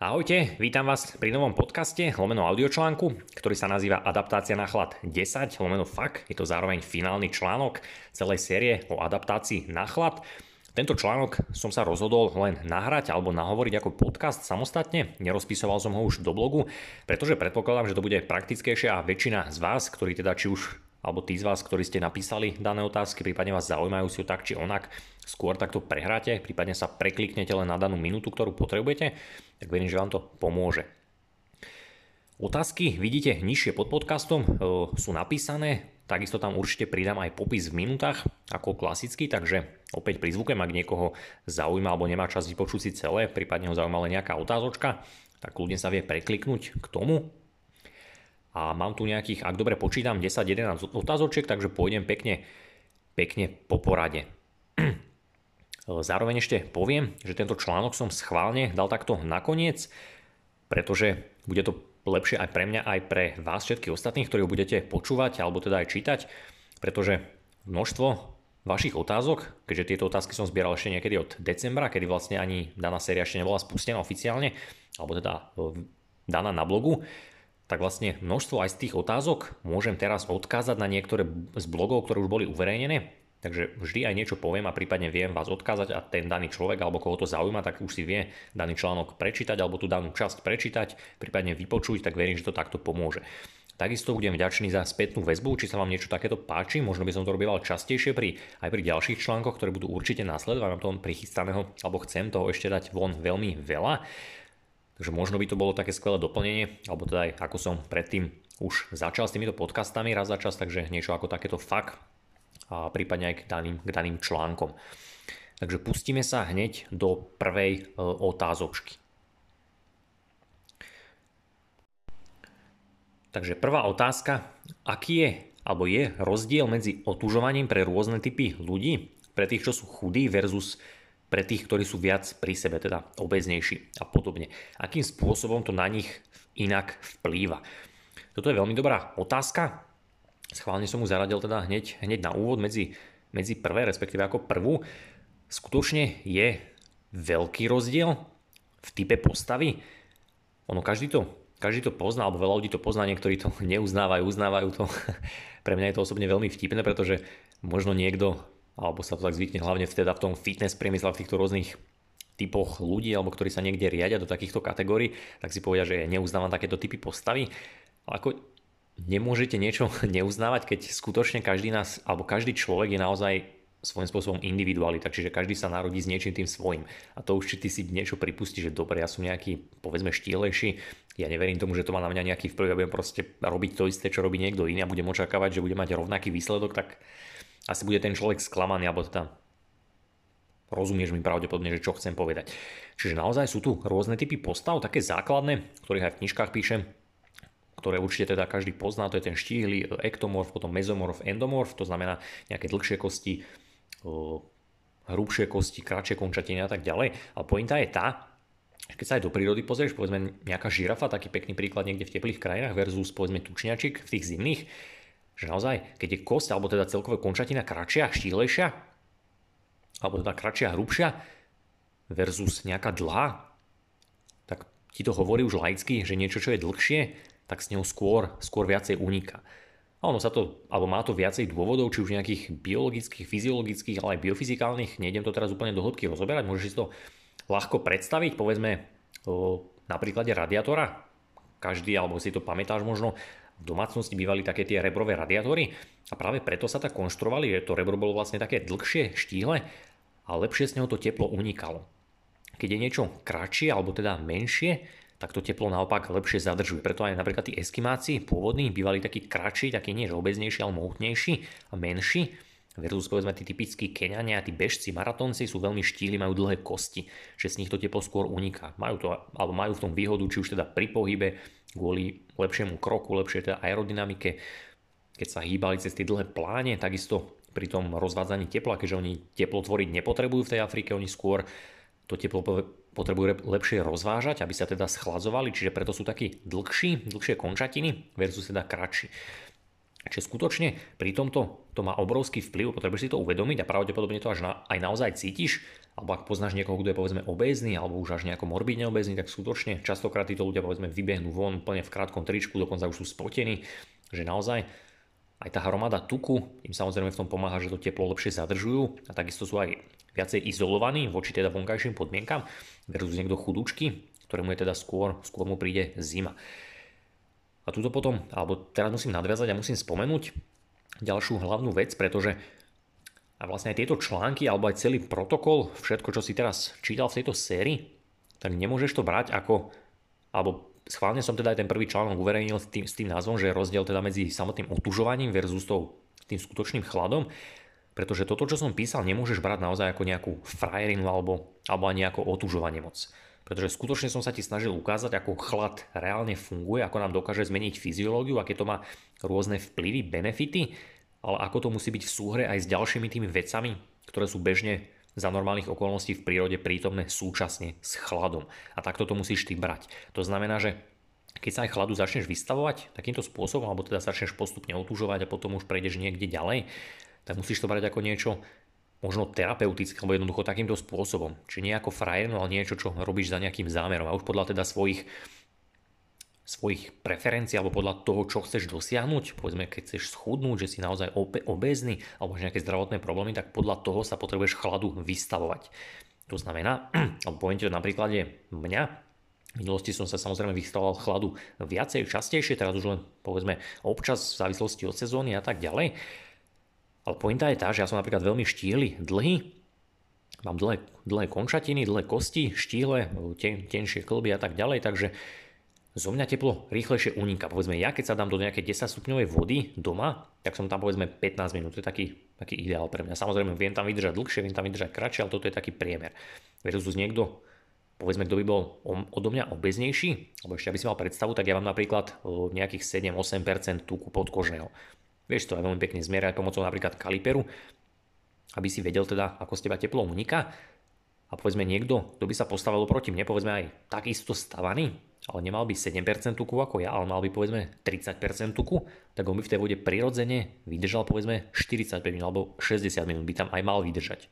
Ahojte, vítam vás pri novom podcaste lomeno audiočlánku, ktorý sa nazýva Adaptácia na chlad 10 lomeno FAK. Je to zároveň finálny článok celej série o adaptácii na chlad. Tento článok som sa rozhodol len nahrať alebo nahovoriť ako podcast samostatne, nerozpisoval som ho už do blogu, pretože predpokladám, že to bude praktickejšie a väčšina z vás, ktorí teda či už alebo tí z vás, ktorí ste napísali dané otázky, prípadne vás zaujímajú si tak či onak, skôr takto prehráte, prípadne sa prekliknete len na danú minútu, ktorú potrebujete, tak verím, že vám to pomôže. Otázky vidíte nižšie pod podcastom, e, sú napísané, takisto tam určite pridám aj popis v minútach, ako klasicky, takže opäť pri ak niekoho zaujíma alebo nemá čas vypočuť si celé, prípadne ho zaujíma len nejaká otázočka, tak kľudne sa vie prekliknúť k tomu, a mám tu nejakých, ak dobre počítam, 10-11 otázočiek, takže pôjdem pekne, pekne po porade. Zároveň ešte poviem, že tento článok som schválne dal takto nakoniec, pretože bude to lepšie aj pre mňa, aj pre vás všetkých ostatných, ktorí ho budete počúvať alebo teda aj čítať, pretože množstvo vašich otázok, keďže tieto otázky som zbieral ešte niekedy od decembra, kedy vlastne ani daná séria ešte nebola spustená oficiálne, alebo teda e, daná na blogu, tak vlastne množstvo aj z tých otázok môžem teraz odkázať na niektoré z blogov, ktoré už boli uverejnené. Takže vždy aj niečo poviem a prípadne viem vás odkázať a ten daný človek alebo koho to zaujíma, tak už si vie daný článok prečítať alebo tú danú časť prečítať, prípadne vypočuť, tak verím, že to takto pomôže. Takisto budem vďačný za spätnú väzbu, či sa vám niečo takéto páči, možno by som to robil častejšie pri, aj pri ďalších článkoch, ktoré budú určite následovať, mám toho prichystaného, alebo chcem toho ešte dať von veľmi veľa. Takže možno by to bolo také skvelé doplnenie, alebo teda aj ako som predtým už začal s týmito podcastami raz za čas, takže niečo ako takéto fakt a prípadne aj k daným, k daným článkom. Takže pustíme sa hneď do prvej e, otázočky. Takže prvá otázka, aký je alebo je rozdiel medzi otužovaním pre rôzne typy ľudí, pre tých, čo sú chudí versus pre tých, ktorí sú viac pri sebe, teda obeznejší a podobne. Akým spôsobom to na nich inak vplýva? Toto je veľmi dobrá otázka. Schválne som mu zaradil teda hneď, hneď na úvod medzi, medzi prvé, respektíve ako prvú. Skutočne je veľký rozdiel v type postavy. Ono každý to, každý to pozná, alebo veľa ľudí to pozná, niektorí to neuznávajú, uznávajú to. Pre mňa je to osobne veľmi vtipné, pretože možno niekto alebo sa to tak zvykne hlavne teda v tom fitness priemysle, v týchto rôznych typoch ľudí, alebo ktorí sa niekde riadia do takýchto kategórií, tak si povedia, že neuznávam takéto typy postavy. Ale ako nemôžete niečo neuznávať, keď skutočne každý nás, alebo každý človek je naozaj svojím spôsobom individualita, čiže každý sa narodí s niečím tým svojim. A to už či ty si niečo pripustí, že dobre, ja som nejaký, povedzme, štílejší, ja neverím tomu, že to má na mňa nejaký vplyv, ja budem proste robiť to isté, čo robí niekto iný a budem očakávať, že bude mať rovnaký výsledok, tak asi bude ten človek sklamaný, alebo teda rozumieš mi pravdepodobne, že čo chcem povedať. Čiže naozaj sú tu rôzne typy postav, také základné, ktorých aj v knižkách píšem, ktoré určite teda každý pozná, to je ten štíhly ektomorf, potom mezomorf, endomorf, to znamená nejaké dlhšie kosti, hrubšie kosti, kratšie končatiny a tak ďalej. Ale pointa je tá, keď sa aj do prírody pozrieš, povedzme nejaká žirafa, taký pekný príklad niekde v teplých krajinách versus povedzme tučniačik v tých zimných, že naozaj, keď je kosť, alebo teda celkové končatina kratšia, štílejšia, alebo teda kratšia hrubšia, versus nejaká dlhá, tak ti to hovorí už laicky, že niečo, čo je dlhšie, tak s ňou skôr, skôr viacej uniká. A ono sa to, alebo má to viacej dôvodov, či už nejakých biologických, fyziologických, ale aj biofyzikálnych, nejdem to teraz úplne do hĺbky rozoberať, môžeš si to ľahko predstaviť, povedzme o, na príklade radiátora, každý, alebo si to pamätáš možno, domácnosti bývali také tie rebrové radiátory a práve preto sa tak konštruovali, že to rebro bolo vlastne také dlhšie, štíhle a lepšie z neho to teplo unikalo. Keď je niečo kratšie alebo teda menšie, tak to teplo naopak lepšie zadržuje. Preto aj napríklad tí eskimáci pôvodní bývali takí kratší, takí nie že obeznejší, ale mohutnejší a menší. Versus povedzme tí typickí keňania, tí bežci, maratónci sú veľmi štíli, majú dlhé kosti, že z nich to teplo skôr uniká. Majú, to, alebo majú v tom výhodu, či už teda pri pohybe, kvôli lepšiemu kroku, lepšej teda aerodynamike, keď sa hýbali cez tie dlhé pláne, takisto pri tom rozvádzaní tepla, keďže oni teplo tvoriť nepotrebujú v tej Afrike, oni skôr to teplo potrebujú lepšie rozvážať, aby sa teda schladzovali, čiže preto sú takí dlhší, dlhšie končatiny versus teda kratší. Čiže skutočne pri tomto to má obrovský vplyv, potrebuješ si to uvedomiť a pravdepodobne to až na, aj naozaj cítiš, alebo ak poznáš niekoho, kto je povedzme obézny alebo už až nejako morbidne obézny, tak skutočne častokrát títo ľudia povedzme vybehnú von úplne v krátkom tričku, dokonca už sú spotení, že naozaj aj tá hromada tuku im samozrejme v tom pomáha, že to teplo lepšie zadržujú a takisto sú aj viacej izolovaní voči teda vonkajším podmienkam versus niekto chudúčky, ktorému je teda skôr, skôr mu príde zima. A tuto potom, alebo teraz musím nadviazať a musím spomenúť ďalšiu hlavnú vec, pretože a vlastne aj tieto články, alebo aj celý protokol, všetko, čo si teraz čítal v tejto sérii, tak nemôžeš to brať ako, alebo schválne som teda aj ten prvý článok uverejnil s tým, s tým názvom, že je rozdiel teda medzi samotným otužovaním versus tou, tým skutočným chladom, pretože toto, čo som písal, nemôžeš brať naozaj ako nejakú frajerinu alebo, alebo ani ako otužovanie moc. Pretože skutočne som sa ti snažil ukázať, ako chlad reálne funguje, ako nám dokáže zmeniť fyziológiu, aké to má rôzne vplyvy, benefity ale ako to musí byť v súhre aj s ďalšími tými vecami, ktoré sú bežne za normálnych okolností v prírode prítomné súčasne s chladom. A takto to musíš ty brať. To znamená, že keď sa aj chladu začneš vystavovať takýmto spôsobom, alebo teda začneš postupne otužovať a potom už prejdeš niekde ďalej, tak musíš to brať ako niečo možno terapeutické, alebo jednoducho takýmto spôsobom. Či nie ako frajer, ale niečo, čo robíš za nejakým zámerom a už podľa teda svojich svojich preferencií alebo podľa toho, čo chceš dosiahnuť. Povedzme, keď chceš schudnúť, že si naozaj obézny alebo nejaké zdravotné problémy, tak podľa toho sa potrebuješ chladu vystavovať. To znamená, alebo poviem ti to na príklade mňa, v minulosti som sa samozrejme vystavoval chladu viacej, častejšie, teraz už len povedzme občas v závislosti od sezóny a tak ďalej. Ale pointa je tá, že ja som napríklad veľmi štíhly, dlhý, mám dlhé, dlhé končatiny, dlhé kosti, štíhle, ten, tenšie klby a tak ďalej, takže zo mňa teplo rýchlejšie uniká. Povedzme, ja keď sa dám do nejakej 10 stupňovej vody doma, tak som tam povedzme 15 minút. To je taký, taký ideál pre mňa. Samozrejme, viem tam vydržať dlhšie, viem tam vydržať kratšie, ale toto je taký priemer. Versus niekto, povedzme, kto by bol odo mňa obeznejší, alebo ešte aby si mal predstavu, tak ja mám napríklad nejakých 7-8% tuku podkožného. Vieš to aj veľmi pekne zmierať pomocou napríklad kaliperu, aby si vedel teda, ako z teba teplo uniká. A povedzme niekto, kto by sa postavil proti mne, povedzme aj takisto stavaný, ale nemal by 7% tuku ako ja, ale mal by povedzme 30% tuku, tak on by v tej vode prirodzene vydržal povedzme 45 minút alebo 60 minút by tam aj mal vydržať.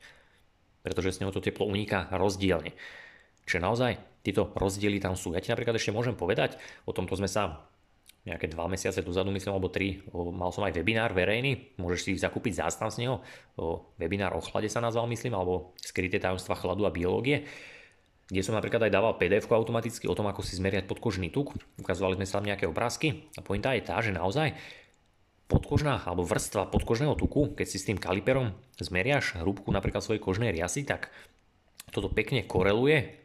Pretože z neho to teplo uniká rozdielne. Čiže naozaj tieto rozdiely tam sú. Ja ti napríklad ešte môžem povedať, o tomto sme sa nejaké dva mesiace dozadu, myslím, alebo tri, mal som aj webinár verejný, môžeš si zakúpiť zástav z neho, webinár o chlade sa nazval, myslím, alebo skryté tajomstva chladu a biológie kde som napríklad aj dával pdf automaticky o tom, ako si zmeriať podkožný tuk. Ukazovali sme sa tam nejaké obrázky a pointa je tá, že naozaj podkožná alebo vrstva podkožného tuku, keď si s tým kaliperom zmeriaš hrúbku napríklad svojej kožnej riasy, tak toto pekne koreluje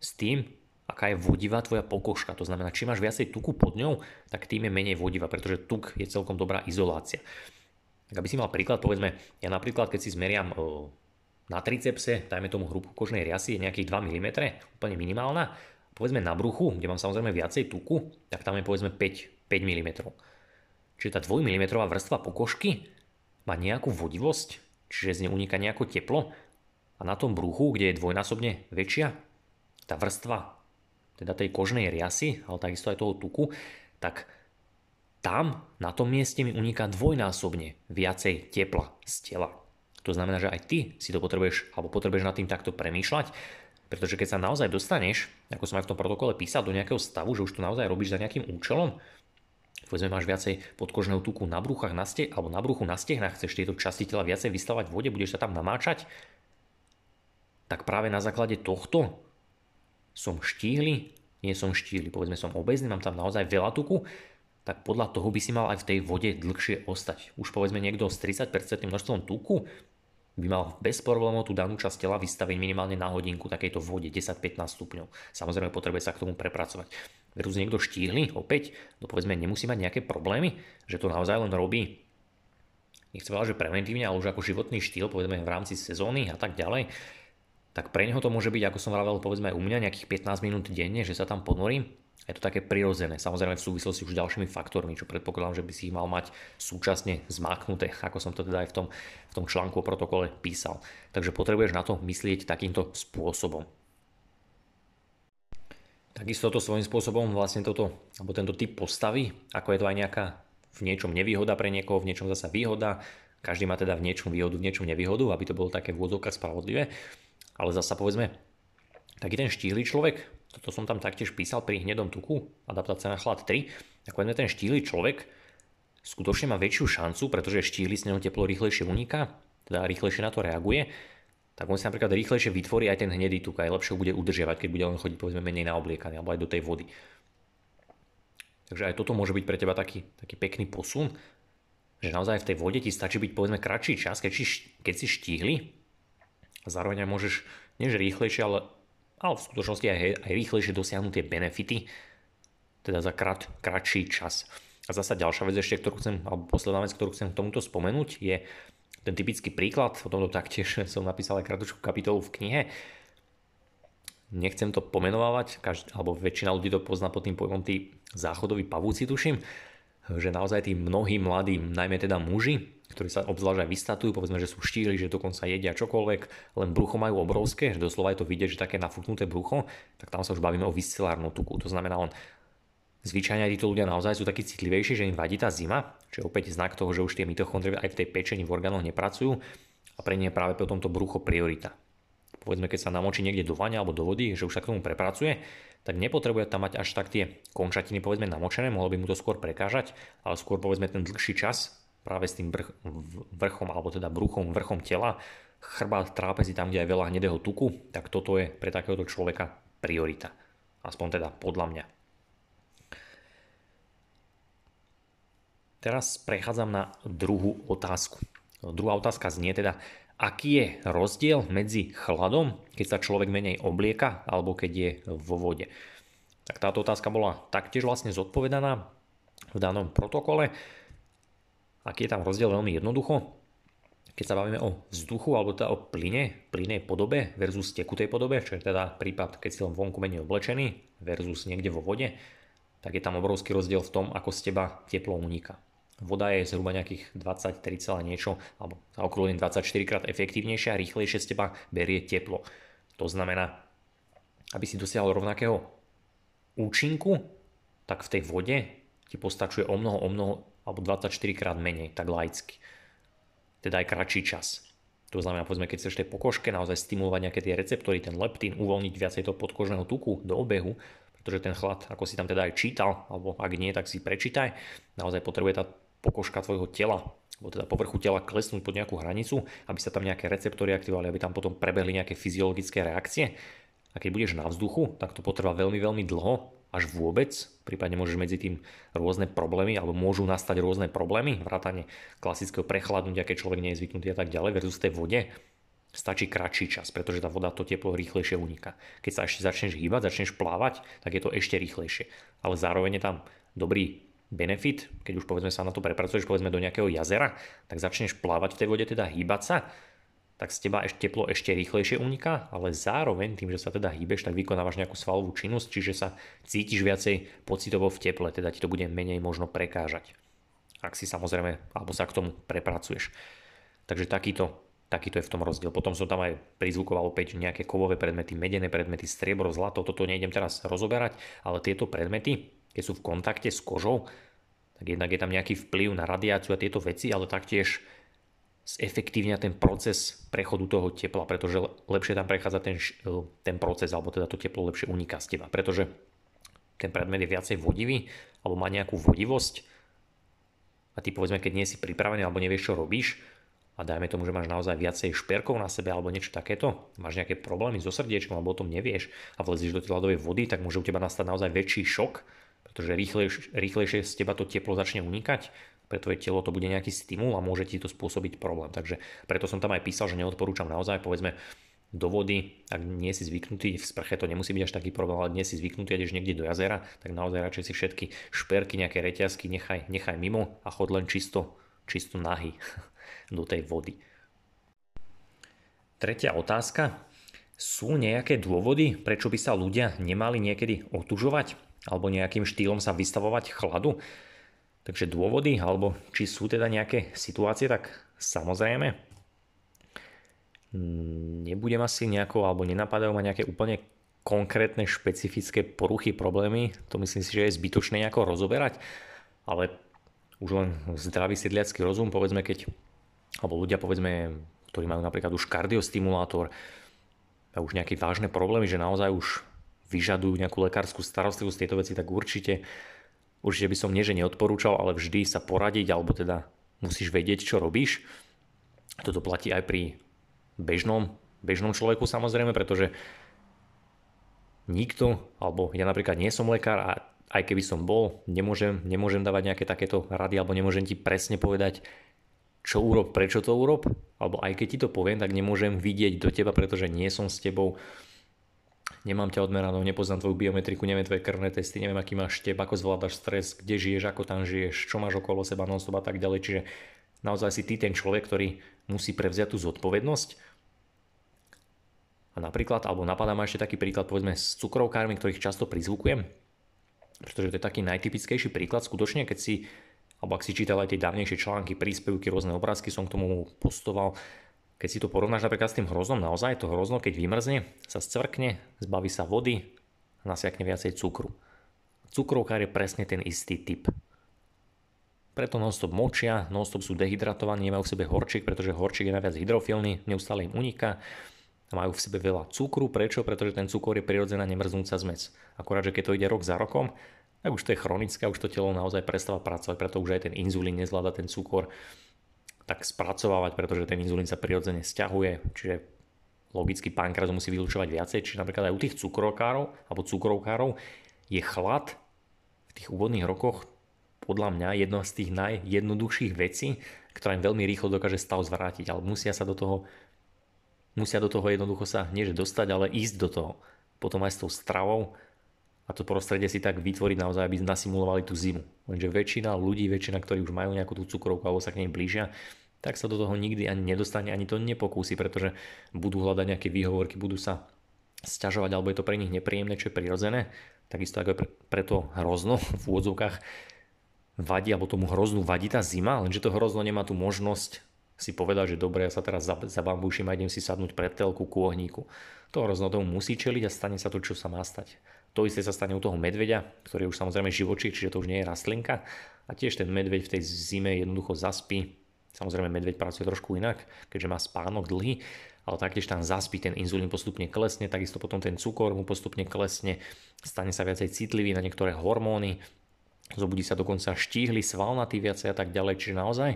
s tým, aká je vodivá tvoja pokožka. To znamená, čím máš viacej tuku pod ňou, tak tým je menej vodivá, pretože tuk je celkom dobrá izolácia. Tak aby si mal príklad, povedzme, ja napríklad, keď si zmeriam na tricepse, dajme tomu hrúbku kožnej riasy, je nejakých 2 mm, úplne minimálna. Povedzme na bruchu, kde mám samozrejme viacej tuku, tak tam je povedzme 5, 5 mm. Čiže tá 2 mm vrstva pokožky má nejakú vodivosť, čiže z nej uniká nejako teplo a na tom bruchu, kde je dvojnásobne väčšia, tá vrstva teda tej kožnej riasy, ale takisto aj toho tuku, tak tam na tom mieste mi uniká dvojnásobne viacej tepla z tela. To znamená, že aj ty si to potrebuješ, alebo potrebuješ nad tým takto premýšľať, pretože keď sa naozaj dostaneš, ako som aj v tom protokole písal, do nejakého stavu, že už to naozaj robíš za nejakým účelom, povedzme máš viacej podkožného tuku na bruchách, na ste, alebo na bruchu, na stehnách, chceš tieto časti tela viacej vystavať v vode, budeš sa tam namáčať, tak práve na základe tohto som štíhly, nie som štíhly, povedzme som obezný, mám tam naozaj veľa tuku, tak podľa toho by si mal aj v tej vode dlhšie ostať. Už povedzme niekto s 30% množstvom tuku by mal bez problémov tú danú časť tela vystaviť minimálne na hodinku takejto vode 10-15 stupňov. Samozrejme potrebuje sa k tomu prepracovať. Verus niekto štíhly, opäť, to povedzme nemusí mať nejaké problémy, že to naozaj len robí nechcem povedať, že preventívne, ale už ako životný štýl, povedzme v rámci sezóny a tak ďalej, tak pre neho to môže byť, ako som vravel, povedzme aj u mňa, nejakých 15 minút denne, že sa tam ponorím je to také prirodzené, samozrejme v súvislosti už s ďalšími faktormi, čo predpokladám, že by si ich mal mať súčasne zmáknuté, ako som to teda aj v tom, v tom článku o protokole písal. Takže potrebuješ na to myslieť takýmto spôsobom. Takisto to svojím spôsobom vlastne toto, alebo tento typ postavy, ako je to aj nejaká v niečom nevýhoda pre niekoho, v niečom zasa výhoda, každý má teda v niečom výhodu, v niečom nevýhodu, aby to bolo také v spravodlivé. Ale zasa povedzme, taký ten štíhly človek, toto som tam taktiež písal pri hnedom tuku, adaptácia na chlad 3, tak povedzme ten štíhly človek skutočne má väčšiu šancu, pretože štíhly z neho teplo rýchlejšie uniká, teda rýchlejšie na to reaguje, tak on si napríklad rýchlejšie vytvorí aj ten hnedý tuk, aj lepšie ho bude udržiavať, keď bude on chodiť povedzme menej na obliekaný alebo aj do tej vody. Takže aj toto môže byť pre teba taký, taký pekný posun, že naozaj v tej vode ti stačí byť povedzme kratší čas, keď, si, keď si štíhli a zároveň aj môžeš, nie že rýchlejšie, ale, ale v skutočnosti aj, aj rýchlejšie dosiahnuť tie benefity, teda za krat, kratší čas. A zasa ďalšia vec ešte, ktorú chcem, alebo posledná vec, ktorú chcem k tomuto spomenúť, je ten typický príklad, o tomto taktiež som napísal aj krátku kapitolu v knihe. Nechcem to pomenovať, každý, alebo väčšina ľudí to pozná pod tým pojmom tí záchodoví pavúci, tuším, že naozaj tí mnohí mladí, najmä teda muži, ktorí sa obzvlášť aj vystatujú, povedzme, že sú štíli, že dokonca jedia čokoľvek, len brucho majú obrovské, že doslova je to vidieť, že také nafúknuté brucho, tak tam sa už bavíme o viscelárnu tuku. To znamená, on Zvyčajne aj títo ľudia naozaj sú takí citlivejší, že im vadí tá zima, čo je opäť znak toho, že už tie mitochondrie aj v tej pečení v orgánoch nepracujú a pre nie je práve potom to brucho priorita. Povedzme, keď sa namočí niekde do vania alebo do vody, že už sa k tomu prepracuje, tak nepotrebuje tam mať až tak tie končatiny povedzme namočené, mohlo by mu to skôr prekážať, ale skôr povedzme ten dlhší čas práve s tým vrch, vrchom alebo teda bruchom, vrchom tela, chrbát, trápezi tam, kde je veľa hnedého tuku, tak toto je pre takéhoto človeka priorita. Aspoň teda podľa mňa. Teraz prechádzam na druhú otázku. Druhá otázka znie teda, aký je rozdiel medzi chladom, keď sa človek menej oblieka, alebo keď je vo vode. Tak táto otázka bola taktiež vlastne zodpovedaná v danom protokole. Aký je tam rozdiel veľmi jednoducho. Keď sa bavíme o vzduchu alebo teda o plyne, plynej podobe versus tekutej podobe, čo je teda prípad, keď si len vonku menej oblečený versus niekde vo vode, tak je tam obrovský rozdiel v tom, ako z teba teplo uniká. Voda je zhruba nejakých 23, niečo, alebo zaokrúhlim 24 krát efektívnejšia a rýchlejšie z teba berie teplo. To znamená, aby si dosiahol rovnakého účinku, tak v tej vode ti postačuje o mnoho, o mnoho, alebo 24 krát menej, tak laicky. Teda aj kratší čas. To znamená, povedzme, keď chceš tej pokožke naozaj stimulovať nejaké tie receptory, ten leptín, uvoľniť viacej toho podkožného tuku do obehu, pretože ten chlad, ako si tam teda aj čítal, alebo ak nie, tak si prečítaj, naozaj potrebuje tá pokožka tvojho tela, alebo teda povrchu tela klesnúť pod nejakú hranicu, aby sa tam nejaké receptory aktivovali, aby tam potom prebehli nejaké fyziologické reakcie. A keď budeš na vzduchu, tak to potrvá veľmi, veľmi dlho, až vôbec, prípadne môžeš medzi tým rôzne problémy, alebo môžu nastať rôzne problémy, vrátane klasického prechladnutia, keď človek nie je zvyknutý a tak ďalej, versus tej vode, stačí kratší čas, pretože tá voda to teplo rýchlejšie uniká. Keď sa ešte začneš hýbať, začneš plávať, tak je to ešte rýchlejšie. Ale zároveň je tam dobrý benefit, keď už povedzme sa na to prepracuješ povedzme do nejakého jazera, tak začneš plávať v tej vode, teda hýbať sa, tak z teba ešte teplo ešte rýchlejšie uniká, ale zároveň tým, že sa teda hýbeš, tak vykonávaš nejakú svalovú činnosť, čiže sa cítiš viacej pocitovo v teple, teda ti to bude menej možno prekážať. Ak si samozrejme, alebo sa k tomu prepracuješ. Takže takýto, takýto je v tom rozdiel. Potom som tam aj prizvukoval opäť nejaké kovové predmety, medené predmety, striebro, zlato, toto nejdem teraz rozoberať, ale tieto predmety keď sú v kontakte s kožou, tak jednak je tam nejaký vplyv na radiáciu a tieto veci, ale taktiež zefektívňa ten proces prechodu toho tepla, pretože lepšie tam prechádza ten, ten proces, alebo teda to teplo lepšie uniká z teba, pretože ten predmet je viacej vodivý, alebo má nejakú vodivosť a ty povedzme, keď nie si pripravený alebo nevieš, čo robíš, a dajme tomu, že máš naozaj viacej šperkov na sebe alebo niečo takéto, máš nejaké problémy so srdiečkom alebo o tom nevieš a vlezíš do tej ľadovej vody, tak môže u teba nastať naozaj väčší šok, pretože rýchlejšie, rýchlejšie z teba to teplo začne unikať, pre tvoje telo to bude nejaký stimul a môže ti to spôsobiť problém. Takže preto som tam aj písal, že neodporúčam naozaj, povedzme, do vody, ak nie si zvyknutý, v sprche to nemusí byť až taký problém, ale nie si zvyknutý, ideš niekde do jazera, tak naozaj radšej si všetky šperky, nejaké reťazky nechaj, nechaj mimo a chod len čisto, čisto nahy do tej vody. Tretia otázka. Sú nejaké dôvody, prečo by sa ľudia nemali niekedy otužovať? alebo nejakým štýlom sa vystavovať chladu. Takže dôvody, alebo či sú teda nejaké situácie, tak samozrejme. Nebudem asi nejako, alebo nenapadajú ma nejaké úplne konkrétne špecifické poruchy, problémy, to myslím si, že je zbytočné nejako rozoberať, ale už len zdravý sedliacký rozum, povedzme, keď, alebo ľudia, povedzme, ktorí majú napríklad už kardiostimulátor, už nejaké vážne problémy, že naozaj už vyžadujú nejakú lekárskú starostlivosť tieto veci, tak určite, určite by som nie, že neodporúčal, ale vždy sa poradiť, alebo teda musíš vedieť, čo robíš. Toto platí aj pri bežnom, bežnom človeku samozrejme, pretože nikto, alebo ja napríklad nie som lekár a aj keby som bol, nemôžem, nemôžem dávať nejaké takéto rady alebo nemôžem ti presne povedať, čo urob, prečo to urob, alebo aj keď ti to poviem, tak nemôžem vidieť do teba, pretože nie som s tebou, nemám ťa odmeranú, nepoznám tvoju biometriku, neviem tvoje krvné testy, neviem aký máš tep, ako zvládaš stres, kde žiješ, ako tam žiješ, čo máš okolo seba non a tak ďalej, čiže naozaj si ty ten človek, ktorý musí prevziať tú zodpovednosť a napríklad, alebo napadá ma ešte taký príklad, povedzme, s cukrovkármi, ktorých často prizvukujem, pretože to je taký najtypickejší príklad. Skutočne, keď si, alebo ak si čítal aj tie dávnejšie články, príspevky, rôzne obrázky som k tomu postoval, keď si to porovnáš napríklad s tým hroznom, naozaj to hrozno, keď vymrzne, sa scvrkne, zbaví sa vody a nasiakne viacej cukru. Cukrovkár je presne ten istý typ. Preto non-stop močia, non-stop sú dehydratovaní, nemajú v sebe horčík, pretože horčík je najviac hydrofilný, neustále im uniká majú v sebe veľa cukru. Prečo? Pretože ten cukor je prirodzená nemrznúca zmes. Akorát, že keď to ide rok za rokom, tak už to je chronické, už to telo naozaj prestáva pracovať, preto už aj ten inzulín nezvláda ten cukor tak spracovávať, pretože ten inzulín sa prirodzene stiahuje, čiže logicky pankreas musí vylúčovať viacej, čiže napríklad aj u tých cukrovkárov alebo cukrovkárov je chlad v tých úvodných rokoch podľa mňa jedno z tých najjednoduchších vecí, ktorá im veľmi rýchlo dokáže stav zvrátiť, ale musia sa do toho musia do toho jednoducho sa nie že dostať, ale ísť do toho. Potom aj s tou stravou a to prostredie si tak vytvoriť naozaj, aby nasimulovali tú zimu. Lenže väčšina ľudí, väčšina, ktorí už majú nejakú tú cukrovku alebo sa k nej blížia, tak sa do toho nikdy ani nedostane, ani to nepokúsi, pretože budú hľadať nejaké výhovorky, budú sa sťažovať, alebo je to pre nich nepríjemné, čo je prirodzené. Takisto ako pre, pre to hrozno v úvodzovkách vadí, alebo tomu hroznu vadí tá zima, lenže to hrozno nemá tú možnosť si povedal, že dobre, ja sa teraz zabambúšim a idem si sadnúť pred telku ku ohníku. To hrozno tomu musí čeliť a stane sa to, čo sa má stať. To isté sa stane u toho medveďa, ktorý je už samozrejme živočík, čiže to už nie je rastlinka. A tiež ten medveď v tej zime jednoducho zaspí. Samozrejme medveď pracuje trošku inak, keďže má spánok dlhý, ale taktiež tam zaspí, ten inzulín postupne klesne, takisto potom ten cukor mu postupne klesne, stane sa viacej citlivý na niektoré hormóny, zobudí sa dokonca štíhly, svalnatý viacej a tak ďalej, čiže naozaj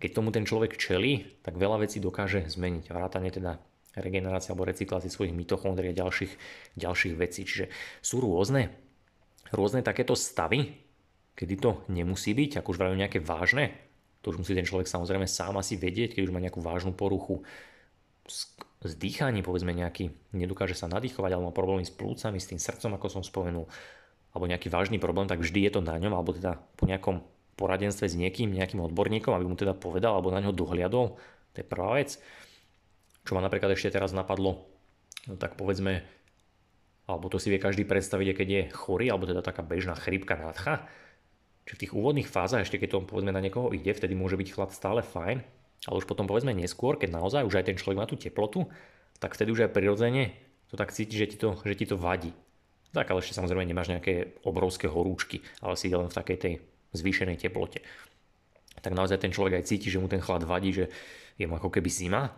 keď tomu ten človek čelí, tak veľa vecí dokáže zmeniť. Vrátane teda regenerácia alebo recyklácie svojich mitochondrií a ďalších, ďalších vecí. Čiže sú rôzne, rôzne takéto stavy, kedy to nemusí byť, ako už vravím nejaké vážne, to už musí ten človek samozrejme sám asi vedieť, keď už má nejakú vážnu poruchu s dýchaním, povedzme nejaký, nedokáže sa nadýchovať, alebo má problémy s plúcami, s tým srdcom, ako som spomenul, alebo nejaký vážny problém, tak vždy je to na ňom, alebo teda po nejakom poradenstve s niekým, nejakým odborníkom, aby mu teda povedal alebo na ňo dohliadol. To je prvá vec. Čo ma napríklad ešte teraz napadlo, no tak povedzme, alebo to si vie každý predstaviť, keď je chorý, alebo teda taká bežná chrípka nádcha. Čiže v tých úvodných fázach, ešte keď to povedzme na niekoho ide, vtedy môže byť chlad stále fajn, ale už potom povedzme neskôr, keď naozaj už aj ten človek má tú teplotu, tak vtedy už aj prirodzene to tak cíti, že ti to, že ti to vadí. Tak ale ešte samozrejme nemáš nejaké obrovské horúčky, ale si len v takej tej zvýšenej teplote. Tak naozaj ten človek aj cíti, že mu ten chlad vadí, že je mu ako keby zima.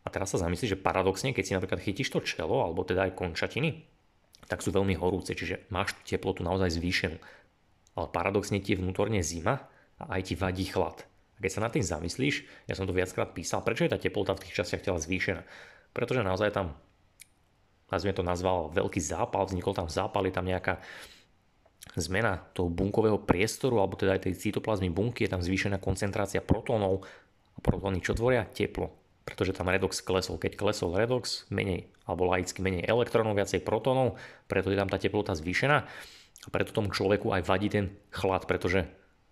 A teraz sa zamyslí, že paradoxne, keď si napríklad chytíš to čelo, alebo teda aj končatiny, tak sú veľmi horúce, čiže máš tú teplotu naozaj zvýšenú. Ale paradoxne ti je vnútorne zima a aj ti vadí chlad. A keď sa na tým zamyslíš, ja som to viackrát písal, prečo je tá teplota v tých častiach tela zvýšená? Pretože naozaj tam, nazvime to nazval veľký zápal, vznikol tam zápal, je tam nejaká zmena toho bunkového priestoru, alebo teda aj tej cytoplazmy bunky, je tam zvýšená koncentrácia protónov a protóny čo tvoria? Teplo. Pretože tam redox klesol. Keď klesol redox, menej, alebo laicky menej elektrónov, viacej protónov, preto je tam tá teplota zvýšená a preto tomu človeku aj vadí ten chlad, pretože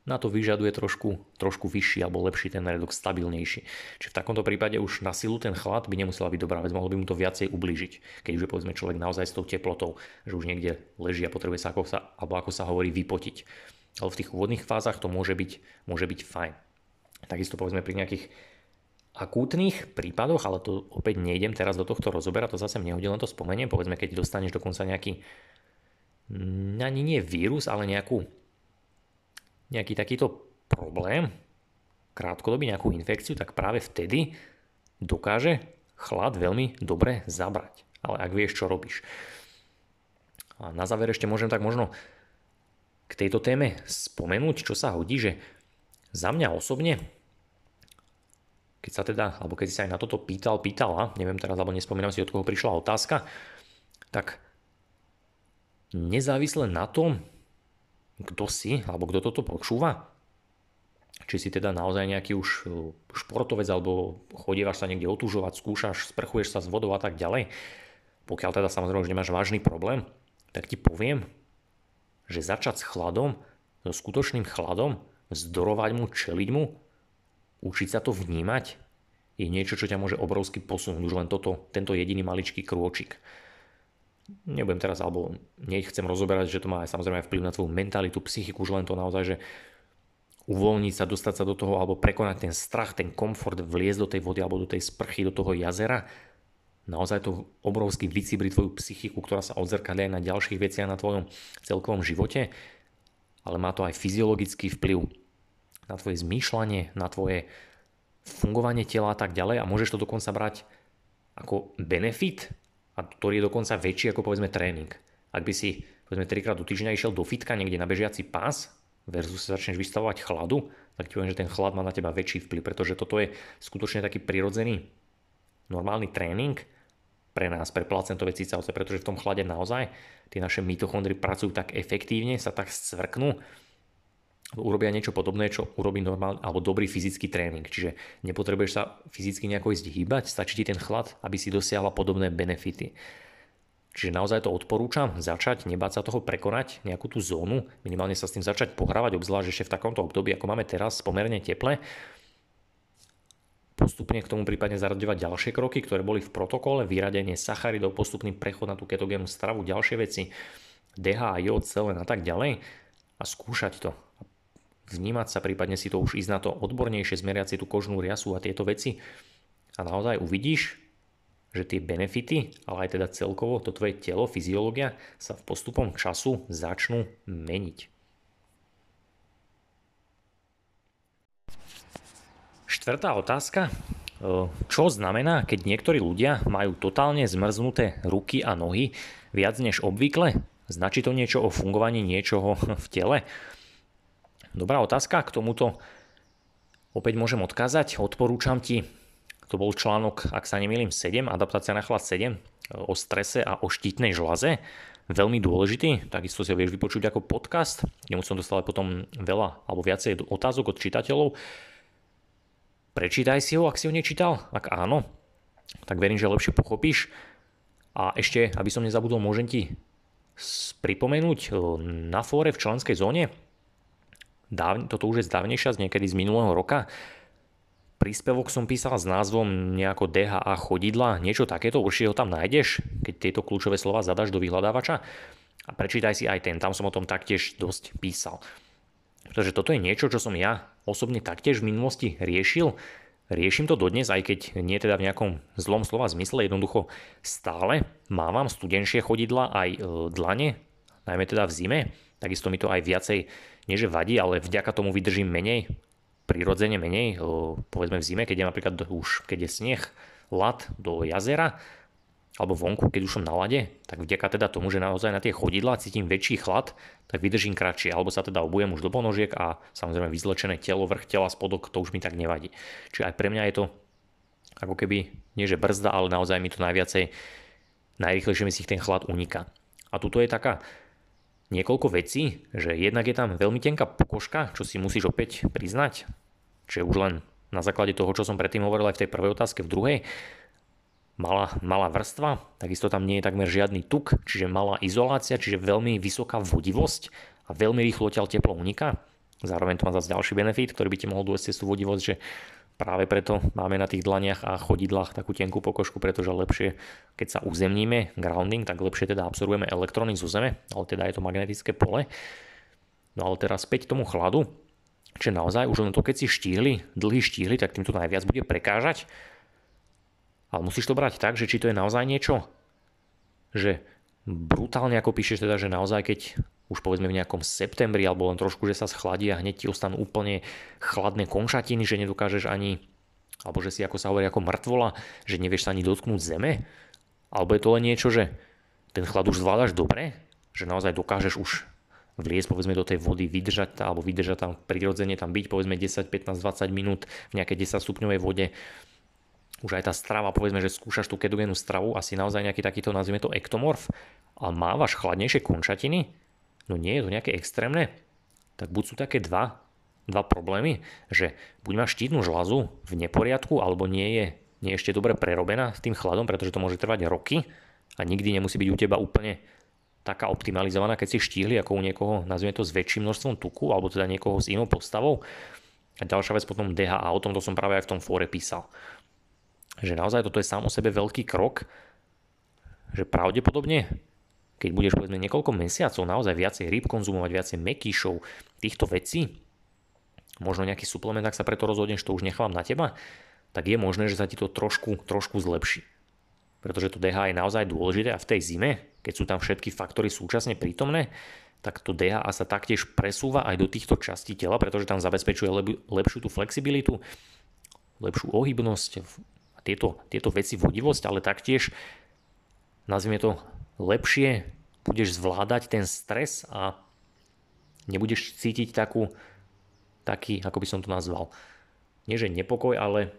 na to vyžaduje trošku, trošku vyšší alebo lepší ten redox, stabilnejší. Čiže v takomto prípade už na silu ten chlad by nemusela byť dobrá vec, mohlo by mu to viacej ublížiť. Keď už je povedzme človek naozaj s tou teplotou, že už niekde leží a potrebuje sa, ako sa, alebo ako sa hovorí, vypotiť. Ale v tých úvodných fázach to môže byť, môže byť fajn. Takisto povedzme pri nejakých akútnych prípadoch, ale to opäť nejdem teraz do tohto rozoberať, to zase nehodí, len to spomeniem, povedzme, keď dostaneš dokonca nejaký, ani nie vírus, ale nejakú nejaký takýto problém, krátkodobý nejakú infekciu, tak práve vtedy dokáže chlad veľmi dobre zabrať. ale ak vieš, čo robíš. A na záver ešte môžem tak možno k tejto téme spomenúť, čo sa hodí, že za mňa osobne, keď sa teda, alebo keď si sa aj na toto pýtal, pýtala, neviem teraz, alebo nespomínam si, od koho prišla otázka, tak nezávisle na tom, kto si, alebo kto toto počúva, či si teda naozaj nejaký už e, športovec alebo chodívaš sa niekde otužovať, skúšaš, sprchuješ sa s vodou a tak ďalej, pokiaľ teda samozrejme už nemáš vážny problém, tak ti poviem, že začať s chladom, so skutočným chladom, zdorovať mu, čeliť mu, učiť sa to vnímať, je niečo, čo ťa môže obrovsky posunúť, už len toto, tento jediný maličký krôčik. Nebudem teraz, alebo nechcem rozoberať, že to má aj samozrejme vplyv na tvoju mentalitu, psychiku, už len to naozaj, že uvoľniť sa, dostať sa do toho alebo prekonať ten strach, ten komfort, vliezť do tej vody alebo do tej sprchy, do toho jazera, naozaj to obrovský vycibri tvoju psychiku, ktorá sa odzrkadlia aj na ďalších veciach na tvojom celkovom živote, ale má to aj fyziologický vplyv na tvoje zmýšľanie, na tvoje fungovanie tela a tak ďalej. A môžeš to dokonca brať ako benefit, a ktorý je dokonca väčší ako povedzme tréning. Ak by si povedzme trikrát do týždňa išiel do fitka niekde na bežiaci pás, versus sa začneš vystavovať chladu, tak ti poviem, že ten chlad má na teba väčší vplyv, pretože toto je skutočne taký prirodzený normálny tréning pre nás, pre placentové cicavce, pretože v tom chlade naozaj tie naše mitochondry pracujú tak efektívne, sa tak scvrknú, urobia niečo podobné, čo urobí normálny alebo dobrý fyzický tréning. Čiže nepotrebuješ sa fyzicky nejako ísť hýbať, stačí ti ten chlad, aby si dosiahla podobné benefity. Čiže naozaj to odporúčam začať, nebáť sa toho prekonať, nejakú tú zónu, minimálne sa s tým začať pohrávať, obzvlášť ešte v takomto období, ako máme teraz, pomerne teple. Postupne k tomu prípadne zaraďovať ďalšie kroky, ktoré boli v protokole, vyradenie sacharidov, postupný prechod na tú ketogénnu stravu, ďalšie veci, DH, jód, selen a tak ďalej a skúšať to. Vnímať sa, prípadne si to už ísť na to odbornejšie, zmeriať si tú kožnú riasu a tieto veci a naozaj uvidíš, že tie benefity, ale aj teda celkovo to tvoje telo, fyziológia sa v postupom času začnú meniť. Štvrtá otázka. Čo znamená, keď niektorí ľudia majú totálne zmrznuté ruky a nohy viac než obvykle? Značí to niečo o fungovaní niečoho v tele? Dobrá otázka, k tomuto opäť môžem odkázať. Odporúčam ti to bol článok, ak sa nemýlim, 7, adaptácia na chlad 7, o strese a o štítnej žlaze. Veľmi dôležitý, takisto si ho vieš vypočuť ako podcast, kde som dostal potom veľa alebo viacej otázok od čitateľov. Prečítaj si ho, ak si ho nečítal. Ak áno, tak verím, že lepšie pochopíš. A ešte, aby som nezabudol, môžem ti pripomenúť na fóre v členskej zóne, toto už je zdávnejšia, z niekedy z minulého roka, príspevok som písal s názvom nejako DHA chodidla, niečo takéto, určite ho tam nájdeš, keď tieto kľúčové slova zadaš do vyhľadávača a prečítaj si aj ten, tam som o tom taktiež dosť písal. Pretože toto je niečo, čo som ja osobne taktiež v minulosti riešil. Riešim to dodnes, aj keď nie teda v nejakom zlom slova zmysle, jednoducho stále mávam studenšie chodidla aj e, dlane, najmä teda v zime. Takisto mi to aj viacej, nie že vadí, ale vďaka tomu vydržím menej prirodzene menej, povedzme v zime, keď je napríklad už, keď je sneh, lad do jazera, alebo vonku, keď už som na lade, tak vďaka teda tomu, že naozaj na tie chodidlá cítim väčší chlad, tak vydržím kratšie, alebo sa teda obujem už do ponožiek a samozrejme vyzlečené telo, vrch tela, spodok, to už mi tak nevadí. Čiže aj pre mňa je to ako keby, nie že brzda, ale naozaj mi to najviacej, najrychlejšie mi si ten chlad uniká. A tuto je taká niekoľko vecí, že jednak je tam veľmi tenká pokožka, čo si musíš opäť priznať, je už len na základe toho, čo som predtým hovoril aj v tej prvej otázke, v druhej, malá, malá vrstva, takisto tam nie je takmer žiadny tuk, čiže malá izolácia, čiže veľmi vysoká vodivosť a veľmi rýchlo teplo uniká. Zároveň to má zase ďalší benefit, ktorý by ti mohol dôjsť cez tú vodivosť, že Práve preto máme na tých dlaniach a chodidlách takú tenkú pokožku, pretože lepšie, keď sa uzemníme, grounding, tak lepšie teda absorbujeme elektróny zo zeme, ale teda je to magnetické pole. No ale teraz späť tomu chladu, že naozaj už len to, keď si štíhli, dlhý štíhli, tak týmto najviac bude prekážať. Ale musíš to brať tak, že či to je naozaj niečo, že brutálne ako píšeš teda, že naozaj keď už povedzme v nejakom septembri alebo len trošku, že sa schladí a hneď ti ostanú úplne chladné konšatiny, že nedokážeš ani, alebo že si ako sa hovorí ako mŕtvola, že nevieš sa ani dotknúť zeme, Alebo je to len niečo, že ten chlad už zvládaš dobre, že naozaj dokážeš už vliesť povedzme do tej vody, vydržať alebo vydržať tam prirodzene tam byť povedzme 10, 15, 20 minút v nejakej 10 stupňovej vode. Už aj tá strava, povedzme, že skúšaš tú ketogénnu stravu, asi naozaj nejaký takýto, nazvime to ektomorf, a mávaš chladnejšie končatiny, no nie je to nejaké extrémne, tak buď sú také dva, dva problémy, že buď máš štítnu žlazu v neporiadku, alebo nie je, nie je ešte dobre prerobená s tým chladom, pretože to môže trvať roky a nikdy nemusí byť u teba úplne taká optimalizovaná, keď si štíhli ako u niekoho, nazvime to s väčším množstvom tuku, alebo teda niekoho s inou postavou. A ďalšia vec potom DHA, o tomto som práve aj v tom fóre písal. Že naozaj toto je sám o sebe veľký krok, že pravdepodobne, keď budeš povedzme niekoľko mesiacov naozaj viacej rýb konzumovať, viacej mekýšov, týchto vecí, možno nejaký suplement, ak sa preto rozhodneš, to už nechám na teba, tak je možné, že sa ti to trošku, trošku zlepší. Pretože to DHA je naozaj dôležité a v tej zime, keď sú tam všetky faktory súčasne prítomné, tak to DHA sa taktiež presúva aj do týchto častí tela, pretože tam zabezpečuje lepšiu tú flexibilitu, lepšiu ohybnosť tieto, tieto veci vodivosť, ale taktiež nazvime to lepšie, budeš zvládať ten stres a nebudeš cítiť takú, taký, ako by som to nazval, nie že nepokoj, ale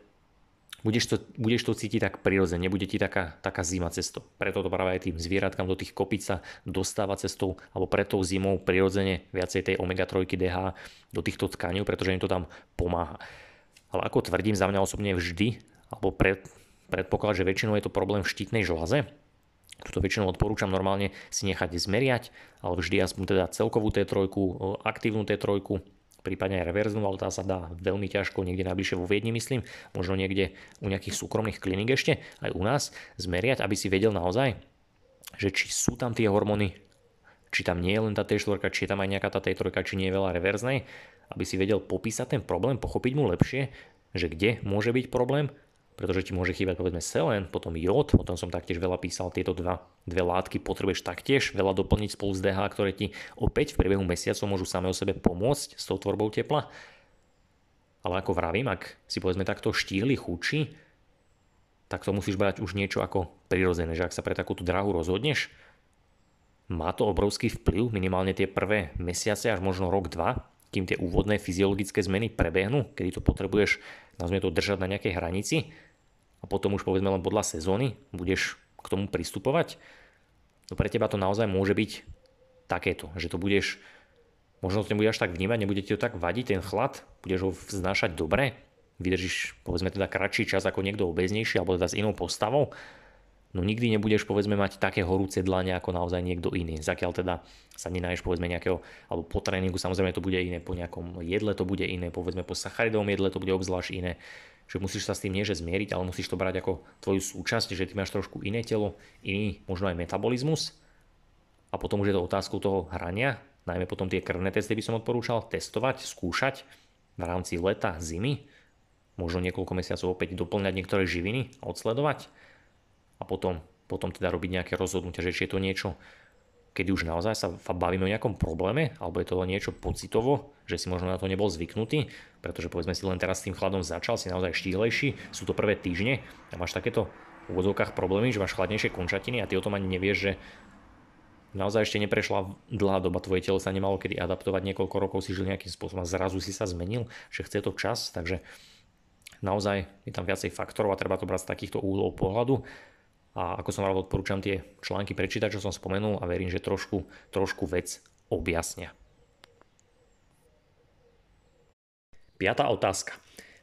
budeš to, budeš to cítiť tak prirodzene, nebude ti taká, taká zima cestou. Preto to práve aj tým zvieratkám do tých kopic sa dostáva cestou, alebo pred tou zimou prirodzene viacej tej omega-3 DH do týchto tkaní, pretože im to tam pomáha. Ale ako tvrdím za mňa osobne vždy, alebo pred, predpoklad, že väčšinou je to problém v štítnej žlaze, Tuto väčšinou odporúčam normálne si nechať zmeriať, ale vždy aspoň teda celkovú T3, aktívnu T3, prípadne aj reverznú, ale tá sa dá veľmi ťažko niekde najbližšie vo Viedni, myslím, možno niekde u nejakých súkromných kliník ešte, aj u nás, zmeriať, aby si vedel naozaj, že či sú tam tie hormóny, či tam nie je len tá T4, či je tam aj nejaká tá T3, či nie je veľa reverznej, aby si vedel popísať ten problém, pochopiť mu lepšie, že kde môže byť problém pretože ti môže chýbať povedzme selen, potom jód, o tom som taktiež veľa písal, tieto dva, dve látky potrebuješ taktiež veľa doplniť spolu s DH, ktoré ti opäť v priebehu mesiacov môžu same o sebe pomôcť s tou tvorbou tepla. Ale ako vravím, ak si povedzme takto štíhli chuči, tak to musíš brať už niečo ako prirodzené, že ak sa pre takúto drahu rozhodneš, má to obrovský vplyv, minimálne tie prvé mesiace až možno rok, dva, kým tie úvodné fyziologické zmeny prebehnú, kedy to potrebuješ, nazvime to, držať na nejakej hranici, a potom už povedzme len podľa sezóny budeš k tomu pristupovať, no pre teba to naozaj môže byť takéto, že to budeš, možno to nebudeš tak vnímať, nebude ti to tak vadiť ten chlad, budeš ho vznášať dobre, vydržíš povedzme teda kratší čas ako niekto obeznejší alebo teda s inou postavou, no nikdy nebudeš povedzme mať také horúce dlane ako naozaj niekto iný. Zakiaľ teda sa nenáješ povedzme nejakého, alebo po tréningu samozrejme to bude iné, po nejakom jedle to bude iné, povedzme po sacharidovom jedle to bude obzvlášť iné že musíš sa s tým nie že zmieriť, ale musíš to brať ako tvoju súčasť, že ty máš trošku iné telo, iný možno aj metabolizmus. A potom už je to otázku toho hrania, najmä potom tie krvné testy by som odporúčal testovať, skúšať v rámci leta, zimy, možno niekoľko mesiacov opäť doplňať niektoré živiny, odsledovať. A potom, potom teda robiť nejaké rozhodnutia, že či je to niečo, kedy už naozaj sa bavíme o nejakom probléme, alebo je to niečo pocitovo, že si možno na to nebol zvyknutý, pretože povedzme si len teraz s tým chladom začal, si naozaj štíhlejší, sú to prvé týždne a máš takéto v úvodzovkách problémy, že máš chladnejšie končatiny a ty o tom ani nevieš, že naozaj ešte neprešla dlhá doba, tvoje telo sa nemalo kedy adaptovať, niekoľko rokov si žil nejakým spôsobom a zrazu si sa zmenil, že chce to čas, takže naozaj je tam viacej faktorov a treba to brať z takýchto úhlov pohľadu a ako som rád odporúčam tie články prečítať, čo som spomenul a verím, že trošku, trošku vec objasnia. Piatá otázka.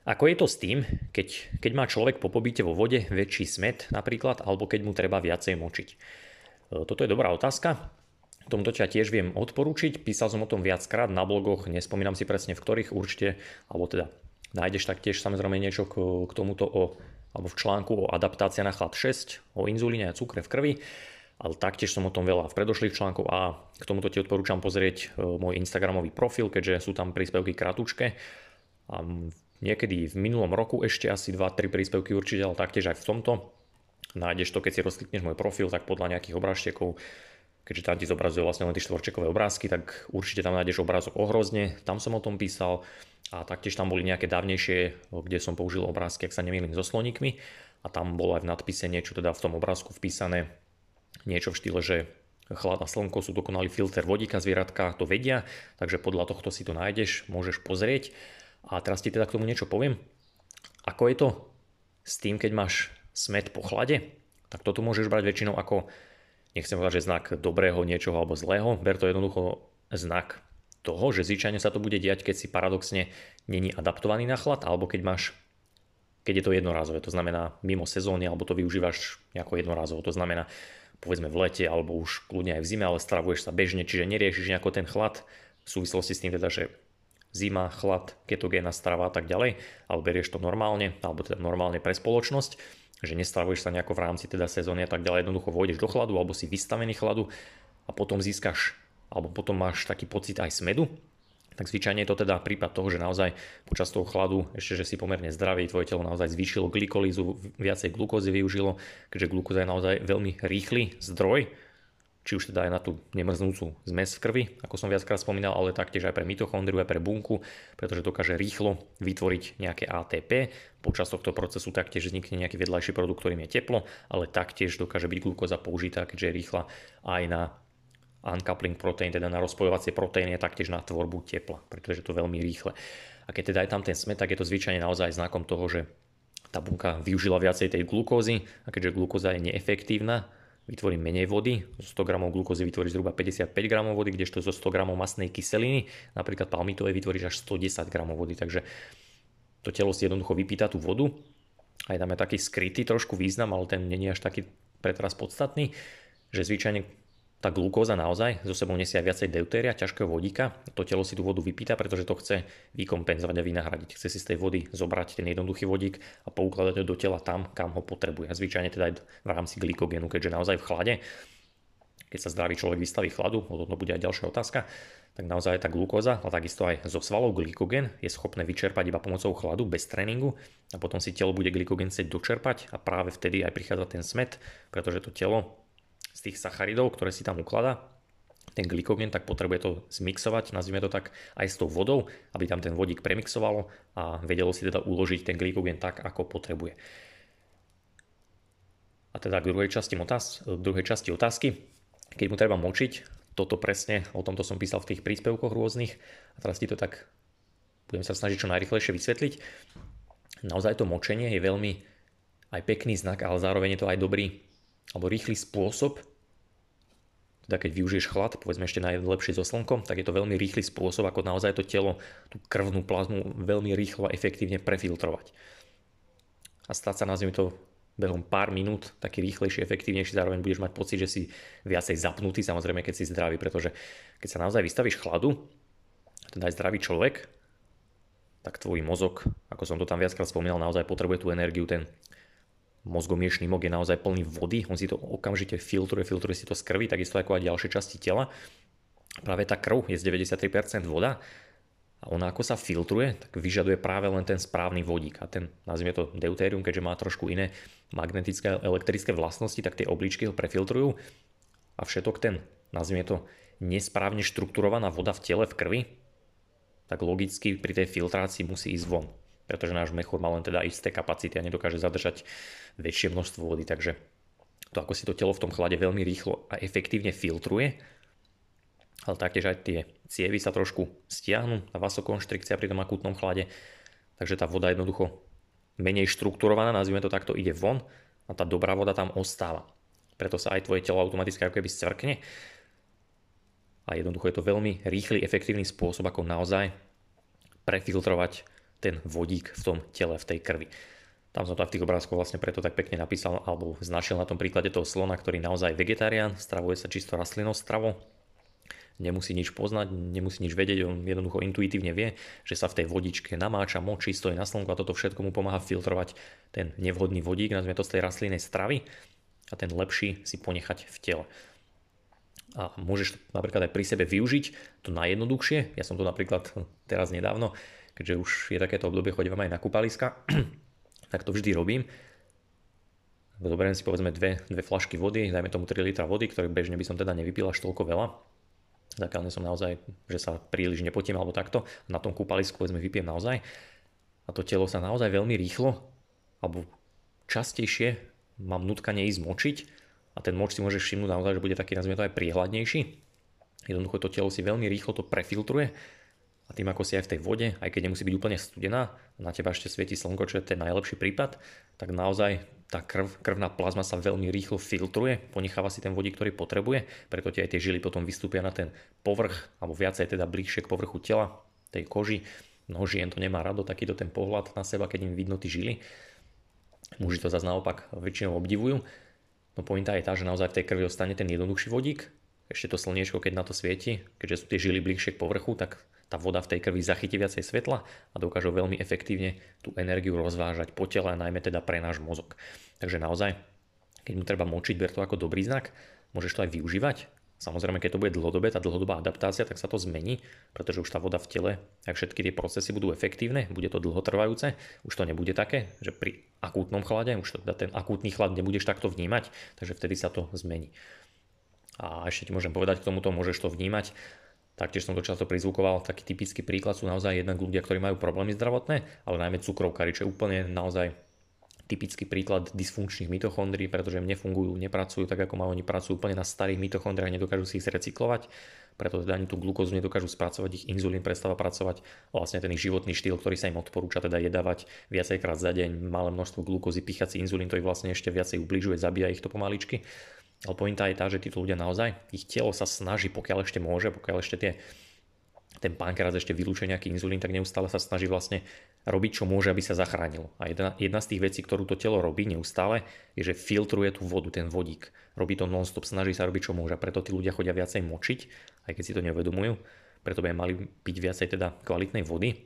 Ako je to s tým, keď, keď má človek po pobyte vo vode väčší smet napríklad, alebo keď mu treba viacej močiť? E, toto je dobrá otázka. Tomto ťa tiež viem odporúčiť. Písal som o tom viackrát na blogoch, nespomínam si presne v ktorých určite, alebo teda nájdeš taktiež samozrejme niečo k, k tomuto o alebo v článku o adaptácia na chlad 6, o inzulíne a cukre v krvi, ale taktiež som o tom veľa v predošlých článkoch a k tomuto ti odporúčam pozrieť e, môj Instagramový profil, keďže sú tam príspevky kratučké. A niekedy v minulom roku ešte asi 2-3 príspevky určite, ale taktiež aj v tomto. Nájdeš to, keď si rozklikneš môj profil, tak podľa nejakých obrážtekov keďže tam ti zobrazuje vlastne len tie štvorčekové obrázky, tak určite tam nájdeš obrázok o hrozne, tam som o tom písal a taktiež tam boli nejaké dávnejšie, kde som použil obrázky, ak sa nemýlim, so sloníkmi a tam bolo aj v nadpise niečo teda v tom obrázku vpísané niečo v štýle, že chlad a slnko sú dokonalý filter vodíka, zvieratka to vedia, takže podľa tohto si to nájdeš, môžeš pozrieť. A teraz ti teda k tomu niečo poviem. Ako je to s tým, keď máš smet po chlade? Tak toto môžeš brať väčšinou ako, nechcem povedať, že znak dobrého niečoho alebo zlého, ber to jednoducho znak toho, že zvyčajne sa to bude diať, keď si paradoxne není adaptovaný na chlad, alebo keď máš keď je to jednorázové, to znamená mimo sezóny, alebo to využívaš ako jednorázovo, to znamená povedzme v lete alebo už kľudne aj v zime, ale stravuješ sa bežne, čiže neriešiš nejako ten chlad v súvislosti s tým teda, že zima, chlad, ketogénna strava a tak ďalej, ale berieš to normálne, alebo teda normálne pre spoločnosť, že nestravuješ sa nejako v rámci teda sezóny a tak ďalej, jednoducho vojdeš do chladu alebo si vystavený chladu a potom získaš, alebo potom máš taký pocit aj smedu, tak zvyčajne je to teda prípad toho, že naozaj počas toho chladu, ešte že si pomerne zdravý, tvoje telo naozaj zvýšilo glykolízu, viacej glukózy využilo, keďže glukóza je naozaj veľmi rýchly zdroj, či už teda aj na tú nemrznúcu zmes v krvi, ako som viackrát spomínal, ale taktiež aj pre mitochondriu, aj pre bunku, pretože dokáže rýchlo vytvoriť nejaké ATP. Počas tohto procesu taktiež vznikne nejaký vedľajší produkt, ktorým je teplo, ale taktiež dokáže byť glukóza použitá, keďže je rýchla aj na uncoupling protein, teda na rozpojovacie proteíny a taktiež na tvorbu tepla, pretože to veľmi rýchle. A keď teda je tam ten smet, tak je to zvyčajne naozaj znakom toho, že tá bunka využila viacej tej glukózy a keďže glukóza je neefektívna, vytvorí menej vody, zo 100 g glukózy vytvorí zhruba 55 g vody, kdežto zo 100 g masnej kyseliny, napríklad palmitovej, vytvoríš až 110 g vody, takže to telo si jednoducho vypýta tú vodu, aj tam je taký skrytý trošku význam, ale ten není až taký pretras podstatný, že zvyčajne tá glukóza naozaj zo sebou nesie aj viacej deutéria, ťažkého vodíka. To telo si tú vodu vypýta, pretože to chce vykompenzovať a vynahradiť. Chce si z tej vody zobrať ten jednoduchý vodík a poukladať ho do tela tam, kam ho potrebuje. A zvyčajne teda aj v rámci glykogénu, keďže naozaj v chlade, keď sa zdravý človek vystaví chladu, o tom bude aj ďalšia otázka, tak naozaj tá glukóza, ale takisto aj zo svalov glykogen je schopné vyčerpať iba pomocou chladu bez tréningu a potom si telo bude glykogen chcieť dočerpať a práve vtedy aj prichádza ten smet, pretože to telo z tých sacharidov, ktoré si tam ukladá, ten glykogen, tak potrebuje to zmixovať, nazvime to tak, aj s tou vodou, aby tam ten vodík premixovalo a vedelo si teda uložiť ten glykogen tak, ako potrebuje. A teda k druhej časti, otáz- druhej časti otázky, keď mu treba močiť, toto presne, o tomto som písal v tých príspevkoch rôznych a teraz ti to tak budem sa snažiť čo najrychlejšie vysvetliť. Naozaj to močenie je veľmi aj pekný znak, ale zároveň je to aj dobrý alebo rýchly spôsob, teda keď využiješ chlad, povedzme ešte najlepšie so slnkom, tak je to veľmi rýchly spôsob, ako naozaj to telo, tú krvnú plazmu veľmi rýchlo a efektívne prefiltrovať. A stať sa, nazvime to, behom pár minút taký rýchlejší, efektívnejší, zároveň budeš mať pocit, že si viacej zapnutý, samozrejme, keď si zdravý, pretože keď sa naozaj vystavíš chladu, teda aj zdravý človek, tak tvoj mozog, ako som to tam viackrát spomínal, naozaj potrebuje tú energiu, ten mozgomiešný mok je naozaj plný vody, on si to okamžite filtruje, filtruje si to z krvi, takisto ako aj ďalšie časti tela. Práve tá krv je z 93% voda a ona ako sa filtruje, tak vyžaduje práve len ten správny vodík. A ten, nazvime to deutérium, keďže má trošku iné magnetické a elektrické vlastnosti, tak tie obličky ho prefiltrujú a všetok ten, nazvime to, nesprávne štrukturovaná voda v tele, v krvi, tak logicky pri tej filtrácii musí ísť von pretože náš mechúr má len teda isté kapacity a nedokáže zadržať väčšie množstvo vody, takže to ako si to telo v tom chlade veľmi rýchlo a efektívne filtruje, ale taktiež aj tie cievy sa trošku stiahnu, tá vasokonštrikcia pri tom akutnom chlade, takže tá voda jednoducho menej štrukturovaná, nazvime to takto, ide von a tá dobrá voda tam ostáva. Preto sa aj tvoje telo automaticky ako keby scvrkne a jednoducho je to veľmi rýchly, efektívny spôsob, ako naozaj prefiltrovať ten vodík v tom tele, v tej krvi. Tam som to v tých obrázkoch vlastne preto tak pekne napísal alebo značil na tom príklade toho slona, ktorý naozaj vegetarián, stravuje sa čisto rastlinnou stravou, nemusí nič poznať, nemusí nič vedieť, on jednoducho intuitívne vie, že sa v tej vodičke namáča, močí, stojí na slnku a toto všetko mu pomáha filtrovať ten nevhodný vodík, nazvime to z tej rastlinnej stravy a ten lepší si ponechať v tele. A môžeš to napríklad aj pri sebe využiť, to najjednoduchšie, ja som to napríklad teraz nedávno keďže už je takéto obdobie, chodím aj na kúpaliska, tak to vždy robím. Zoberiem si povedzme dve, dve flašky vody, dajme tomu 3 litra vody, ktoré bežne by som teda nevypil až toľko veľa. Zakiaľ som naozaj, že sa príliš nepotím alebo takto, na tom kúpalisku povedzme vypijem naozaj. A to telo sa naozaj veľmi rýchlo, alebo častejšie mám nutkanie ísť močiť a ten moč si môžeš všimnúť naozaj, že bude taký, nazvime to aj priehľadnejší. Jednoducho to telo si veľmi rýchlo to prefiltruje a tým ako si aj v tej vode, aj keď nemusí byť úplne studená, na teba ešte svieti slnko, čo je ten najlepší prípad, tak naozaj tá krv, krvná plazma sa veľmi rýchlo filtruje, ponecháva si ten vodík, ktorý potrebuje, preto ti aj tie žily potom vystúpia na ten povrch, alebo viacej teda bližšie k povrchu tela, tej koži. Mnoho žien to nemá rado, takýto ten pohľad na seba, keď im vidno tie žily. Muži to zase naopak väčšinou obdivujú. No pointa je tá, že naozaj v tej krvi ostane ten jednoduchší vodík. Ešte to slniečko, keď na to svieti, keďže sú tie žily bližšie k povrchu, tak tá voda v tej krvi zachytí viacej svetla a dokážu veľmi efektívne tú energiu rozvážať po tele, najmä teda pre náš mozog. Takže naozaj, keď mu treba močiť, ber to ako dobrý znak, môžeš to aj využívať. Samozrejme, keď to bude dlhodobé, tá dlhodobá adaptácia, tak sa to zmení, pretože už tá voda v tele, ak všetky tie procesy budú efektívne, bude to dlhotrvajúce, už to nebude také, že pri akútnom chlade, už teda ten akútny chlad nebudeš takto vnímať, takže vtedy sa to zmení. A ešte ti môžem povedať k tomuto, môžeš to vnímať Taktiež som to často prizvukoval, taký typický príklad sú naozaj jednak ľudia, ktorí majú problémy zdravotné, ale najmä cukrovkári, čo je úplne naozaj typický príklad dysfunkčných mitochondrií, pretože nefungujú, nepracujú tak, ako majú, oni pracujú úplne na starých mitochondriách, nedokážu si ich recyklovať, preto teda ani tú glukózu nedokážu spracovať, ich inzulín prestáva pracovať, vlastne ten ich životný štýl, ktorý sa im odporúča teda jedávať viacejkrát za deň, malé množstvo glukózy, pýchať si inzulín, to ich vlastne ešte viacej ubližuje, zabíja ich to pomaličky. Ale pointa je tá, že títo ľudia naozaj, ich telo sa snaží, pokiaľ ešte môže, pokiaľ ešte tie, ten pankrát ešte vylúčuje nejaký inzulín, tak neustále sa snaží vlastne robiť, čo môže, aby sa zachránil. A jedna, jedna z tých vecí, ktorú to telo robí neustále, je, že filtruje tú vodu, ten vodík. Robí to non-stop, snaží sa robiť, čo môže. Preto tí ľudia chodia viacej močiť, aj keď si to neuvedomujú. Preto by mali piť viacej teda kvalitnej vody.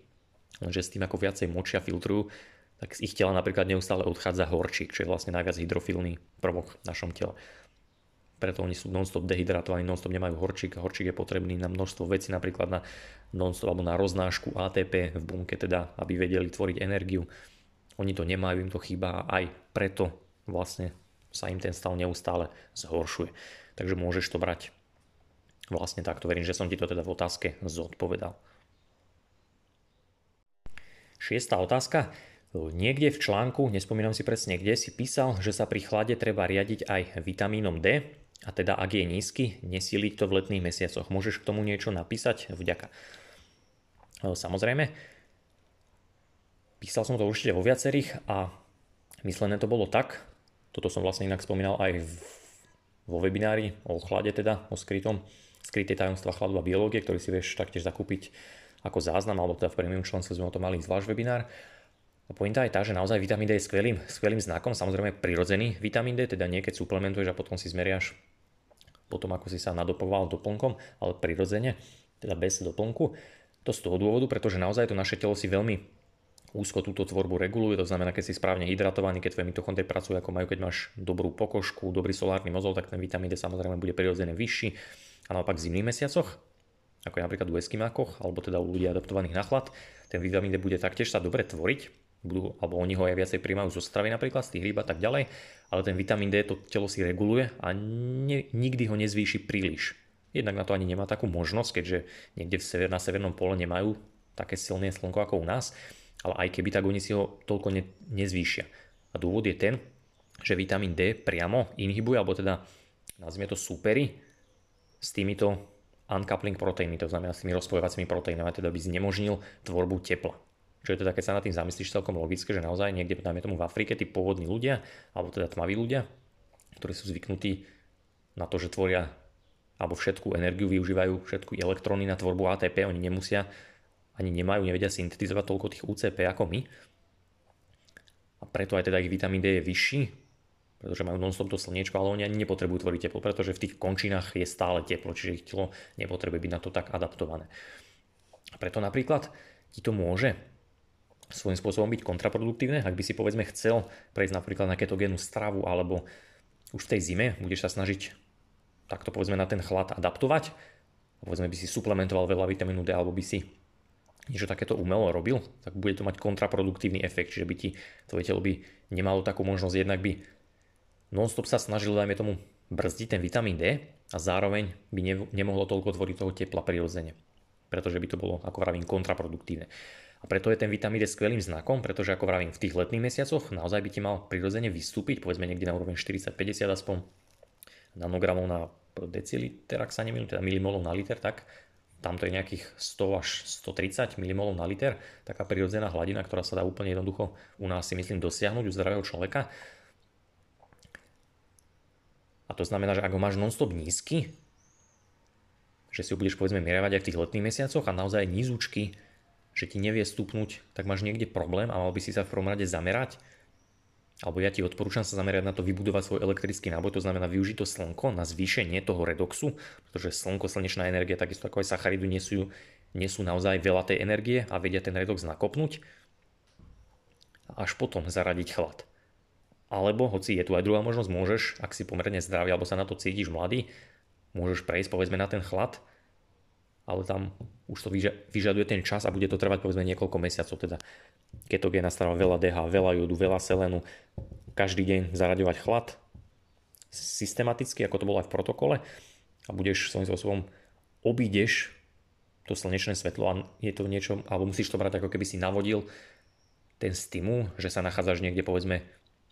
Lenže s tým, ako viacej močia, filtrujú, tak z ich tela napríklad neustále odchádza horčík, čo je vlastne najviac hydrofilný prvok v našom tele preto oni sú non-stop dehydratovaní, non-stop nemajú horčík. Horčík je potrebný na množstvo vecí, napríklad na non-stop alebo na roznášku ATP v bunke, teda aby vedeli tvoriť energiu. Oni to nemajú, im to chýba a aj preto vlastne sa im ten stav neustále zhoršuje. Takže môžeš to brať vlastne takto. Verím, že som ti to teda v otázke zodpovedal. Šiestá otázka. Niekde v článku, nespomínam si presne kde, si písal, že sa pri chlade treba riadiť aj vitamínom D. A teda ak je nízky, nesíliť to v letných mesiacoch. Môžeš k tomu niečo napísať? Vďaka. Samozrejme, písal som to určite vo viacerých a myslené to bolo tak, toto som vlastne inak spomínal aj v, vo webinári o chlade teda, o skrytom, skryté tajomstva chladu a biológie, ktorý si vieš taktiež zakúpiť ako záznam, alebo teda v premium členstve sme o tom mali zvlášť webinár. A pointa je tá, že naozaj vitamín D je skvelým, skvelým znakom, samozrejme prirodzený vitamín D, teda nie keď suplementuješ a potom si zmeriaš potom ako si sa nadopoval doplnkom, ale prirodzene, teda bez doplnku. To z toho dôvodu, pretože naozaj to naše telo si veľmi úzko túto tvorbu reguluje, to znamená, keď si správne hydratovaný, keď tvoje mitochondrie pracujú ako majú, keď máš dobrú pokožku, dobrý solárny mozol, tak ten vitamín D samozrejme bude prirodzene vyšší. A naopak v zimných mesiacoch, ako je napríklad u eskimákoch, alebo teda u ľudí adaptovaných na chlad, ten vitamín D bude taktiež sa dobre tvoriť, budú, alebo oni ho aj viacej príjmajú zo stravy napríklad, z tých rýb a tak ďalej, ale ten vitamín D to telo si reguluje a ne, nikdy ho nezvýši príliš. Jednak na to ani nemá takú možnosť, keďže niekde v sever, na severnom pole nemajú také silné slnko ako u nás, ale aj keby, tak oni si ho toľko ne, nezvýšia. A dôvod je ten, že vitamín D priamo inhibuje, alebo teda nazvime to supery s týmito uncoupling proteínmi, to znamená s tými rozpojovacími proteínami, teda by znemožnil tvorbu tepla. Čo je teda, keď sa nad tým zamyslíš celkom logické, že naozaj niekde, dajme tomu v Afrike, tí pôvodní ľudia, alebo teda tmaví ľudia, ktorí sú zvyknutí na to, že tvoria alebo všetku energiu využívajú, všetky elektróny na tvorbu ATP, oni nemusia, ani nemajú, nevedia syntetizovať toľko tých UCP ako my. A preto aj teda ich vitamín D je vyšší, pretože majú non-stop to slniečko, ale oni ani nepotrebujú tvoriť teplo, pretože v tých končinách je stále teplo, čiže ich telo nepotrebuje byť na to tak adaptované. Preto napríklad ti to môže svojím spôsobom byť kontraproduktívne. Ak by si povedzme chcel prejsť napríklad na ketogénnu stravu alebo už v tej zime budeš sa snažiť takto povedzme na ten chlad adaptovať, povedzme by si suplementoval veľa vitamínu D alebo by si niečo takéto umelo robil, tak bude to mať kontraproduktívny efekt, čiže by ti tvoje telo by nemalo takú možnosť, jednak by nonstop sa snažil, dajme tomu, brzdiť ten vitamín D a zároveň by nemohlo toľko tvoriť toho tepla prirodzene, pretože by to bolo, ako vravím, kontraproduktívne. A preto je ten vitamín D skvelým znakom, pretože ako vravím, v tých letných mesiacoch naozaj by ti mal prirodzene vystúpiť, povedzme niekde na úroveň 40-50 aspoň nanogramov na deciliter, ak sa nemýlim, teda milimolov na liter, tak tam to je nejakých 100 až 130 milimolov na liter, taká prirodzená hladina, ktorá sa dá úplne jednoducho u nás si myslím dosiahnuť u zdravého človeka. A to znamená, že ak ho máš non-stop nízky, že si ho budeš povedzme mierovať aj v tých letných mesiacoch a naozaj nízučky, že ti nevie stupnúť, tak máš niekde problém a mal by si sa v prvom rade zamerať alebo ja ti odporúčam sa zamerať na to vybudovať svoj elektrický náboj, to znamená využiť to slnko na zvýšenie toho redoxu, pretože slnko, slnečná energia, takisto ako aj sacharidu nesú, nesú naozaj veľa tej energie a vedia ten redox nakopnúť až potom zaradiť chlad. Alebo, hoci je tu aj druhá možnosť, môžeš, ak si pomerne zdravý alebo sa na to cítiš mladý, môžeš prejsť povedzme na ten chlad ale tam už to vyžaduje ten čas a bude to trvať povedzme niekoľko mesiacov. Teda ketogéna strava, veľa DH, veľa jodu, veľa selenu, každý deň zaraďovať chlad systematicky, ako to bolo aj v protokole a budeš svojím spôsobom obídeš to slnečné svetlo a je to niečo, alebo musíš to brať ako keby si navodil ten stimul, že sa nachádzaš niekde povedzme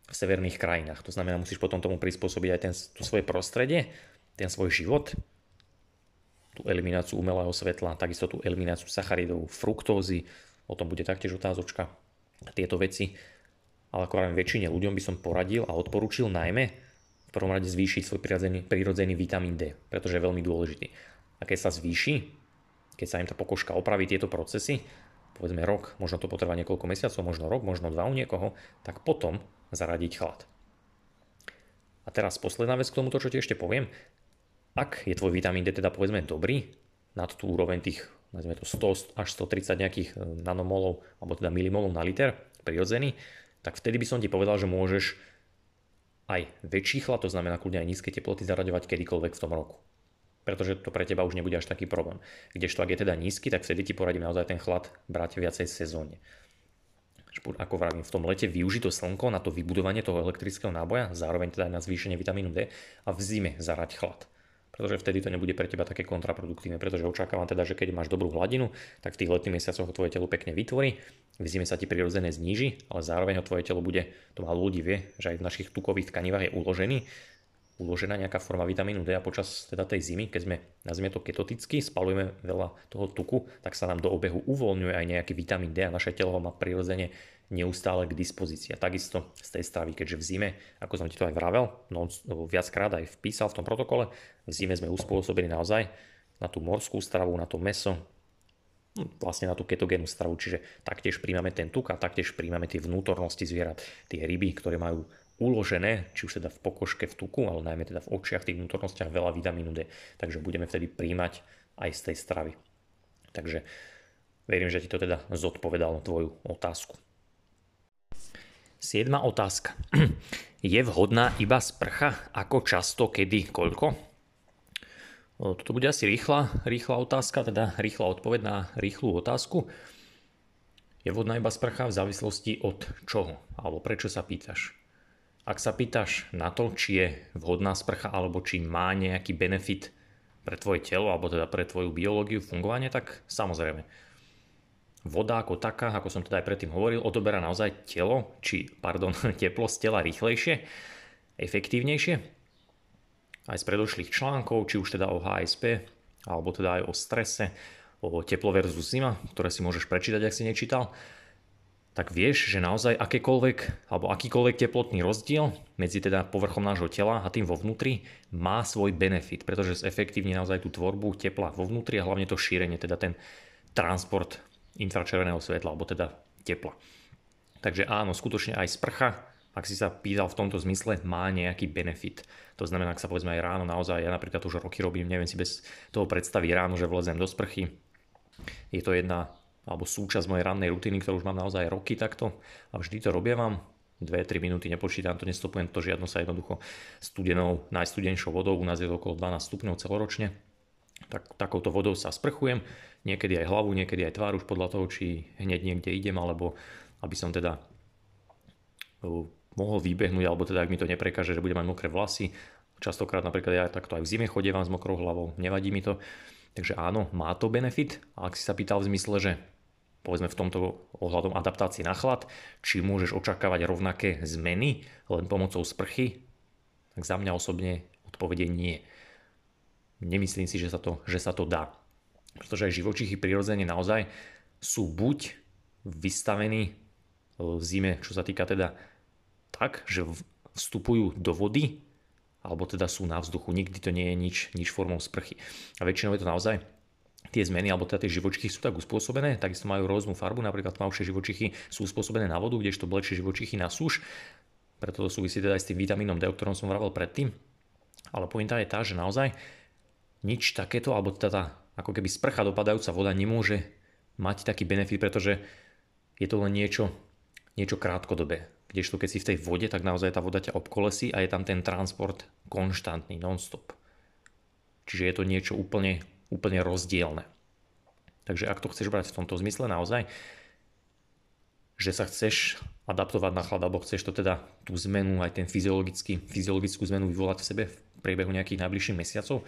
v severných krajinách. To znamená, musíš potom tomu prispôsobiť aj ten, to svoje prostredie, ten svoj život, tú elimináciu umelého svetla, takisto tú elimináciu sacharidov, fruktózy, o tom bude taktiež otázočka, tieto veci. Ale ako vravím, väčšine ľuďom by som poradil a odporúčil najmä v prvom rade zvýšiť svoj prirodzený, prirodzený vitamín D, pretože je veľmi dôležitý. A keď sa zvýši, keď sa im tá pokožka opraví tieto procesy, povedzme rok, možno to potrvá niekoľko mesiacov, možno rok, možno dva u niekoho, tak potom zaradiť chlad. A teraz posledná vec k tomuto, čo ti ešte poviem. Ak je tvoj vitamín D teda povedzme dobrý, nad tú úroveň tých nazvime to 100 až 130 nejakých e, nanomolov alebo teda milimolov na liter prirodzený, tak vtedy by som ti povedal, že môžeš aj väčší chlad, to znamená kľudne aj nízke teploty zaraďovať kedykoľvek v tom roku. Pretože to pre teba už nebude až taký problém. Kdežto ak je teda nízky, tak vtedy ti poradím naozaj ten chlad brať viacej sezóne. Ako vravím, v tom lete využiť to slnko na to vybudovanie toho elektrického náboja, zároveň teda aj na zvýšenie vitamínu D a v zime zarať chlad pretože vtedy to nebude pre teba také kontraproduktívne, pretože očakávam teda, že keď máš dobrú hladinu, tak v tých letných mesiacoch tvoje telo pekne vytvorí, v zime sa ti prirodzené zníži, ale zároveň tvoje telo bude, to málo ľudí vie, že aj v našich tukových tkanivách je uložený, uložená nejaká forma vitamínu D a počas teda tej zimy, keď sme, nazvime to ketoticky, spalujeme veľa toho tuku, tak sa nám do obehu uvoľňuje aj nejaký vitamín D a naše telo ho má prirodzene neustále k dispozícii. A takisto z tej stravy, keďže v zime, ako som ti to aj vravel, no, viackrát aj vpísal v tom protokole, v zime sme uspôsobili naozaj na tú morskú stravu, na to meso, hm, vlastne na tú ketogénnu stravu, čiže taktiež príjmame ten tuk a taktiež príjmame tie vnútornosti zvierat, tie ryby, ktoré majú uložené, či už teda v pokožke, v tuku, ale najmä teda v očiach, tých vnútornostiach veľa vitamínu D, takže budeme vtedy príjmať aj z tej stravy. Takže verím, že ti to teda zodpovedalo tvoju otázku. Siedma otázka. Je vhodná iba sprcha? Ako často, kedy, koľko? Toto bude asi rýchla, rýchla otázka, teda rýchla odpoveď na rýchlu otázku. Je vhodná iba sprcha v závislosti od čoho? Alebo prečo sa pýtaš? Ak sa pýtaš na to, či je vhodná sprcha alebo či má nejaký benefit pre tvoje telo alebo teda pre tvoju biológiu fungovanie, tak samozrejme voda ako taká, ako som teda aj predtým hovoril, odoberá naozaj telo, či, pardon, teplo z tela rýchlejšie, efektívnejšie. Aj z predošlých článkov, či už teda o HSP, alebo teda aj o strese, o teplo versus zima, ktoré si môžeš prečítať, ak si nečítal, tak vieš, že naozaj akékoľvek alebo akýkoľvek teplotný rozdiel medzi teda povrchom nášho tela a tým vo vnútri má svoj benefit, pretože zefektívni naozaj tú tvorbu tepla vo vnútri a hlavne to šírenie, teda ten transport infračerveného svetla, alebo teda tepla. Takže áno, skutočne aj sprcha, ak si sa pýtal v tomto zmysle, má nejaký benefit. To znamená, ak sa povedzme aj ráno naozaj, ja napríklad už roky robím, neviem si bez toho predstaviť ráno, že vlezem do sprchy. Je to jedna alebo súčasť mojej rannej rutiny, ktorú už mám naozaj roky takto a vždy to robievam. 2-3 minúty nepočítam to, nestopujem to žiadno sa jednoducho studenou, najstudenšou vodou, u nás je to okolo 12 stupňov celoročne. Tak, takouto vodou sa sprchujem, niekedy aj hlavu, niekedy aj tvár už podľa toho, či hneď niekde idem, alebo aby som teda uh, mohol vybehnúť, alebo teda ak mi to neprekáže, že budem mať mokré vlasy. Častokrát napríklad ja takto aj v zime chodievam s mokrou hlavou, nevadí mi to. Takže áno, má to benefit. A ak si sa pýtal v zmysle, že povedzme v tomto ohľadom adaptácie na chlad, či môžeš očakávať rovnaké zmeny len pomocou sprchy, tak za mňa osobne odpovede nie. Nemyslím si, že sa to, že sa to dá. Pretože aj živočichy prirodzene naozaj sú buď vystavení v zime, čo sa týka teda tak, že vstupujú do vody, alebo teda sú na vzduchu. Nikdy to nie je nič, nič formou sprchy. A väčšinou je to naozaj tie zmeny alebo teda tie živočichy sú tak uspôsobené, takisto majú rôznu farbu, napríklad tmavšie živočichy sú uspôsobené na vodu, kdežto blečie živočichy na súž, preto to súvisí teda aj s tým vitamínom D, o ktorom som vravel predtým. Ale pointa je tá, že naozaj nič takéto, alebo teda ako keby sprcha dopadajúca voda nemôže mať taký benefit, pretože je to len niečo, niečo krátkodobé. Kdežto keď si v tej vode, tak naozaj tá voda ťa obkolesí a je tam ten transport konštantný, non-stop. Čiže je to niečo úplne úplne rozdielne. Takže ak to chceš brať v tomto zmysle naozaj, že sa chceš adaptovať na chlad, alebo chceš to teda tú zmenu, aj ten fyziologickú zmenu vyvolať v sebe v priebehu nejakých najbližších mesiacov,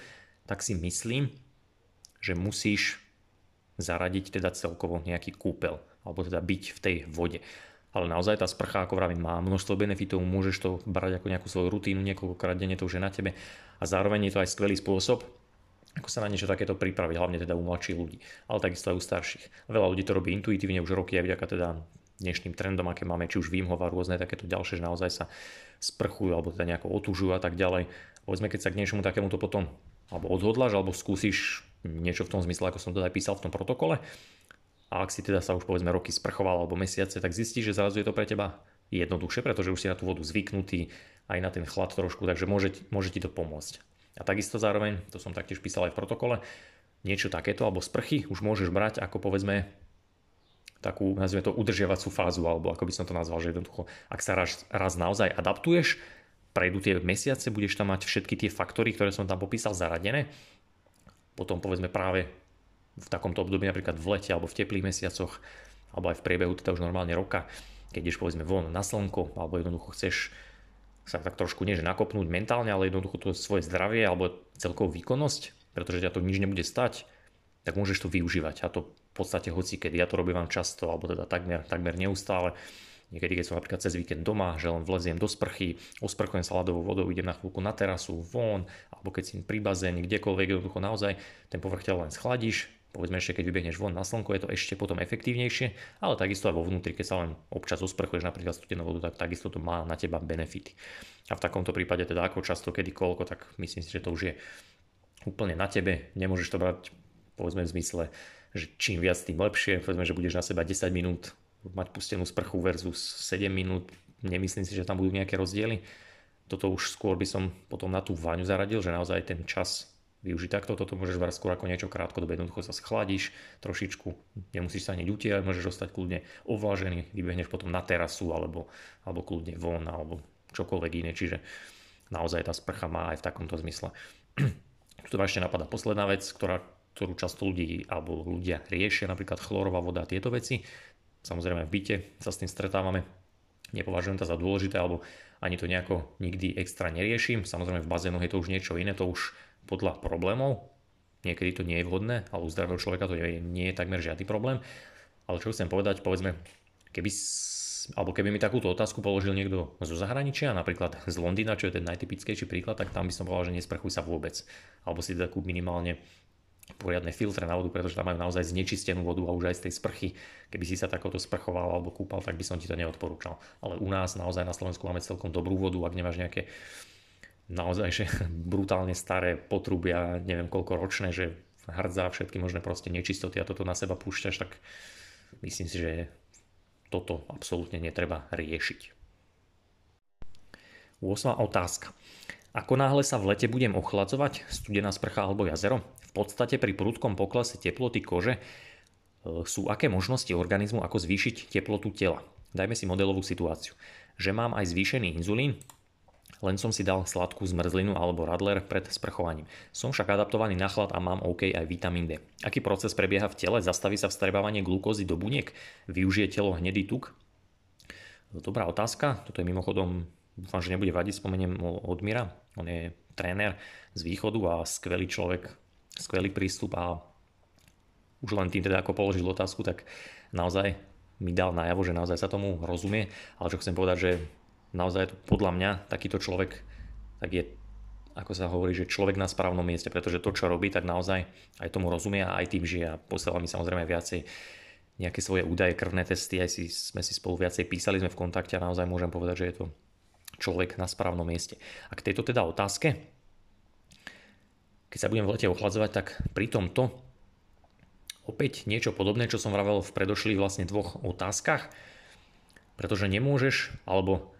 tak si myslím, že musíš zaradiť teda celkovo nejaký kúpel, alebo teda byť v tej vode. Ale naozaj tá sprcha, ako vravím, má množstvo benefitov, môžeš to brať ako nejakú svoju rutínu niekoľkokrát denne, to už je na tebe a zároveň je to aj skvelý spôsob, ako sa na niečo takéto pripraviť, hlavne teda u mladších ľudí, ale takisto aj u starších. Veľa ľudí to robí intuitívne už roky aj vďaka teda dnešným trendom, aké máme, či už výmhova, rôzne takéto ďalšie, že naozaj sa sprchujú alebo teda nejako otúžujú a tak ďalej. Povedzme, keď sa k niečomu takémuto potom alebo odhodláš, alebo skúsiš niečo v tom zmysle, ako som teda aj písal v tom protokole, a ak si teda sa už povedzme roky sprchoval alebo mesiace, tak zistíš, že zrazu je to pre teba jednoduchšie, pretože už si na tú vodu zvyknutý, aj na ten chlad trošku, takže môže, môže ti to pomôcť. A takisto zároveň, to som taktiež písal aj v protokole, niečo takéto alebo sprchy už môžeš brať ako povedzme takú, nazvime to, udržiavacú fázu, alebo ako by som to nazval, že jednoducho, ak sa raz, raz naozaj adaptuješ, prejdú tie mesiace, budeš tam mať všetky tie faktory, ktoré som tam popísal zaradené, potom povedzme práve v takomto období, napríklad v lete alebo v teplých mesiacoch, alebo aj v priebehu teda už normálne roka, keď ideš povedzme von na slnko, alebo jednoducho chceš sa tak trošku nie že nakopnúť mentálne, ale jednoducho to svoje zdravie alebo celkovú výkonnosť, pretože ťa to nič nebude stať, tak môžeš to využívať. A to v podstate hoci keď ja to robím vám často, alebo teda takmer, takmer neustále. Niekedy, keď som napríklad cez víkend doma, že len vleziem do sprchy, osprchujem sa ľadovou vodou, idem na chvíľku na terasu, von, alebo keď si pri bazéne, kdekoľvek, jednoducho naozaj ten povrch len schladíš, povedzme ešte keď vybehneš von na slnko, je to ešte potom efektívnejšie, ale takisto aj vo vnútri, keď sa len občas osprchuješ napríklad studenú vodu, tak takisto to má na teba benefity. A v takomto prípade teda ako často, kedy koľko, tak myslím si, že to už je úplne na tebe, nemôžeš to brať povedzme v zmysle, že čím viac, tým lepšie, povedzme, že budeš na seba 10 minút mať pustenú sprchu versus 7 minút, nemyslím si, že tam budú nejaké rozdiely. Toto už skôr by som potom na tú váňu zaradil, že naozaj ten čas využiť takto. Toto môžeš brať skôr ako niečo krátkodobé. Jednoducho sa schladíš trošičku, nemusíš sa hneď utierať, môžeš ostať kľudne ovlažený, vybehneš potom na terasu alebo, alebo kľudne von alebo čokoľvek iné. Čiže naozaj tá sprcha má aj v takomto zmysle. Tu ma ešte napadá posledná vec, ktorá, ktorú často ľudí alebo ľudia riešia, napríklad chlorová voda a tieto veci. Samozrejme v byte sa s tým stretávame. Nepovažujem to za dôležité alebo ani to nejako nikdy extra neriešim. Samozrejme v bazénoch je to už niečo iné, to už podľa problémov. Niekedy to nie je vhodné, ale u zdravého človeka to je, nie je takmer žiadny problém. Ale čo chcem povedať, povedzme, keby, alebo keby mi takúto otázku položil niekto zo zahraničia, napríklad z Londýna, čo je ten najtypickejší príklad, tak tam by som povedal, že nesprchuj sa vôbec. Alebo si takú minimálne poriadne filtre na vodu, pretože tam majú naozaj znečistenú vodu a už aj z tej sprchy. Keby si sa takoto sprchoval alebo kúpal, tak by som ti to neodporúčal. Ale u nás naozaj na Slovensku máme celkom dobrú vodu, ak nemáš nejaké naozaj že brutálne staré potrubia, neviem koľko ročné, že hrdzá všetky možné proste nečistoty a toto na seba púšťaš, tak myslím si, že toto absolútne netreba riešiť. 8. otázka. Ako náhle sa v lete budem ochladzovať, studená sprcha alebo jazero, v podstate pri prudkom poklese teploty kože e, sú aké možnosti organizmu, ako zvýšiť teplotu tela. Dajme si modelovú situáciu, že mám aj zvýšený inzulín, len som si dal sladkú zmrzlinu alebo radler pred sprchovaním. Som však adaptovaný na chlad a mám OK aj vitamín D. Aký proces prebieha v tele? Zastaví sa vstrebávanie glukózy do buniek? Využije telo hnedý tuk? Dobrá otázka. Toto je mimochodom, dúfam, že nebude vadiť, spomeniem Odmira. On je tréner z východu a skvelý človek, skvelý prístup a už len tým teda ako položil otázku, tak naozaj mi dal najavo, že naozaj sa tomu rozumie, ale čo chcem povedať, že naozaj podľa mňa takýto človek tak je ako sa hovorí, že človek na správnom mieste, pretože to, čo robí, tak naozaj aj tomu rozumie a aj tým žije a posiela mi samozrejme viacej nejaké svoje údaje, krvné testy, aj si, sme si spolu viacej písali, sme v kontakte a naozaj môžem povedať, že je to človek na správnom mieste. A k tejto teda otázke, keď sa budem v lete ochladzovať, tak pri tomto opäť niečo podobné, čo som vravel v predošlých vlastne dvoch otázkach, pretože nemôžeš, alebo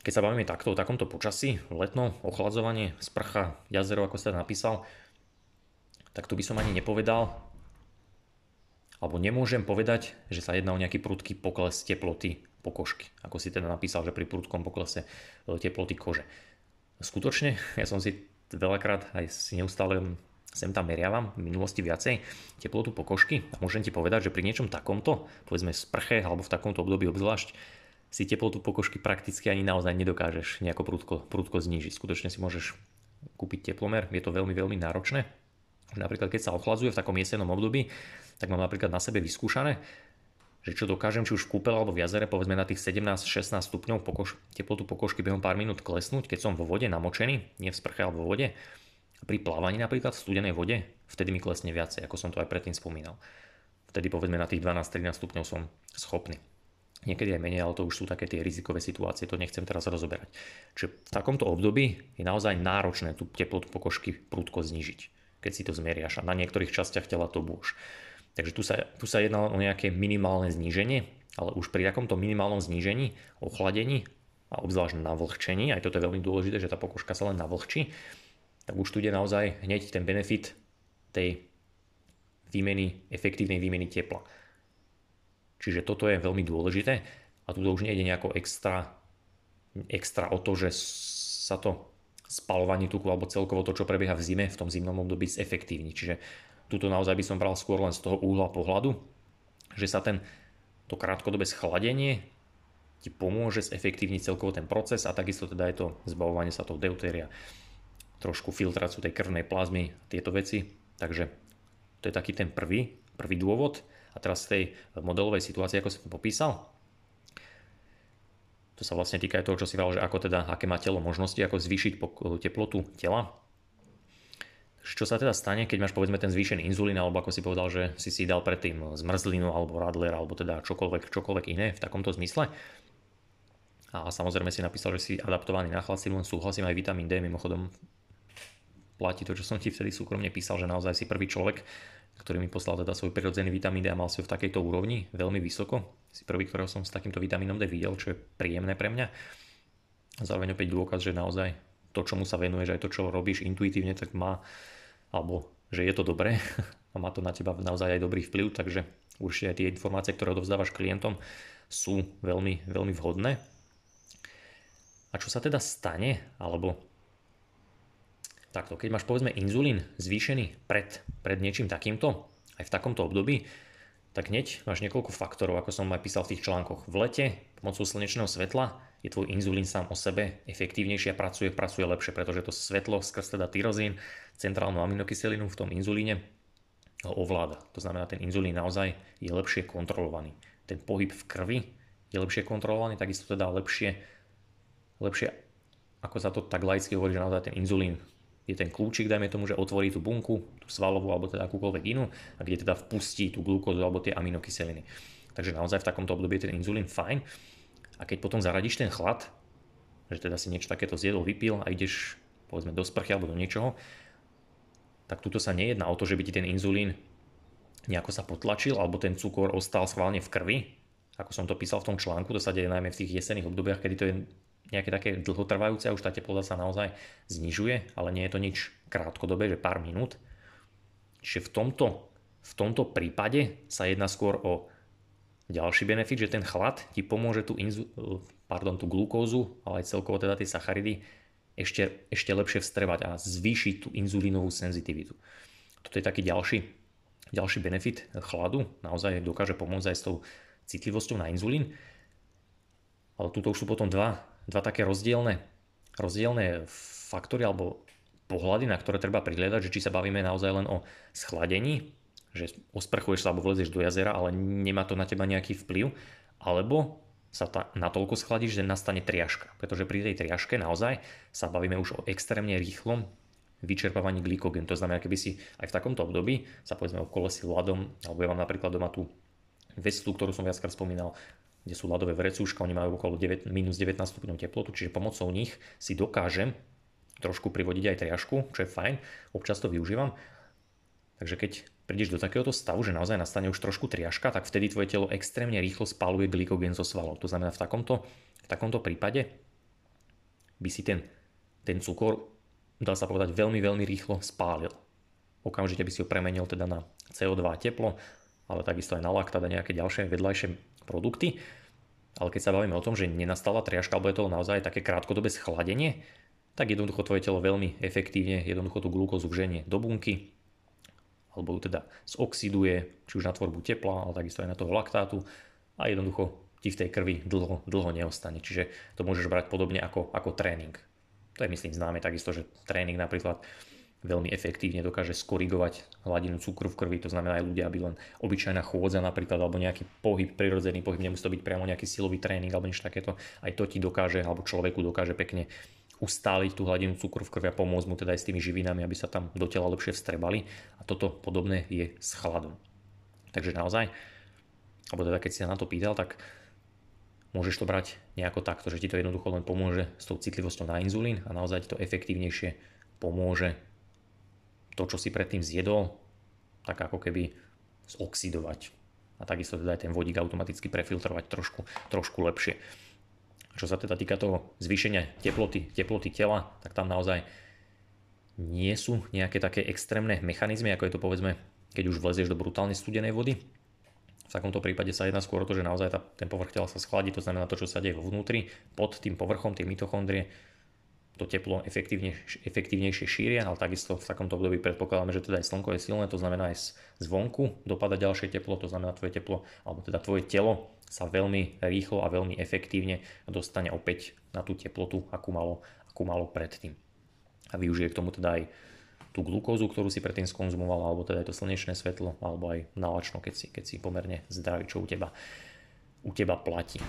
keď sa bavíme takto o takomto počasí, letno, ochladzovanie, sprcha, jazero, ako ste napísal, tak tu by som ani nepovedal, alebo nemôžem povedať, že sa jedná o nejaký prudký pokles teploty pokožky, ako si teda napísal, že pri prudkom poklese teploty kože. Skutočne, ja som si veľakrát aj si neustále sem tam meriavam, v minulosti viacej teplotu pokožky a môžem ti povedať, že pri niečom takomto, povedzme sprche alebo v takomto období obzvlášť, si teplotu pokožky prakticky ani naozaj nedokážeš nejako prudko, prudko znížiť. Skutočne si môžeš kúpiť teplomer, je to veľmi, veľmi náročné. Napríklad keď sa ochladzuje v takom jesenom období, tak mám napríklad na sebe vyskúšané, že čo dokážem, či už v kúpele alebo v jazere, povedzme na tých 17-16 stupňov pokož, teplotu pokožky behom pár minút klesnúť, keď som vo vode namočený, nie v sprche alebo vo vode. Pri plávaní napríklad v studenej vode, vtedy mi klesne viacej, ako som to aj predtým spomínal. Vtedy povedzme na tých 12-13 stupňov som schopný niekedy aj menej, ale to už sú také tie rizikové situácie, to nechcem teraz rozoberať. Čiže v takomto období je naozaj náročné tú teplotu pokožky prúdko znižiť, keď si to zmeriaš a na niektorých častiach tela to bôž. Takže tu sa, tu sa jedná o nejaké minimálne zníženie, ale už pri takomto minimálnom znížení, ochladení a obzvlášť na vlhčení, aj toto je veľmi dôležité, že tá pokožka sa len navlhčí, tak už tu ide naozaj hneď ten benefit tej výmeny, efektívnej výmeny tepla. Čiže toto je veľmi dôležité a tu už nejde nejako extra, extra o to, že sa to spalovanie tuku alebo celkovo to, čo prebieha v zime, v tom zimnom období zefektívni. Čiže tuto naozaj by som bral skôr len z toho úhla pohľadu, že sa ten, to krátkodobé schladenie ti pomôže zefektívniť celkovo ten proces a takisto teda je to zbavovanie sa toho deutéria, trošku filtráciu tej krvnej plazmy, tieto veci. Takže to je taký ten prvý, prvý dôvod. A teraz z tej modelovej situácie, ako som popísal, to sa vlastne týka aj toho, čo si vral, že ako teda, aké má telo možnosti, ako zvýšiť teplotu tela. Čo sa teda stane, keď máš povedzme ten zvýšený inzulín, alebo ako si povedal, že si si dal predtým zmrzlinu, alebo radler, alebo teda čokoľvek, čokoľvek iné v takomto zmysle. A samozrejme si napísal, že si adaptovaný na chlad, len súhlasím aj vitamín D, mimochodom platí to, čo som ti vtedy súkromne písal, že naozaj si prvý človek, ktorý mi poslal teda svoj prirodzený vitamín D a mal si ho v takejto úrovni, veľmi vysoko. Si prvý, ktorého som s takýmto vitamínom D videl, čo je príjemné pre mňa. Zároveň opäť dôkaz, že naozaj to, čomu sa venuješ, aj to, čo robíš intuitívne, tak má, alebo že je to dobré a má to na teba naozaj aj dobrý vplyv, takže určite aj tie informácie, ktoré odovzdávaš klientom, sú veľmi, veľmi vhodné. A čo sa teda stane, alebo Takto, keď máš povedzme inzulín zvýšený pred, pred niečím takýmto, aj v takomto období, tak hneď máš niekoľko faktorov, ako som aj písal v tých článkoch. V lete pomocou slnečného svetla je tvoj inzulín sám o sebe efektívnejší a pracuje, pracuje lepšie, pretože to svetlo skrz teda tyrozín, centrálnu aminokyselinu v tom inzulíne ho ovláda. To znamená, ten inzulín naozaj je lepšie kontrolovaný. Ten pohyb v krvi je lepšie kontrolovaný, takisto teda lepšie, lepšie ako sa to tak laicky hovorí, že naozaj ten inzulín je ten kľúčik, dajme tomu, že otvorí tú bunku, tú svalovú alebo teda akúkoľvek inú a kde teda vpustí tú glukózu alebo tie aminokyseliny. Takže naozaj v takomto období je ten inzulín fajn. A keď potom zaradíš ten chlad, že teda si niečo takéto zjedol, vypil a ideš povedzme do sprchy alebo do niečoho, tak tuto sa nejedná o to, že by ti ten inzulín nejako sa potlačil alebo ten cukor ostal schválne v krvi, ako som to písal v tom článku, to sa deje najmä v tých jesenných obdobiach, kedy to je nejaké také dlhotrvajúce a už tá teplota sa naozaj znižuje, ale nie je to nič krátkodobé, že pár minút. Čiže v tomto, v tomto prípade sa jedná skôr o ďalší benefit, že ten chlad ti pomôže tú, inzu, pardon, tú glukózu, ale aj celkovo teda tie sacharidy ešte, ešte lepšie vstrebať a zvýšiť tú inzulínovú senzitivitu. Toto je taký ďalší, ďalší benefit chladu, naozaj dokáže pomôcť aj s tou citlivosťou na inzulín. Ale tuto už sú potom dva dva také rozdielne, rozdielne faktory alebo pohľady, na ktoré treba prihľadať, že či sa bavíme naozaj len o schladení že osprchuješ sa alebo vlezieš do jazera, ale nemá to na teba nejaký vplyv, alebo sa ta, natoľko schladíš, že nastane triažka. Pretože pri tej triažke naozaj sa bavíme už o extrémne rýchlom vyčerpávaní glykogénu. To znamená, keby si aj v takomto období sa povedzme si ľadom, alebo ja mám napríklad doma tú veslu, ktorú som viackrát spomínal, kde sú ľadové vrecúška, oni majú okolo 9, minus 19 stupňov teplotu, čiže pomocou nich si dokážem trošku privodiť aj triažku, čo je fajn, občas to využívam. Takže keď prídeš do takéhoto stavu, že naozaj nastane už trošku triažka, tak vtedy tvoje telo extrémne rýchlo spaluje glykogén zo svalov. To znamená, v takomto, v takomto prípade by si ten, ten cukor, dá sa povedať, veľmi, veľmi rýchlo spálil. Okamžite by si ho premenil teda na CO2 teplo, ale takisto aj na laktát a nejaké ďalšie vedľajšie produkty. Ale keď sa bavíme o tom, že nenastala triažka, alebo je to naozaj také krátkodobé schladenie, tak jednoducho tvoje telo veľmi efektívne jednoducho tú glukózu vženie do bunky, alebo ju teda zoxiduje, či už na tvorbu tepla, ale takisto aj na toho laktátu a jednoducho ti v tej krvi dlho, dlho neostane. Čiže to môžeš brať podobne ako, ako tréning. To je myslím známe takisto, že tréning napríklad veľmi efektívne dokáže skorigovať hladinu cukru v krvi, to znamená aj ľudia, aby len obyčajná chôdza napríklad, alebo nejaký pohyb, prirodzený pohyb, nemusí to byť priamo nejaký silový tréning alebo niečo takéto, aj to ti dokáže, alebo človeku dokáže pekne ustáliť tú hladinu cukru v krvi a pomôcť mu teda aj s tými živinami, aby sa tam do tela lepšie vstrebali. A toto podobné je s chladom. Takže naozaj, alebo teda keď si sa na to pýtal, tak môžeš to brať nejako takto, že ti to jednoducho len pomôže s tou citlivosťou na inzulín a naozaj ti to efektívnejšie pomôže to, čo si predtým zjedol, tak ako keby zoxidovať a takisto teda aj ten vodík automaticky prefiltrovať trošku, trošku lepšie. Čo sa teda týka toho zvýšenia teploty, teploty tela, tak tam naozaj nie sú nejaké také extrémne mechanizmy, ako je to povedzme, keď už vlezieš do brutálne studenej vody. V takomto prípade sa jedná skôr o to, že naozaj tá, ten povrch tela sa schladí, to znamená to, čo sa deje vo vnútri, pod tým povrchom, tie mitochondrie, to teplo efektívne, efektívnejšie šíria, ale takisto v takomto období predpokladáme, že teda aj slnko je silné, to znamená aj zvonku dopada ďalšie teplo, to znamená tvoje teplo, alebo teda tvoje telo sa veľmi rýchlo a veľmi efektívne dostane opäť na tú teplotu, akú malo, akú malo predtým. A využije k tomu teda aj tú glukózu, ktorú si predtým skonzumoval, alebo teda aj to slnečné svetlo, alebo aj nalačno, keď si, keď si pomerne zdravý, čo u teba, u teba platí.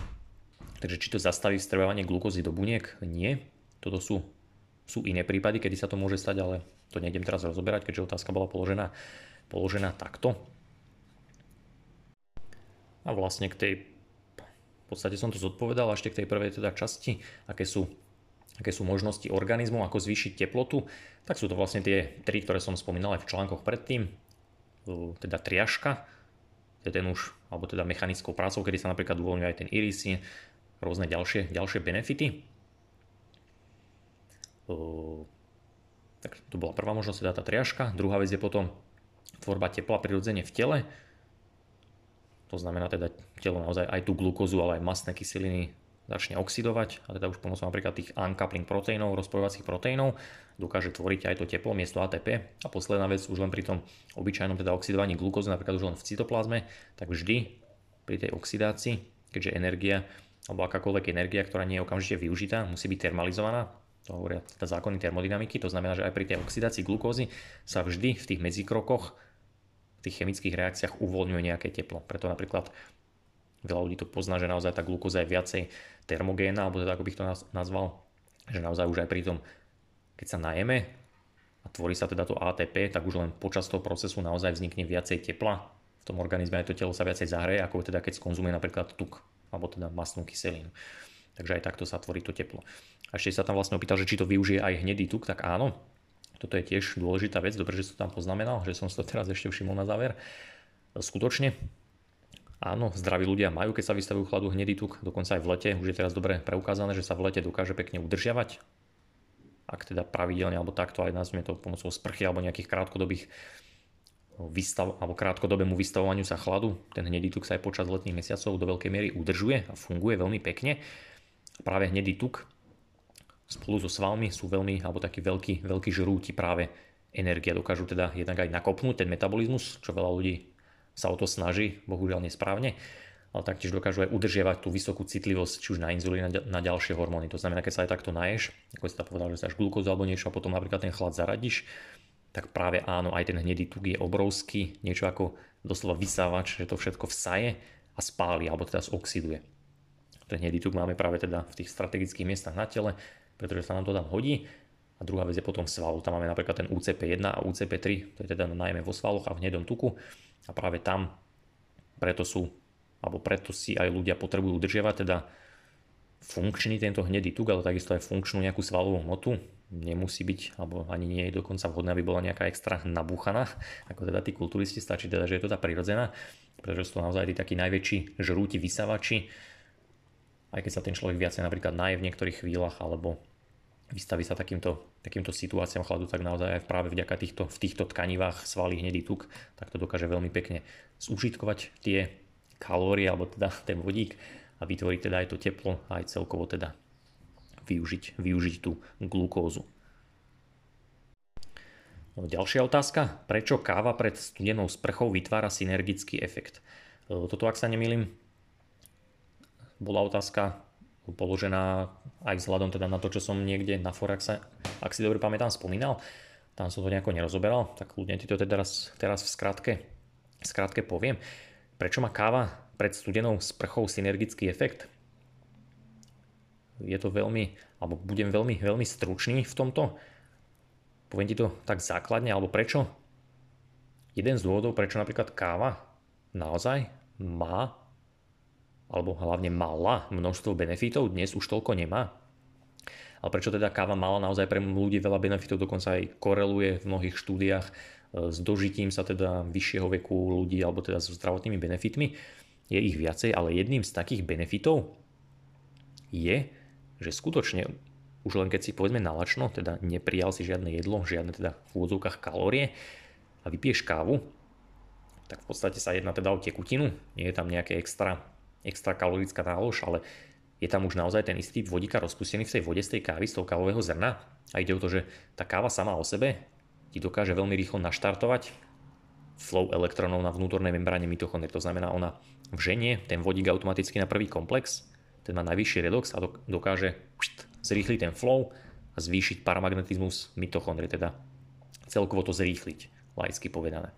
Takže či to zastaví vstrebávanie glukózy do buniek? Nie. Toto sú, sú iné prípady, kedy sa to môže stať, ale to nejdem teraz rozoberať, keďže otázka bola položená, položená takto. A vlastne k tej podstate som to zodpovedal ešte k tej prvej teda časti, aké sú, aké sú možnosti organizmu, ako zvýšiť teplotu, tak sú to vlastne tie tri, ktoré som spomínal aj v článkoch predtým, teda triažka, to je ten už, alebo teda mechanickou prácou, kedy sa napríklad uvoľňuje aj ten irisy, rôzne ďalšie, ďalšie benefity. Tak to bola prvá možnosť, teda tá triažka. Druhá vec je potom tvorba tepla prirodzene v tele. To znamená teda telo naozaj aj tú glukózu, ale aj mastné kyseliny začne oxidovať a teda už pomocou napríklad tých uncoupling proteínov, rozpojovacích proteínov dokáže tvoriť aj to teplo miesto ATP. A posledná vec už len pri tom obyčajnom teda oxidovaní glukózy, napríklad už len v cytoplazme, tak vždy pri tej oxidácii, keďže energia alebo akákoľvek energia, ktorá nie je okamžite využitá, musí byť termalizovaná, to hovoria teda zákony termodynamiky, to znamená, že aj pri tej oxidácii glukózy sa vždy v tých medzikrokoch tých chemických reakciách uvoľňuje nejaké teplo. Preto napríklad veľa ľudí to pozná, že naozaj tá glukóza je viacej termogénna, alebo teda ako bych to nazval, že naozaj už aj pri tom, keď sa najeme a tvorí sa teda to ATP, tak už len počas toho procesu naozaj vznikne viacej tepla v tom organizme, aj to telo sa viacej zahreje, ako teda keď skonzumuje napríklad tuk, alebo teda masnú kyselinu. Takže aj takto sa tvorí to teplo. A ešte sa tam vlastne opýtal, že či to využije aj hnedý tuk, tak áno, toto je tiež dôležitá vec, dobre, že som tam poznamenal, že som si to teraz ešte všimol na záver. Skutočne, áno, zdraví ľudia majú, keď sa vystavujú chladu hnedý tuk, dokonca aj v lete, už je teraz dobre preukázané, že sa v lete dokáže pekne udržiavať, ak teda pravidelne alebo takto aj nazvime to pomocou sprchy alebo nejakých krátkodobých vystav, alebo krátkodobému vystavovaniu sa chladu. Ten hnedý tuk sa aj počas letných mesiacov do veľkej miery udržuje a funguje veľmi pekne. Práve hnedý tuk spolu so svalmi sú veľmi, alebo takí veľkí, veľkí žrúti práve energia. Dokážu teda jednak aj nakopnúť ten metabolizmus, čo veľa ľudí sa o to snaží, bohužiaľ nesprávne, ale taktiež dokážu aj udržiavať tú vysokú citlivosť, či už na inzulín, na ďalšie hormóny. To znamená, keď sa aj takto naješ, ako si povedal, že sa až glukózu alebo niečo a potom napríklad ten chlad zaradíš, tak práve áno, aj ten hnedý tuk je obrovský, niečo ako doslova vysávač, že to všetko vsaje a spáli, alebo teda zoxiduje. Ten hnedý tuk máme práve teda v tých strategických miestach na tele, pretože sa nám to tam hodí. A druhá vec je potom svalu. Tam máme napríklad ten UCP1 a UCP3, to je teda najmä vo svaloch a v hnedom tuku. A práve tam preto sú, alebo preto si aj ľudia potrebujú udržiavať teda funkčný tento hnedý tuk, ale takisto aj funkčnú nejakú svalovú hmotu. Nemusí byť, alebo ani nie je dokonca vhodné, aby bola nejaká extra nabúchaná, ako teda tí kulturisti, stačí teda, že je to tá prirodzená, pretože sú to naozaj tí takí najväčší žrúti, vysavači, aj keď sa ten človek viacej napríklad naje v niektorých chvíľach, alebo vystaví sa takýmto, takýmto situáciám chladu, tak naozaj aj práve vďaka týchto, v týchto tkanivách svalý hnedý tuk, tak to dokáže veľmi pekne zúžitkovať tie kalórie, alebo teda ten vodík a vytvoriť teda aj to teplo a aj celkovo teda využiť, využiť tú glukózu. No, ďalšia otázka. Prečo káva pred studenou sprchou vytvára synergický efekt? Toto, ak sa nemýlim, bola otázka položená aj vzhľadom teda na to, čo som niekde na Forexe, ak si dobre pamätám, spomínal. Tam som to nejako nerozoberal, tak ľudne ti to teraz, teraz v skratke, v skratke poviem. Prečo má káva pred studenou sprchou synergický efekt? Je to veľmi, alebo budem veľmi, veľmi stručný v tomto. Poviem ti to tak základne, alebo prečo? Jeden z dôvodov, prečo napríklad káva naozaj má alebo hlavne mala množstvo benefitov, dnes už toľko nemá. Ale prečo teda káva mala naozaj pre ľudí veľa benefitov, dokonca aj koreluje v mnohých štúdiách e, s dožitím sa teda vyššieho veku ľudí alebo teda so zdravotnými benefitmi. Je ich viacej, ale jedným z takých benefitov je, že skutočne už len keď si povedzme nalačno, teda neprijal si žiadne jedlo, žiadne teda v úvodzovkách kalórie a vypiješ kávu, tak v podstate sa jedná teda o tekutinu, nie je tam nejaké extra extra kalorická nálož, ale je tam už naozaj ten istý vodíka rozpustený v tej vode z tej kávy, z toho kávového zrna. A ide o to, že tá káva sama o sebe ti dokáže veľmi rýchlo naštartovať flow elektronov na vnútornej membráne mitochondrie. To znamená, ona vženie ten vodík automaticky na prvý komplex, ten má najvyšší redox a dokáže zrýchliť ten flow a zvýšiť paramagnetizmus mitochondrie, teda celkovo to zrýchliť, laicky povedané.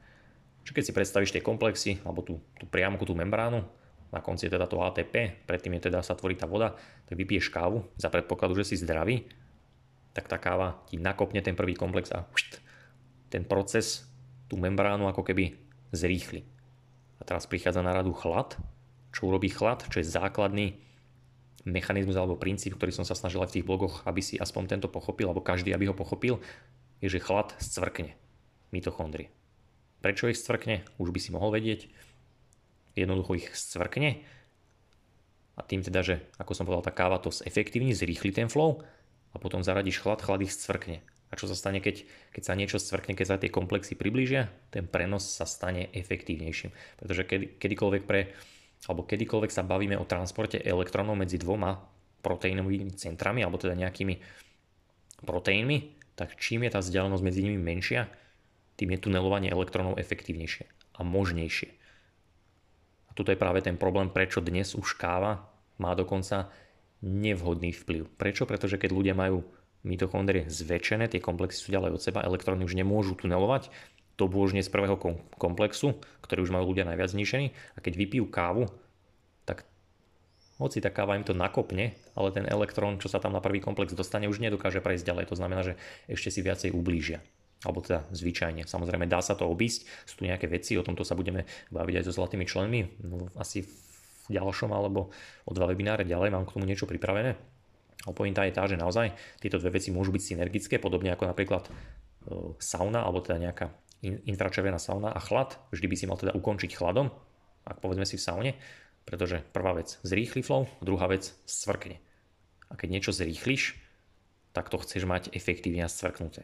Čiže keď si predstavíš tie komplexy, alebo tú, tú priamku, tú membránu, na konci je teda to ATP, predtým je teda sa tvorí tá voda, tak vypiješ kávu za predpokladu, že si zdravý, tak tá káva ti nakopne ten prvý komplex a pšt, ten proces, tú membránu ako keby zrýchli. A teraz prichádza na radu chlad. Čo urobí chlad? Čo je základný mechanizmus alebo princíp, ktorý som sa snažil aj v tých blogoch, aby si aspoň tento pochopil, alebo každý, aby ho pochopil, je, že chlad scvrkne mitochondrie. Prečo ich scvrkne? Už by si mohol vedieť jednoducho ich scvrkne a tým teda, že ako som povedal, tá káva to zefektívni, zrýchli ten flow a potom zaradíš chlad, chlad ich scvrkne. A čo sa stane, keď, keď sa niečo scvrkne, keď sa tie komplexy priblížia? Ten prenos sa stane efektívnejším. Pretože kedy, kedykoľvek pre, alebo kedykoľvek sa bavíme o transporte elektrónov medzi dvoma proteínovými centrami, alebo teda nejakými proteínmi, tak čím je tá vzdialenosť medzi nimi menšia, tým je tunelovanie elektrónov efektívnejšie a možnejšie. A tuto je práve ten problém, prečo dnes už káva má dokonca nevhodný vplyv. Prečo? Pretože keď ľudia majú mitochondrie zväčšené, tie komplexy sú ďalej od seba, elektróny už nemôžu tunelovať, to bôžne z prvého komplexu, ktorý už majú ľudia najviac znišený a keď vypijú kávu, tak hoci tá káva im to nakopne, ale ten elektrón, čo sa tam na prvý komplex dostane, už nedokáže prejsť ďalej. To znamená, že ešte si viacej ublížia alebo teda zvyčajne. Samozrejme dá sa to obísť, sú tu nejaké veci, o tomto sa budeme baviť aj so zlatými členmi, no, asi v ďalšom alebo o dva webináre ďalej mám k tomu niečo pripravené. Ale pointa je tá, že naozaj tieto dve veci môžu byť synergické, podobne ako napríklad e, sauna alebo teda nejaká infračervená sauna a chlad. Vždy by si mal teda ukončiť chladom, ak povedzme si v saune, pretože prvá vec zrýchli flow, druhá vec svrkne. A keď niečo zrýchliš, tak to chceš mať efektívne a svrknuté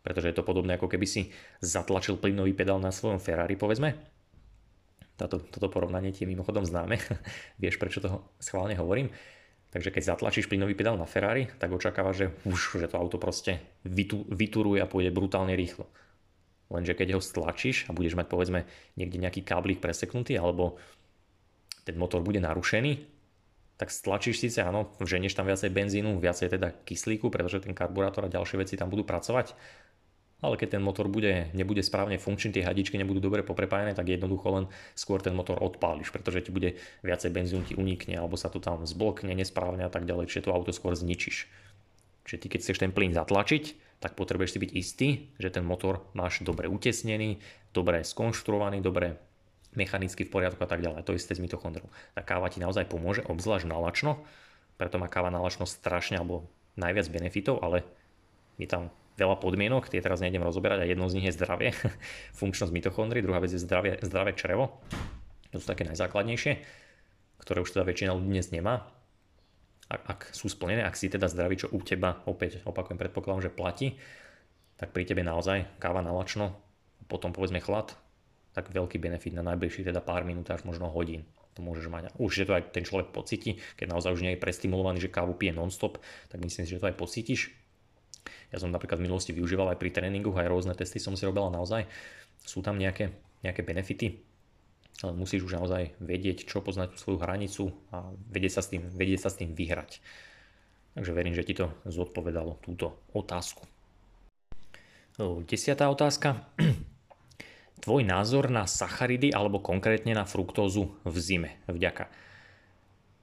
pretože je to podobné ako keby si zatlačil plynový pedál na svojom Ferrari, povedzme. Táto, toto porovnanie ti je mimochodom známe, vieš prečo to schválne hovorím. Takže keď zatlačíš plynový pedál na Ferrari, tak očakáva, že, už, že to auto proste vytu, vyturuje a pôjde brutálne rýchlo. Lenže keď ho stlačíš a budeš mať povedzme niekde nejaký káblik preseknutý alebo ten motor bude narušený, tak stlačíš síce, áno, ženieš tam viacej benzínu, viacej teda kyslíku, pretože ten karburátor a ďalšie veci tam budú pracovať, ale keď ten motor bude, nebude správne funkčný, tie hadičky nebudú dobre poprepájane, tak jednoducho len skôr ten motor odpáliš, pretože ti bude viacej benzínu ti unikne, alebo sa to tam zblokne nesprávne a tak ďalej, čiže to auto skôr zničíš. Čiže ty keď chceš ten plyn zatlačiť, tak potrebuješ si byť istý, že ten motor máš dobre utesnený, dobre skonštruovaný, dobre mechanicky v poriadku a tak ďalej. To isté s mitochondrou. Tá káva ti naozaj pomôže, obzvlášť nalačno, preto má káva nalačno strašne alebo najviac benefitov, ale je tam veľa podmienok, tie teraz nejdem rozoberať a jednou z nich je zdravie, funkčnosť mitochondrií, druhá vec je zdravie, zdravé črevo, to sú také najzákladnejšie, ktoré už teda väčšina ľudí dnes nemá. Ak, ak sú splnené, ak si teda zdravý, čo u teba, opäť opakujem, predpokladám, že platí, tak pri tebe naozaj káva nalačno, potom povedzme chlad, tak veľký benefit na najbližších teda pár minút až možno hodín to môžeš mať. Už že to aj ten človek pocíti, keď naozaj už nie je prestimulovaný, že kávu pije non-stop, tak myslím si, že to aj pocítiš. Ja som napríklad v minulosti využíval aj pri tréningu, aj rôzne testy som si robil naozaj sú tam nejaké, nejaké benefity, ale musíš už naozaj vedieť, čo poznať svoju hranicu a vedieť sa s tým, vedieť sa s tým vyhrať. Takže verím, že ti to zodpovedalo túto otázku. Desiatá otázka. tvoj názor na sacharidy alebo konkrétne na fruktózu v zime. Vďaka.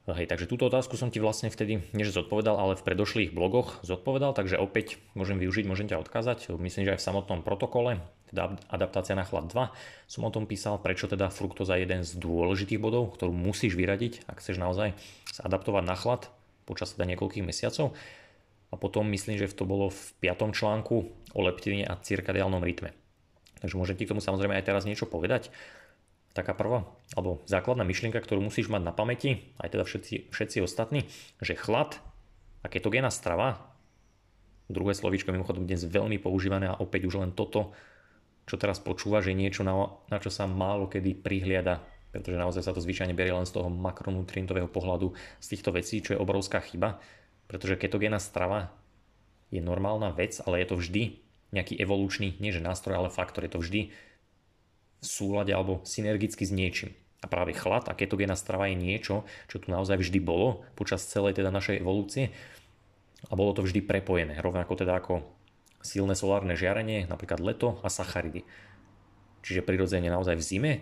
Hej, takže túto otázku som ti vlastne vtedy, než zodpovedal, ale v predošlých blogoch zodpovedal, takže opäť môžem využiť, môžem ťa odkázať. Myslím, že aj v samotnom protokole, teda adaptácia na chlad 2, som o tom písal, prečo teda fruktóza je jeden z dôležitých bodov, ktorú musíš vyradiť, ak chceš naozaj sa adaptovať na chlad počas teda niekoľkých mesiacov. A potom myslím, že to bolo v 5. článku o leptine a cirkadiálnom rytme. Takže môžem ti k tomu samozrejme aj teraz niečo povedať. Taká prvá, alebo základná myšlienka, ktorú musíš mať na pamäti, aj teda všetci, všetci ostatní, že chlad a ketogénna strava, druhé slovíčko mimochodom dnes veľmi používané a opäť už len toto, čo teraz počúva, že niečo, na, na čo sa málo kedy prihliada, pretože naozaj sa to zvyčajne berie len z toho makronutrientového pohľadu z týchto vecí, čo je obrovská chyba, pretože ketogénna strava je normálna vec, ale je to vždy nejaký evolučný, nie že nástroj, ale faktor. Je to vždy v súlade alebo synergicky s niečím. A práve chlad a ketogénna strava je niečo, čo tu naozaj vždy bolo počas celej teda našej evolúcie a bolo to vždy prepojené. Rovnako teda ako silné solárne žiarenie, napríklad leto a sacharidy. Čiže prirodzene naozaj v zime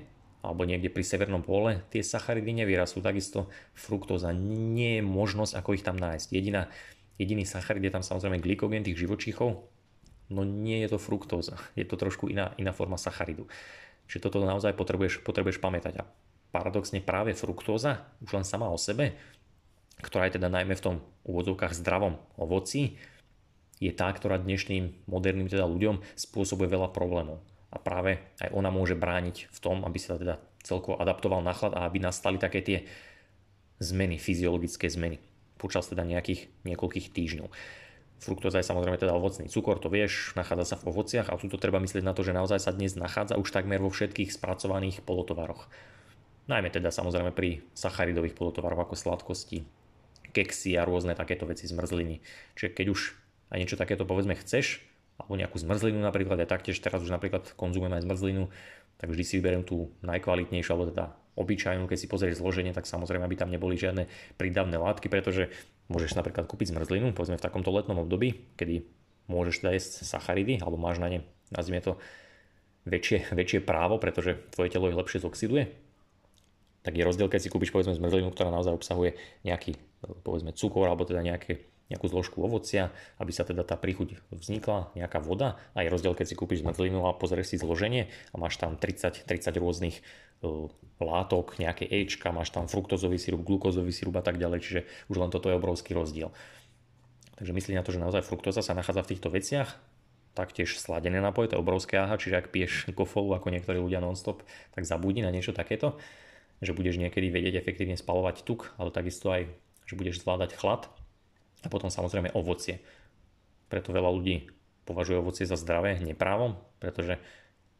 alebo niekde pri severnom pole tie sacharidy nevyrastú. Takisto fruktóza nie je možnosť, ako ich tam nájsť. Jediná, jediný sacharid je tam samozrejme glykogén tých živočíchov, no nie je to fruktóza, je to trošku iná, iná forma sacharidu. Čiže toto naozaj potrebuješ, potrebuješ pamätať. A paradoxne práve fruktóza, už len sama o sebe, ktorá je teda najmä v tom úvodzovkách zdravom ovoci, je tá, ktorá dnešným moderným teda ľuďom spôsobuje veľa problémov. A práve aj ona môže brániť v tom, aby sa teda celkovo adaptoval na chlad a aby nastali také tie zmeny, fyziologické zmeny počas teda nejakých niekoľkých týždňov. Fruktóza je samozrejme teda ovocný cukor, to vieš, nachádza sa v ovociach a tuto treba myslieť na to, že naozaj sa dnes nachádza už takmer vo všetkých spracovaných polotovaroch. Najmä teda samozrejme pri sacharidových polotovaroch ako sladkosti, keksy a rôzne takéto veci zmrzliny. Čiže keď už aj niečo takéto povedzme chceš, alebo nejakú zmrzlinu napríklad, ja taktiež teraz už napríklad konzumujem aj zmrzlinu, tak vždy si vyberiem tú najkvalitnejšiu, alebo teda obyčajnú, keď si pozrieš zloženie, tak samozrejme, aby tam neboli žiadne prídavné látky, pretože môžeš napríklad kúpiť zmrzlinu, povedzme v takomto letnom období, kedy môžeš teda jesť sacharidy, alebo máš na ne, nazvime to, väčšie, väčšie právo, pretože tvoje telo ich lepšie zoxiduje, tak je rozdiel, keď si kúpiš povedzme zmrzlinu, ktorá naozaj obsahuje nejaký povedzme cukor alebo teda nejaké nejakú zložku ovocia, aby sa teda tá príchuť vznikla, nejaká voda. A je rozdiel, keď si kúpiš zmrzlinu a pozrieš si zloženie a máš tam 30, 30 rôznych uh, látok, nejaké Ečka, máš tam fruktozový sirup, glukózový sirup a tak ďalej, čiže už len toto je obrovský rozdiel. Takže myslí na to, že naozaj fruktóza sa nachádza v týchto veciach, taktiež sladené napoje, to je obrovské aha, čiže ak piješ kofolu ako niektorí ľudia nonstop, tak zabudni na niečo takéto, že budeš niekedy vedieť efektívne spalovať tuk, ale takisto aj, že budeš zvládať chlad, a potom samozrejme ovocie. Preto veľa ľudí považuje ovocie za zdravé neprávom, pretože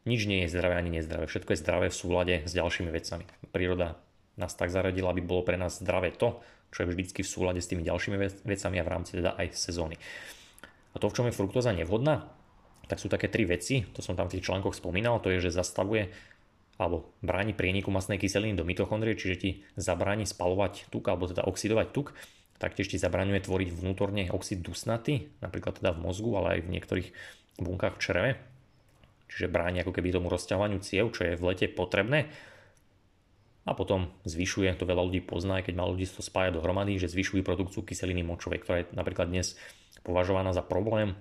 nič nie je zdravé ani nezdravé. Všetko je zdravé v súlade s ďalšími vecami. Príroda nás tak zaradila, aby bolo pre nás zdravé to, čo je vždycky v súlade s tými ďalšími vecami a v rámci teda aj sezóny. A to, v čom je fruktóza nevhodná, tak sú také tri veci, to som tam v tých článkoch spomínal, to je, že zastavuje alebo bráni prieniku masnej kyseliny do mitochondrie, čiže ti zabráni spalovať tuk alebo teda oxidovať tuk Taktiež ti zabraňuje tvoriť vnútorne oxid dusnaty, napríklad teda v mozgu, ale aj v niektorých bunkách v čreve, čiže bráni ako keby tomu rozťahovaniu ciev, čo je v lete potrebné. A potom zvyšuje, to veľa ľudí pozná, keď má ľudí to spája dohromady, že zvyšujú produkciu kyseliny močovej, ktorá je napríklad dnes považovaná za problém,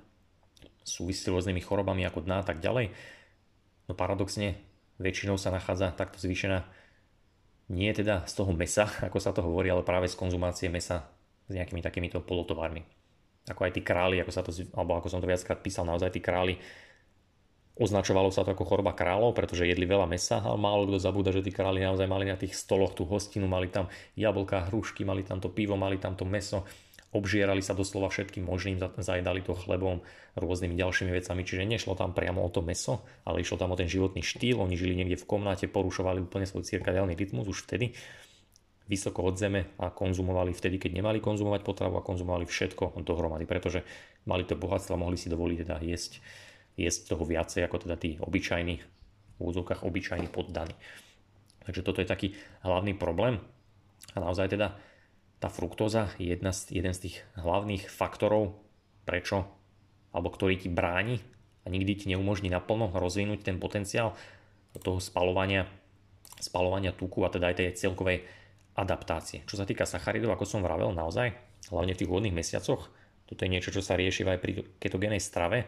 súvisí s rôznymi chorobami ako dna a tak ďalej. No paradoxne väčšinou sa nachádza takto zvýšená nie teda z toho mesa, ako sa to hovorí, ale práve z konzumácie mesa s nejakými takýmito polotovármi. Ako aj tí králi, ako sa to, alebo ako som to viackrát písal, naozaj tí králi Označovalo sa to ako choroba kráľov, pretože jedli veľa mesa, ale málo kto zabúda, že tí králi naozaj mali na tých stoloch tú hostinu, mali tam jablka, hrušky, mali tam to pivo, mali tam to meso, obžierali sa doslova všetkým možným, zajedali to chlebom, rôznymi ďalšími vecami, čiže nešlo tam priamo o to meso, ale išlo tam o ten životný štýl, oni žili niekde v komnáte, porušovali úplne svoj cirkadiálny rytmus už vtedy, vysoko od zeme a konzumovali vtedy, keď nemali konzumovať potravu a konzumovali všetko dohromady, pretože mali to bohatstvo a mohli si dovoliť teda jesť jesť toho viacej ako teda tí obyčajní, v úzovkách obyčajní poddaní. Takže toto je taký hlavný problém. A naozaj teda tá fruktóza je jedna z, jeden z tých hlavných faktorov, prečo, alebo ktorý ti bráni a nikdy ti neumožní naplno rozvinúť ten potenciál toho spalovania, spalovania tuku a teda aj tej celkovej adaptácie. Čo sa týka sacharidov, ako som vravel, naozaj, hlavne v tých úvodných mesiacoch, toto je niečo, čo sa rieši aj pri ketogénej strave,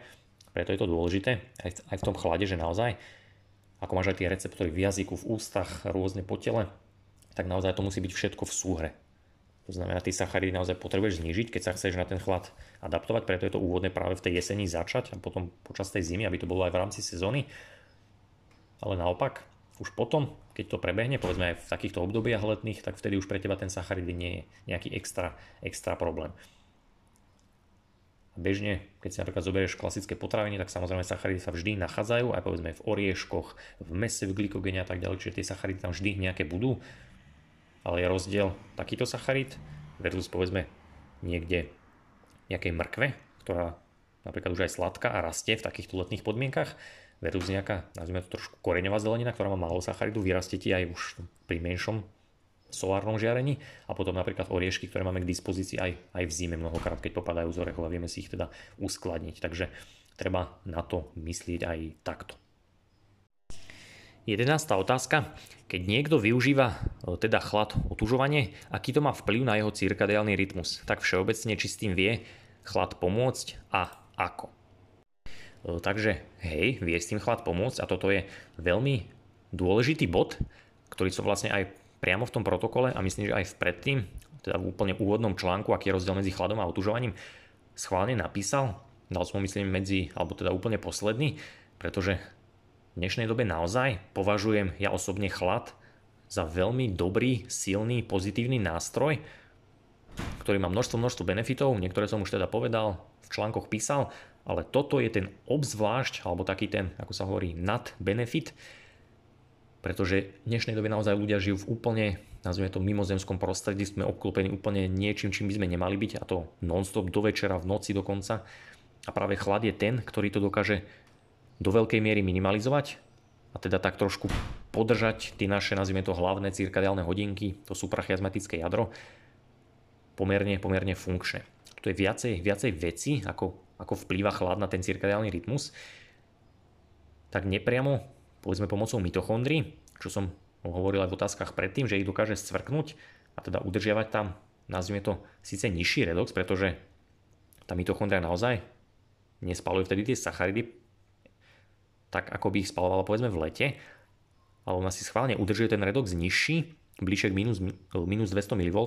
preto je to dôležité aj, v tom chlade, že naozaj, ako máš aj tie receptory v jazyku, v ústach, rôzne po tele, tak naozaj to musí byť všetko v súhre. To znamená, ty sacharidy naozaj potrebuješ znižiť, keď sa chceš na ten chlad adaptovať, preto je to úvodné práve v tej jeseni začať a potom počas tej zimy, aby to bolo aj v rámci sezóny. Ale naopak, už potom, keď to prebehne, povedzme aj v takýchto obdobiach letných, tak vtedy už pre teba ten sacharidy nie je nejaký extra, extra problém. Bežne, keď si napríklad zoberieš klasické potraviny, tak samozrejme sacharidy sa vždy nachádzajú, aj povedzme v orieškoch, v mese, v glykogene a tak ďalej, čiže tie sacharidy tam vždy nejaké budú. Ale je rozdiel takýto sacharid versus povedzme niekde nejakej mrkve, ktorá napríklad už aj sladká a rastie v takýchto letných podmienkach, versus nejaká, nazvime to trošku koreňová zelenina, ktorá má málo sacharidu, vyrastie ti aj už pri menšom solárnom žiarení a potom napríklad oriešky, ktoré máme k dispozícii aj, aj v zime mnohokrát, keď popadajú z orechov a vieme si ich teda uskladniť. Takže treba na to myslieť aj takto. 11. otázka. Keď niekto využíva e, teda chlad otužovanie, aký to má vplyv na jeho cirkadiálny rytmus? Tak všeobecne, či s tým vie chlad pomôcť a ako? Takže hej, vie s tým chlad pomôcť a toto je veľmi dôležitý bod, ktorý som vlastne aj priamo v tom protokole a myslím, že aj v predtým, teda v úplne úvodnom článku, aký je rozdiel medzi chladom a otužovaním, schválne napísal, dal som myslím medzi, alebo teda úplne posledný, pretože v dnešnej dobe naozaj považujem ja osobne chlad za veľmi dobrý, silný, pozitívny nástroj, ktorý má množstvo, množstvo benefitov, niektoré som už teda povedal, v článkoch písal, ale toto je ten obzvlášť, alebo taký ten, ako sa hovorí, nad benefit, pretože v dnešnej dobe naozaj ľudia žijú v úplne, nazvime to mimozemskom prostredí, sme obklopení úplne niečím, čím by sme nemali byť a to non-stop do večera, v noci dokonca. A práve chlad je ten, ktorý to dokáže do veľkej miery minimalizovať a teda tak trošku podržať tie naše, nazvime to hlavné cirkadiálne hodinky, to suprachiasmatické jadro, pomerne, pomerne funkčné. To je viacej, viacej veci, ako, ako vplýva chlad na ten cirkadiálny rytmus, tak nepriamo povedzme pomocou mitochondrií, čo som hovoril aj v otázkach predtým, že ich dokáže scvrknúť a teda udržiavať tam, nazvime to, síce nižší redox, pretože tá mitochondria naozaj nespaluje vtedy tie sacharidy tak, ako by ich spalovala povedzme v lete, ale ona si schválne udržuje ten redox nižší, bližšie k minus, minus 200 mV,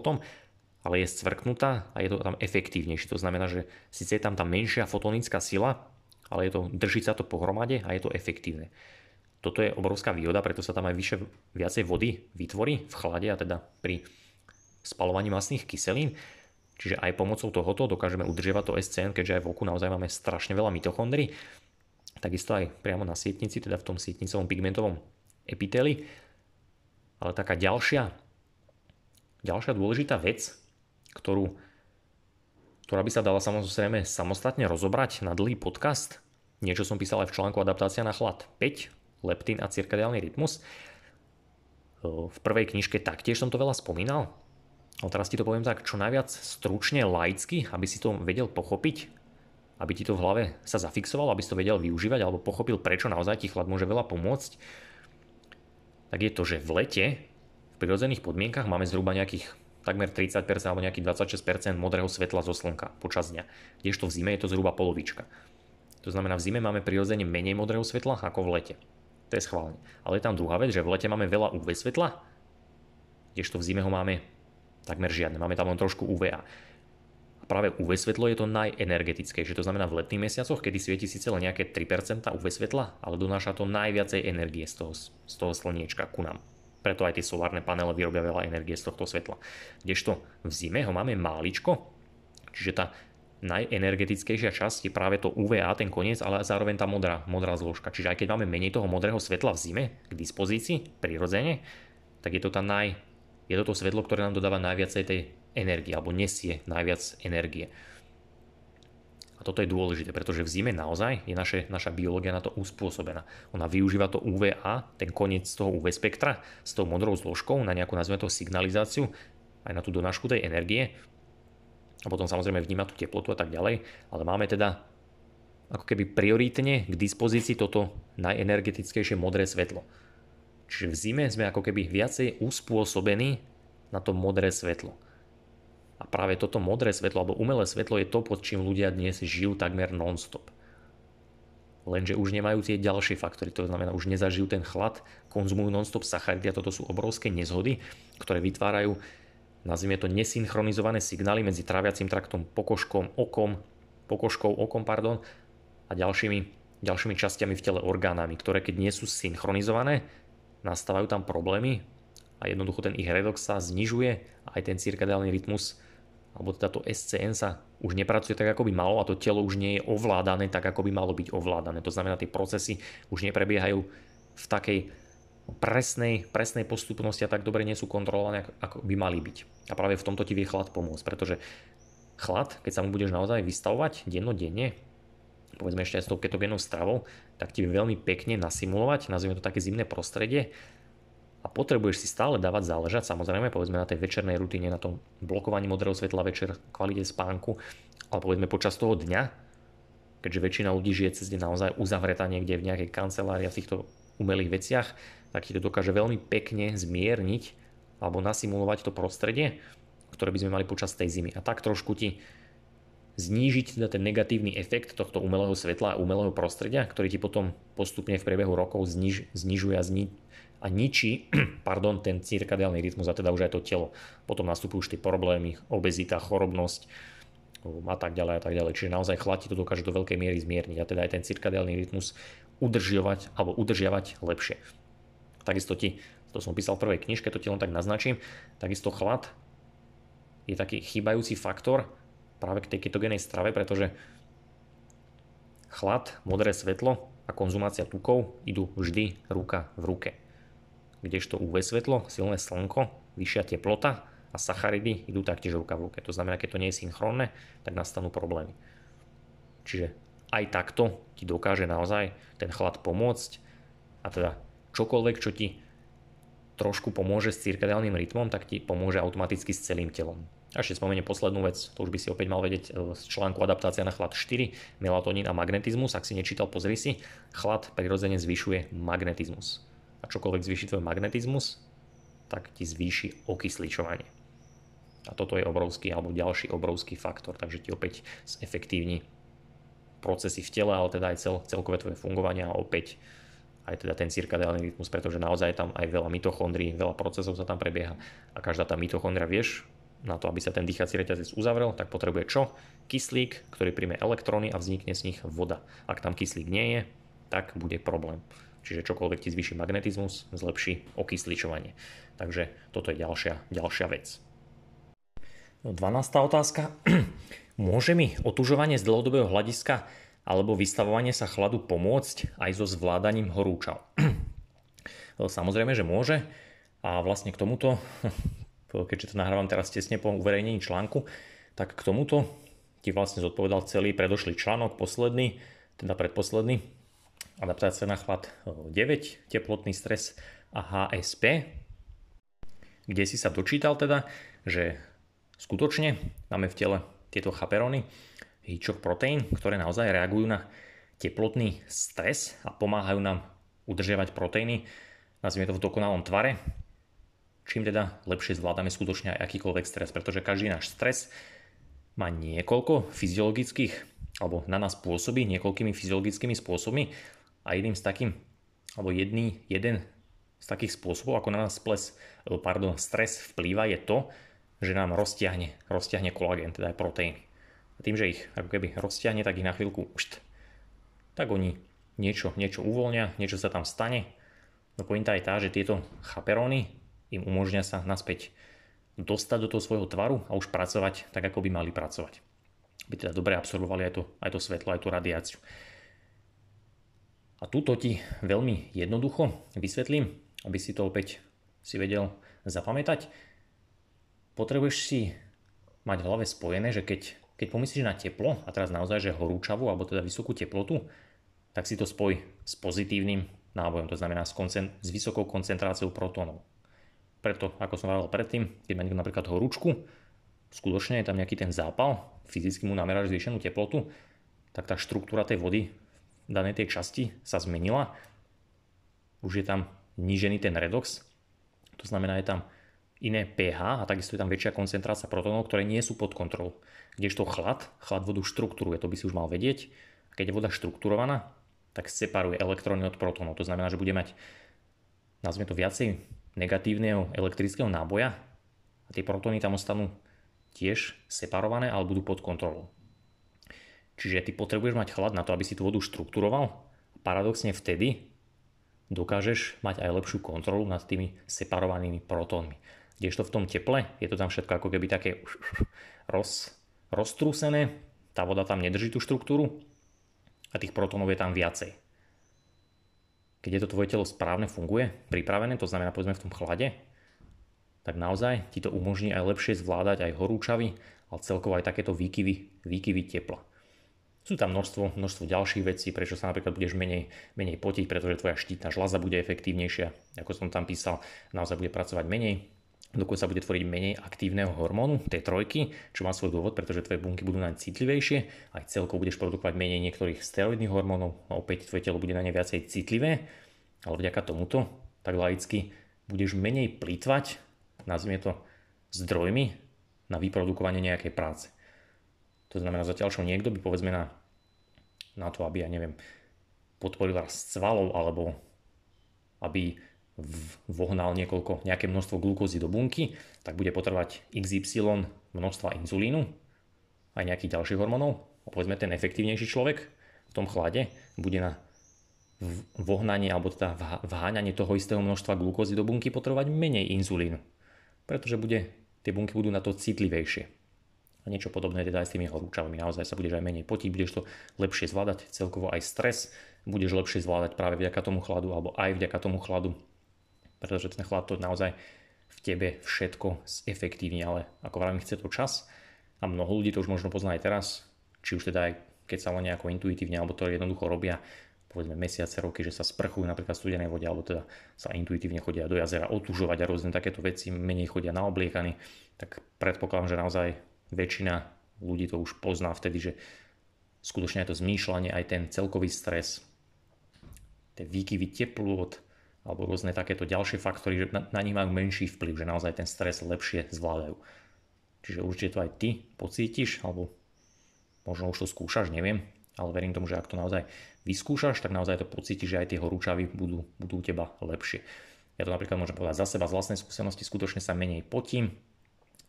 ale je scvrknutá a je to tam efektívnejšie. To znamená, že síce je tam tá menšia fotonická sila, ale je to, drží sa to pohromade a je to efektívne. Toto je obrovská výhoda, preto sa tam aj vyše, viacej vody vytvorí v chlade a teda pri spalovaní masných kyselín. Čiže aj pomocou tohoto dokážeme udržiavať to SCN, keďže aj v oku naozaj máme strašne veľa mitochondrií. Takisto aj priamo na sietnici, teda v tom sietnicovom pigmentovom epiteli. Ale taká ďalšia, ďalšia dôležitá vec, ktorú, ktorá by sa dala samozrejme samostatne rozobrať na dlhý podcast, niečo som písal aj v článku Adaptácia na chlad 5, leptín a cirkadiálny rytmus. V prvej knižke taktiež som to veľa spomínal, ale teraz ti to poviem tak čo najviac stručne, laicky, aby si to vedel pochopiť. aby ti to v hlave sa zafixovalo, aby si to vedel využívať alebo pochopil, prečo naozaj ti chlad môže veľa pomôcť, tak je to, že v lete v prirodzených podmienkach máme zhruba nejakých takmer 30% alebo nejakých 26% modrého svetla zo slnka počas dňa. Kdežto v zime je to zhruba polovička. To znamená, v zime máme prirodzene menej modrého svetla ako v lete. To je schválne. Ale je tam druhá vec, že v lete máme veľa UV svetla, kdežto v zime ho máme takmer žiadne. Máme tam len trošku UVA. A práve UV svetlo je to najenergetickejšie. To znamená v letných mesiacoch, kedy svieti síce len nejaké 3% UV svetla, ale donáša to najviacej energie z toho, z toho slniečka ku nám. Preto aj tie solárne panely vyrobia veľa energie z tohto svetla. Kdežto v zime ho máme máličko, čiže tá najenergetickejšia časť je práve to UVA, ten koniec, ale zároveň tá modrá, modrá zložka. Čiže aj keď máme menej toho modrého svetla v zime k dispozícii, prirodzene, tak je to tá naj, je to to svetlo, ktoré nám dodáva najviacej tej energie, alebo nesie najviac energie. A toto je dôležité, pretože v zime naozaj je naše, naša biológia na to uspôsobená. Ona využíva to UVA, ten koniec toho UV spektra s tou modrou zložkou na nejakú, nazvime to, signalizáciu, aj na tú donášku tej energie, a potom samozrejme vníma tú teplotu a tak ďalej, ale máme teda ako keby prioritne k dispozícii toto najenergetickejšie modré svetlo. Čiže v zime sme ako keby viacej uspôsobení na to modré svetlo. A práve toto modré svetlo alebo umelé svetlo je to, pod čím ľudia dnes žijú takmer non-stop. Lenže už nemajú tie ďalšie faktory, to znamená už nezažijú ten chlad, konzumujú non-stop sacharidy a toto sú obrovské nezhody, ktoré vytvárajú nazvime to nesynchronizované signály medzi tráviacím traktom, pokožkom, okom, pokožkou, okom, pardon, a ďalšími, ďalšími častiami v tele orgánami, ktoré keď nie sú synchronizované, nastávajú tam problémy a jednoducho ten ich redox sa znižuje a aj ten cirkadiálny rytmus alebo teda to SCN sa už nepracuje tak, ako by malo a to telo už nie je ovládané tak, ako by malo byť ovládané. To znamená, tie procesy už neprebiehajú v takej presnej, presnej postupnosti a tak dobre nie sú kontrolované, ako by mali byť. A práve v tomto ti vie chlad pomôcť, pretože chlad, keď sa mu budeš naozaj vystavovať dennodenne, povedzme ešte aj s tou ketogénou stravou, tak ti veľmi pekne nasimulovať, nazvime to také zimné prostredie a potrebuješ si stále dávať záležať, samozrejme, povedzme na tej večernej rutine, na tom blokovaní modrého svetla večer, kvalite spánku, ale povedzme počas toho dňa, keďže väčšina ľudí žije cez deň naozaj uzavretá niekde v nejakej kancelárii a v týchto umelých veciach, tak ti to dokáže veľmi pekne zmierniť alebo nasimulovať to prostredie, ktoré by sme mali počas tej zimy. A tak trošku ti znížiť teda ten negatívny efekt tohto umelého svetla a umelého prostredia, ktorý ti potom postupne v priebehu rokov zniž, znižuje a, zni, a ničí pardon, ten cirkadiálny rytmus a teda už aj to telo. Potom nastupujú už tie problémy, obezita, chorobnosť a tak ďalej a tak ďalej. Čiže naozaj chlati to dokáže do veľkej miery zmierniť a teda aj ten cirkadiálny rytmus udržiavať alebo udržiavať lepšie. Takisto ti, to som písal v prvej knižke, to ti len tak naznačím, takisto chlad je taký chýbajúci faktor práve k tej ketogénej strave, pretože chlad, modré svetlo a konzumácia tukov idú vždy ruka v ruke. Kdežto UV svetlo, silné slnko, vyššia teplota a sacharidy idú taktiež ruka v ruke. To znamená, keď to nie je synchronné, tak nastanú problémy. Čiže aj takto ti dokáže naozaj ten chlad pomôcť a teda čokoľvek, čo ti trošku pomôže s cirkadiálnym rytmom, tak ti pomôže automaticky s celým telom. A ešte spomeniem poslednú vec, to už by si opäť mal vedieť e, z článku Adaptácia na chlad 4, melatonín a magnetizmus. Ak si nečítal, pozri si, chlad prirodzene zvyšuje magnetizmus. Čokoľvek zvýši tvoj magnetizmus, tak ti zvýši okysličovanie. A toto je obrovský alebo ďalší obrovský faktor, takže ti opäť zefektívni procesy v tele, ale teda aj cel, celkové tvoje fungovanie a opäť aj teda ten cirkadiálny rytmus, pretože naozaj tam aj veľa mitochondrií, veľa procesov sa tam prebieha a každá tá mitochondria, vieš, na to, aby sa ten dýchací reťazec uzavrel, tak potrebuje čo? Kyslík, ktorý príjme elektróny a vznikne z nich voda. Ak tam kyslík nie je, tak bude problém. Čiže čokoľvek ti zvýši magnetizmus, zlepší okysličovanie. Takže toto je ďalšia, ďalšia vec. 12. otázka. Môže mi otužovanie z dlhodobého hľadiska alebo vystavovanie sa chladu pomôcť aj so zvládaním horúčav. Samozrejme, že môže a vlastne k tomuto, keďže to nahrávam teraz tesne po uverejnení článku, tak k tomuto ti vlastne zodpovedal celý predošlý článok, posledný, teda predposledný, adaptácia na chlad 9, teplotný stres a HSP, kde si sa dočítal teda, že skutočne máme v tele tieto chaperóny, hýčok proteín, ktoré naozaj reagujú na teplotný stres a pomáhajú nám udržiavať proteíny, nazvime to v dokonalom tvare, čím teda lepšie zvládame skutočne aj akýkoľvek stres, pretože každý náš stres má niekoľko fyziologických, alebo na nás pôsobí niekoľkými fyziologickými spôsobmi a jedným z takým, alebo jedný, jeden z takých spôsobov, ako na nás ples, pardon, stres vplýva, je to, že nám roztiahne, roztiahne kolagén, teda aj proteíny. A tým, že ich ako keby roztiahne, tak ich na chvíľku št, tak oni niečo, niečo uvoľnia, niečo sa tam stane. No pointa je tá, že tieto chaperóny im umožňa sa naspäť dostať do toho svojho tvaru a už pracovať tak, ako by mali pracovať. By teda dobre absorbovali aj to, aj to svetlo, aj tú radiáciu. A túto ti veľmi jednoducho vysvetlím, aby si to opäť si vedel zapamätať. Potrebuješ si mať v hlave spojené, že keď, keď pomyslíš na teplo, a teraz naozaj, že horúčavú, alebo teda vysokú teplotu, tak si to spoj s pozitívnym nábojom, to znamená s, koncent- s vysokou koncentráciou protónov. Preto, ako som hovoril predtým, keď má niekto napríklad horúčku, skutočne je tam nejaký ten zápal, fyzicky mu nameráš zvýšenú teplotu, tak tá štruktúra tej vody danej tej časti sa zmenila. Už je tam nížený ten redox, to znamená, je tam iné pH a takisto je tam väčšia koncentrácia protónov, ktoré nie sú pod kontrolou. Kdežto chlad, chlad vodu štruktúruje, to by si už mal vedieť. A keď je voda štrukturovaná, tak separuje elektróny od protónov. To znamená, že bude mať, nazvime to viacej, negatívneho elektrického náboja a tie protóny tam ostanú tiež separované, ale budú pod kontrolou. Čiže ty potrebuješ mať chlad na to, aby si tú vodu štrukturoval. Paradoxne vtedy dokážeš mať aj lepšiu kontrolu nad tými separovanými protónmi. Kdežto v tom teple je to tam všetko ako keby také roz, roztrúsené, tá voda tam nedrží tú štruktúru a tých protónov je tam viacej. Keď je to tvoje telo správne funguje, pripravené, to znamená povedzme v tom chlade, tak naozaj ti to umožní aj lepšie zvládať aj horúčavy, ale celkovo aj takéto výkyvy, výkyvy tepla. Sú tam množstvo, množstvo ďalších vecí, prečo sa napríklad budeš menej, menej potiť, pretože tvoja štítna žľaza bude efektívnejšia, ako som tam písal, naozaj bude pracovať menej, dokonca bude tvoriť menej aktívneho hormónu, tej trojky, čo má svoj dôvod, pretože tvoje bunky budú naň citlivejšie, aj celkovo budeš produkovať menej niektorých steroidných hormónov, a opäť tvoje telo bude na ne viacej citlivé, ale vďaka tomuto, tak laicky, budeš menej plýtvať, nazvime to zdrojmi na vyprodukovanie nejakej práce. To znamená, zatiaľ čo niekto by povedzme na na to, aby, ja neviem, podporil rast svalov alebo aby vohnal niekoľko, nejaké množstvo glukózy do bunky, tak bude potrebovať XY množstva inzulínu aj nejakých ďalších hormónov. A povedzme ten efektívnejší človek v tom chlade bude na vohnanie alebo teda vháňanie toho istého množstva glukózy do bunky potrebovať menej inzulínu. Pretože bude, tie bunky budú na to citlivejšie niečo podobné teda aj s tými horúčavami. Naozaj sa budeš aj menej potiť, budeš to lepšie zvládať, celkovo aj stres budeš lepšie zvládať práve vďaka tomu chladu alebo aj vďaka tomu chladu, pretože ten chlad to naozaj v tebe všetko zefektívne, ale ako vravím, chce to čas a mnoho ľudí to už možno pozná aj teraz, či už teda aj keď sa len nejako intuitívne alebo to jednoducho robia povedzme mesiace, roky, že sa sprchujú napríklad v studenej vode, alebo teda sa intuitívne chodia do jazera otužovať a rôzne takéto veci, menej chodia na obliekany, tak predpokladám, že naozaj väčšina ľudí to už pozná vtedy, že skutočne aj to zmýšľanie, aj ten celkový stres, tie výkyvy teplôt alebo rôzne takéto ďalšie faktory, že na, na nich majú menší vplyv, že naozaj ten stres lepšie zvládajú. Čiže určite to aj ty pocítiš, alebo možno už to skúšaš, neviem, ale verím tomu, že ak to naozaj vyskúšaš, tak naozaj to pocítiš, že aj tie horúčavy budú, budú u teba lepšie. Ja to napríklad môžem povedať za seba, z vlastnej skúsenosti, skutočne sa menej potím,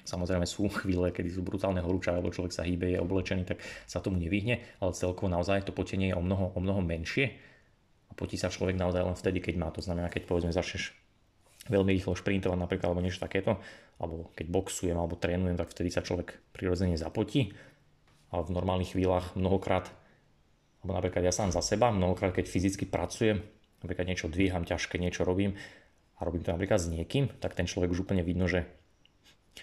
Samozrejme sú chvíle, kedy sú brutálne horúčavé, alebo človek sa hýbe, je oblečený, tak sa tomu nevyhne, ale celkovo naozaj to potenie je o mnoho, o mnoho menšie a potí sa človek naozaj len vtedy, keď má. To znamená, keď povedzme začneš veľmi rýchlo šprintovať napríklad, alebo niečo takéto, alebo keď boxujem alebo trénujem, tak vtedy sa človek prirodzene zapotí. Ale v normálnych chvíľach mnohokrát, alebo napríklad ja sám za seba, mnohokrát keď fyzicky pracujem, napríklad niečo dvíham ťažké, niečo robím a robím to napríklad s niekým, tak ten človek už úplne vidno, že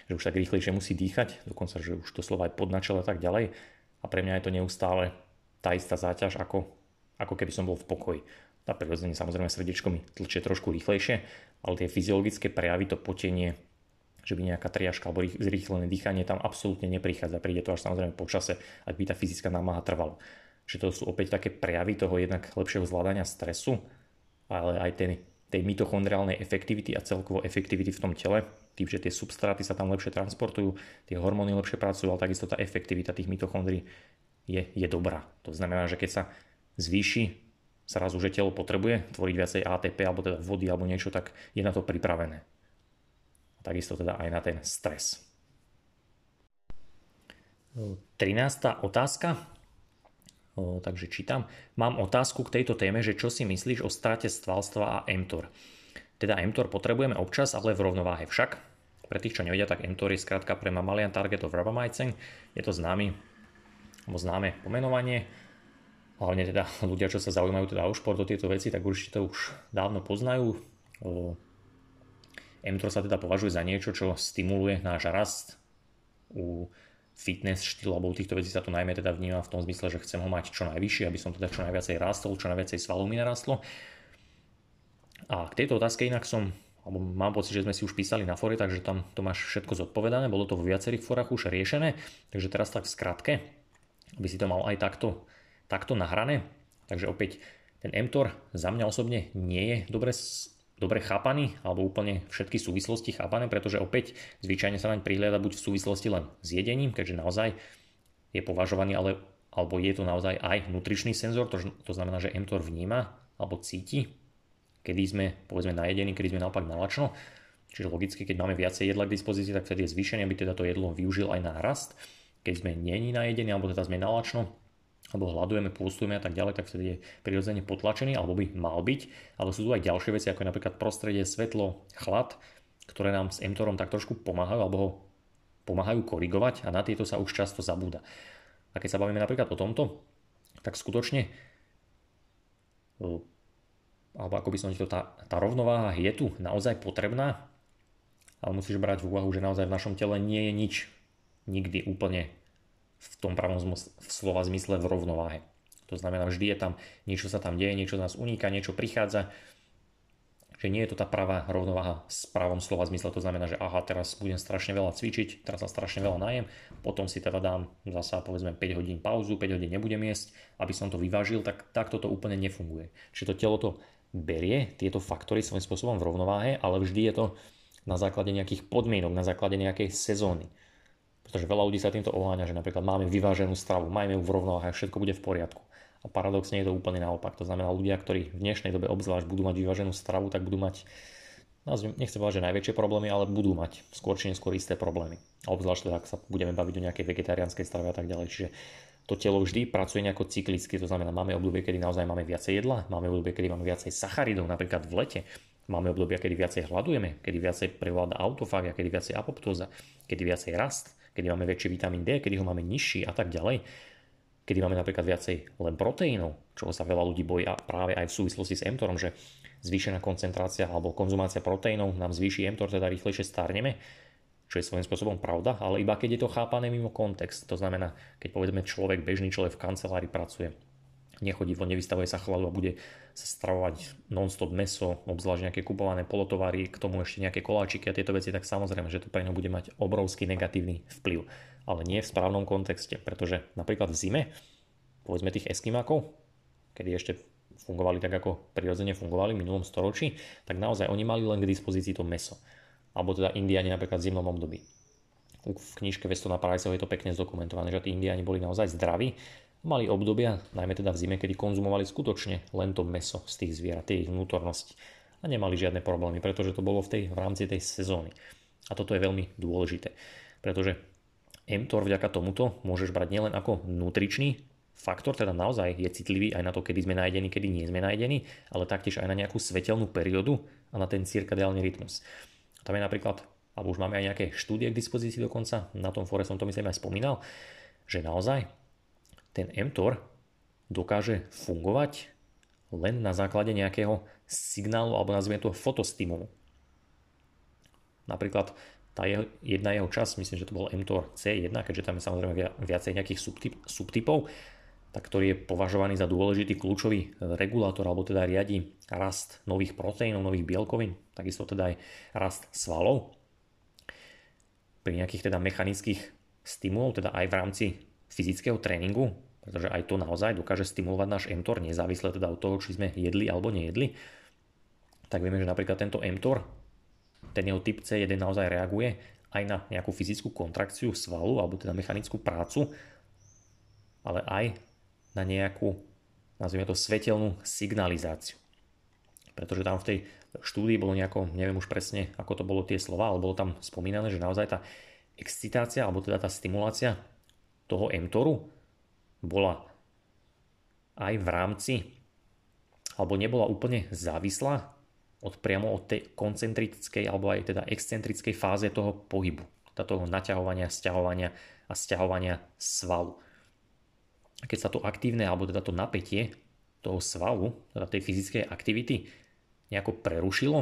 že už tak rýchlejšie musí dýchať, dokonca, že už to slovo aj podnačil a tak ďalej. A pre mňa je to neustále tá istá záťaž, ako, ako keby som bol v pokoji. A prirodzene samozrejme srdiečko mi tlčie trošku rýchlejšie, ale tie fyziologické prejavy, to potenie, že by nejaká triažka alebo zrýchlené dýchanie tam absolútne neprichádza. Príde to až samozrejme po čase, ak by tá fyzická námaha trvala. Že to sú opäť také prejavy toho jednak lepšieho zvládania stresu, ale aj ten, tej mitochondriálnej efektivity a celkovo efektivity v tom tele, tým, že tie substráty sa tam lepšie transportujú, tie hormóny lepšie pracujú, ale takisto tá efektivita tých mitochondrií je, je dobrá. To znamená, že keď sa zvýši zrazu, že telo potrebuje tvoriť viacej ATP alebo teda vody alebo niečo, tak je na to pripravené. A takisto teda aj na ten stres. 13. otázka. Takže čítam. Mám otázku k tejto téme, že čo si myslíš o strate stvalstva a mTOR. Teda mTOR potrebujeme občas, ale v rovnováhe však. Pre tých, čo nevedia, tak mTOR je skrátka pre mammalian target of rapamycin. Je to známy, alebo známe pomenovanie hlavne teda ľudia, čo sa zaujímajú teda o šport, o tieto veci, tak určite to už dávno poznajú. mTOR sa teda považuje za niečo, čo stimuluje náš rast. U fitness štýlu alebo týchto vecí sa to najmä teda vníma v tom zmysle, že chcem ho mať čo najvyššie, aby som teda čo najviacej rástol, čo najviacej svalov mi narastlo. A k tejto otázke inak som, alebo mám pocit, že sme si už písali na fore, takže tam to máš všetko zodpovedané, bolo to vo viacerých forách už riešené, takže teraz tak v skratke, aby si to mal aj takto takto nahrané. Takže opäť ten mTOR za mňa osobne nie je dobre, dobre chápaný alebo úplne všetky súvislosti chápané, pretože opäť zvyčajne sa naň prihliada buď v súvislosti len s jedením, keďže naozaj je považovaný, ale, alebo je to naozaj aj nutričný senzor, to, to znamená, že mTOR vníma alebo cíti, kedy sme povedzme najedení, kedy sme naopak nalačno. Čiže logicky, keď máme viacej jedla k dispozícii, tak vtedy je zvýšený, aby teda to jedlo využil aj na rast. Keď sme není najedení, alebo teda sme nalačno, alebo hľadujeme, pôstujeme a tak ďalej, tak vtedy je prirodzene potlačený, alebo by mal byť. Ale sú tu aj ďalšie veci, ako je napríklad prostredie, svetlo, chlad, ktoré nám s mTORom tak trošku pomáhajú, alebo ho pomáhajú korigovať a na tieto sa už často zabúda. A keď sa bavíme napríklad o tomto, tak skutočne alebo ako by som to, tá, tá rovnováha je tu naozaj potrebná, ale musíš brať v úvahu, že naozaj v našom tele nie je nič nikdy úplne v tom pravom slova zmysle v rovnováhe. To znamená, vždy je tam, niečo sa tam deje, niečo z nás uniká, niečo prichádza, že nie je to tá pravá rovnováha s pravom slova zmysle. To znamená, že aha, teraz budem strašne veľa cvičiť, teraz sa strašne veľa najem, potom si teda dám zasa povedzme 5 hodín pauzu, 5 hodín nebudem jesť, aby som to vyvážil, tak takto to úplne nefunguje. Čiže to telo to berie tieto faktory svojím spôsobom v rovnováhe, ale vždy je to na základe nejakých podmienok, na základe nejakej sezóny. Pretože veľa ľudí sa týmto oháňa, že napríklad máme vyváženú stravu, majme ju v rovnováhe, všetko bude v poriadku. A paradoxne je to úplne naopak. To znamená, ľudia, ktorí v dnešnej dobe obzvlášť budú mať vyváženú stravu, tak budú mať, nechcem povedať, že najväčšie problémy, ale budú mať skôr či neskôr isté problémy. A obzvlášť teda, ak sa budeme baviť o nejakej vegetariánskej strave a tak ďalej. Čiže to telo vždy pracuje nejako cyklicky, to znamená, máme obdobie, kedy naozaj máme viacej jedla, máme obdobie, kedy máme viacej sacharidov, napríklad v lete, máme obdobia, kedy viacej hľadujeme, kedy viacej prevláda autofágia, kedy viacej apoptóza, kedy viacej rast, kedy máme väčší vitamín D, kedy ho máme nižší a tak ďalej, kedy máme napríklad viacej len proteínov, čo sa veľa ľudí bojí a práve aj v súvislosti s mTORom, že zvýšená koncentrácia alebo konzumácia proteínov nám zvýši mTOR, teda rýchlejšie starneme, čo je svojím spôsobom pravda, ale iba keď je to chápané mimo kontext. To znamená, keď povedzme človek, bežný človek v kancelárii pracuje, nechodí von, nevystavuje sa chladu a bude sa stravovať non-stop meso, obzvlášť nejaké kupované polotovary, k tomu ešte nejaké koláčiky a tieto veci, tak samozrejme, že to pre ňo bude mať obrovský negatívny vplyv. Ale nie v správnom kontexte, pretože napríklad v zime, povedzme tých eskimákov, kedy ešte fungovali tak, ako prirodzene fungovali v minulom storočí, tak naozaj oni mali len k dispozícii to meso. Alebo teda Indiani napríklad v zimnom období. V knižke Vestona Priceov je to pekne zdokumentované, že tí Indiani boli naozaj zdraví Mali obdobia, najmä teda v zime, kedy konzumovali skutočne len to meso z tých zvierat, tie ich vnútornosti. A nemali žiadne problémy, pretože to bolo v, tej, v rámci tej sezóny. A toto je veľmi dôležité, pretože mTOR vďaka tomuto môžeš brať nielen ako nutričný faktor, teda naozaj je citlivý aj na to, kedy sme najedení, kedy nie sme najedení, ale taktiež aj na nejakú svetelnú periódu a na ten cirkadiálny rytmus. Tam je napríklad, alebo už máme aj nejaké štúdie k dispozícii dokonca, na tom fore som to myslím aj spomínal, že naozaj ten mTOR dokáže fungovať len na základe nejakého signálu alebo nazvime to fotostimulu. Napríklad tá jeho, jedna jeho časť, myslím, že to bol mTOR C1, keďže tam je samozrejme viacej nejakých subtyp, subtypov, tak ktorý je považovaný za dôležitý kľúčový regulátor, alebo teda riadi rast nových proteínov, nových bielkovín, takisto teda aj rast svalov. pri nejakých teda mechanických stimulov, teda aj v rámci fyzického tréningu, pretože aj to naozaj dokáže stimulovať náš mTOR, nezávisle teda od toho, či sme jedli alebo nejedli, tak vieme, že napríklad tento mTOR, ten jeho typ C1 naozaj reaguje aj na nejakú fyzickú kontrakciu svalu alebo teda mechanickú prácu, ale aj na nejakú, nazvime to, svetelnú signalizáciu. Pretože tam v tej štúdii bolo nejako, neviem už presne, ako to bolo tie slova, ale bolo tam spomínané, že naozaj tá excitácia, alebo teda tá stimulácia toho mTORu bola aj v rámci, alebo nebola úplne závislá od priamo od tej koncentrickej alebo aj teda excentrickej fáze toho pohybu, teda toho naťahovania, stiahovania a stiahovania svalu. Keď sa to aktívne alebo teda to napätie toho svalu, teda tej fyzickej aktivity nejako prerušilo.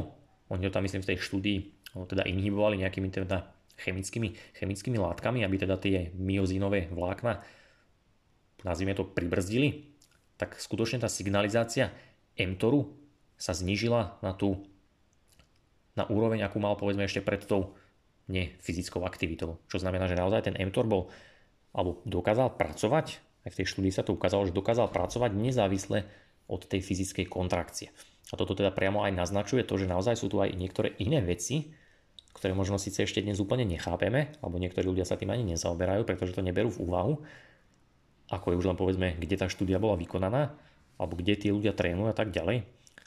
Oni to tam myslím v tej štúdii teda inhibovali nejakými teda chemickými, chemickými látkami, aby teda tie myozínové vlákna nazvime to pribrzdili, tak skutočne tá signalizácia mTORu sa znížila na tú na úroveň, akú mal povedzme ešte pred tou nefyzickou aktivitou. Čo znamená, že naozaj ten mTOR bol alebo dokázal pracovať, aj v tej štúdii sa to ukázalo, že dokázal pracovať nezávisle od tej fyzickej kontrakcie. A toto teda priamo aj naznačuje to, že naozaj sú tu aj niektoré iné veci, ktoré možno síce ešte dnes úplne nechápeme, alebo niektorí ľudia sa tým ani nezaoberajú, pretože to neberú v úvahu, ako je už len povedzme, kde tá štúdia bola vykonaná, alebo kde tí ľudia trénujú a tak ďalej.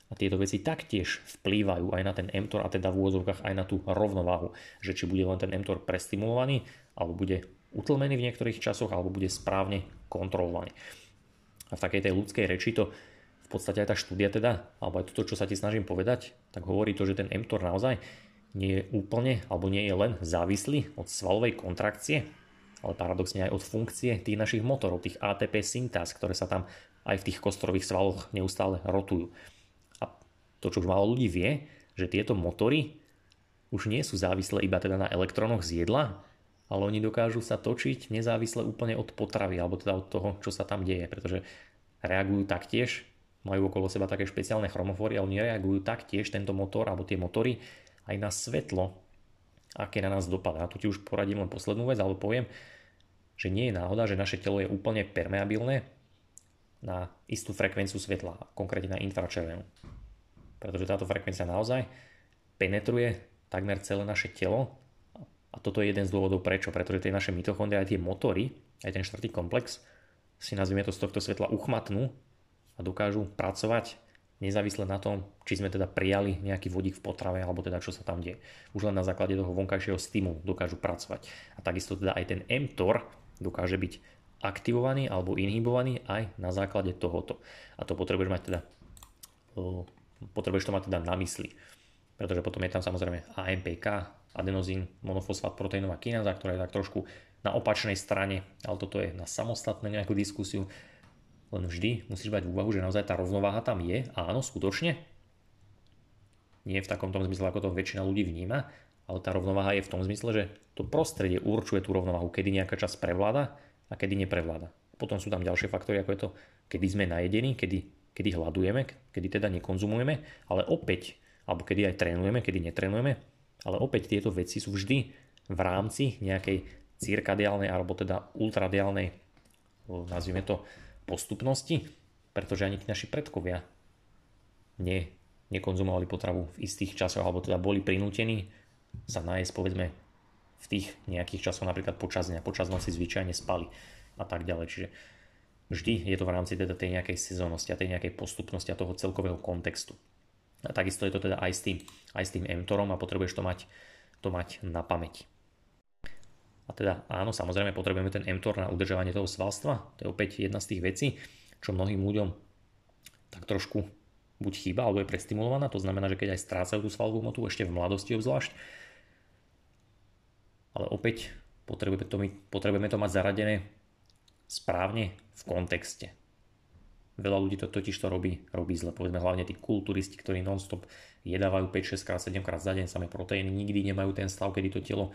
A tieto veci taktiež vplývajú aj na ten mTOR a teda v úvodzovkách aj na tú rovnováhu, že či bude len ten mTOR prestimulovaný, alebo bude utlmený v niektorých časoch, alebo bude správne kontrolovaný. A v takej tej ľudskej reči to v podstate aj tá štúdia teda, alebo aj toto, čo sa ti snažím povedať, tak hovorí to, že ten mTOR naozaj nie je úplne, alebo nie je len závislý od svalovej kontrakcie, ale paradoxne aj od funkcie tých našich motorov, tých ATP syntáz, ktoré sa tam aj v tých kostorových svaloch neustále rotujú. A to, čo už málo ľudí vie, že tieto motory už nie sú závislé iba teda na elektrónoch z jedla, ale oni dokážu sa točiť nezávisle úplne od potravy, alebo teda od toho, čo sa tam deje, pretože reagujú taktiež majú okolo seba také špeciálne chromofóry a oni reagujú taktiež tento motor alebo tie motory aj na svetlo, aké na nás dopadá. Tu ti už poradím len poslednú vec, alebo poviem, že nie je náhoda, že naše telo je úplne permeabilné na istú frekvenciu svetla, konkrétne na infračervenú. Pretože táto frekvencia naozaj penetruje takmer celé naše telo a toto je jeden z dôvodov prečo, pretože tie naše mitochondrie, aj tie motory, aj ten štvrtý komplex si nazvime to z tohto svetla uchmatnú a dokážu pracovať nezávisle na tom, či sme teda prijali nejaký vodík v potrave alebo teda čo sa tam deje. Už len na základe toho vonkajšieho stimulu dokážu pracovať. A takisto teda aj ten mTOR dokáže byť aktivovaný alebo inhibovaný aj na základe tohoto. A to potrebuješ mať teda potrebuješ to mať teda na mysli. Pretože potom je tam samozrejme AMPK, adenozín, monofosfát, proteínová kináza, ktorá je tak trošku na opačnej strane, ale toto je na samostatnú nejakú diskusiu. Len vždy musíš mať v úvahu, že naozaj tá rovnováha tam je. Áno, skutočne. Nie v takom tom zmysle, ako to väčšina ľudí vníma, ale tá rovnováha je v tom zmysle, že to prostredie určuje tú rovnováhu, kedy nejaká časť prevláda a kedy neprevláda. Potom sú tam ďalšie faktory, ako je to, kedy sme najedení, kedy, kedy hľadujeme, kedy teda nekonzumujeme, ale opäť, alebo kedy aj trénujeme, kedy netrénujeme, ale opäť tieto veci sú vždy v rámci nejakej cirkadiálnej alebo teda ultradiálnej, nazvime to, postupnosti, pretože ani tí naši predkovia ne, nekonzumovali potravu v istých časoch, alebo teda boli prinútení sa nájsť povedzme v tých nejakých časoch, napríklad počas dňa, počas noci zvyčajne spali a tak ďalej. Čiže vždy je to v rámci teda tej nejakej sezónnosti a tej nejakej postupnosti a toho celkového kontextu. A takisto je to teda aj s tým, aj s tým mTORom a potrebuješ to mať, to mať na pamäti. A teda áno, samozrejme potrebujeme ten mTOR na udržovanie toho svalstva. To je opäť jedna z tých vecí, čo mnohým ľuďom tak trošku buď chýba, alebo je prestimulovaná. To znamená, že keď aj strácajú tú svalovú motu, ešte v mladosti obzvlášť. Ale opäť potrebujeme to, potrebujeme to mať zaradené správne v kontexte. Veľa ľudí to totiž to robí, robí zle. Povedzme hlavne tí kulturisti, ktorí non-stop jedávajú 5, 6 krát, 7 krát za deň samé proteíny, nikdy nemajú ten stav, kedy to telo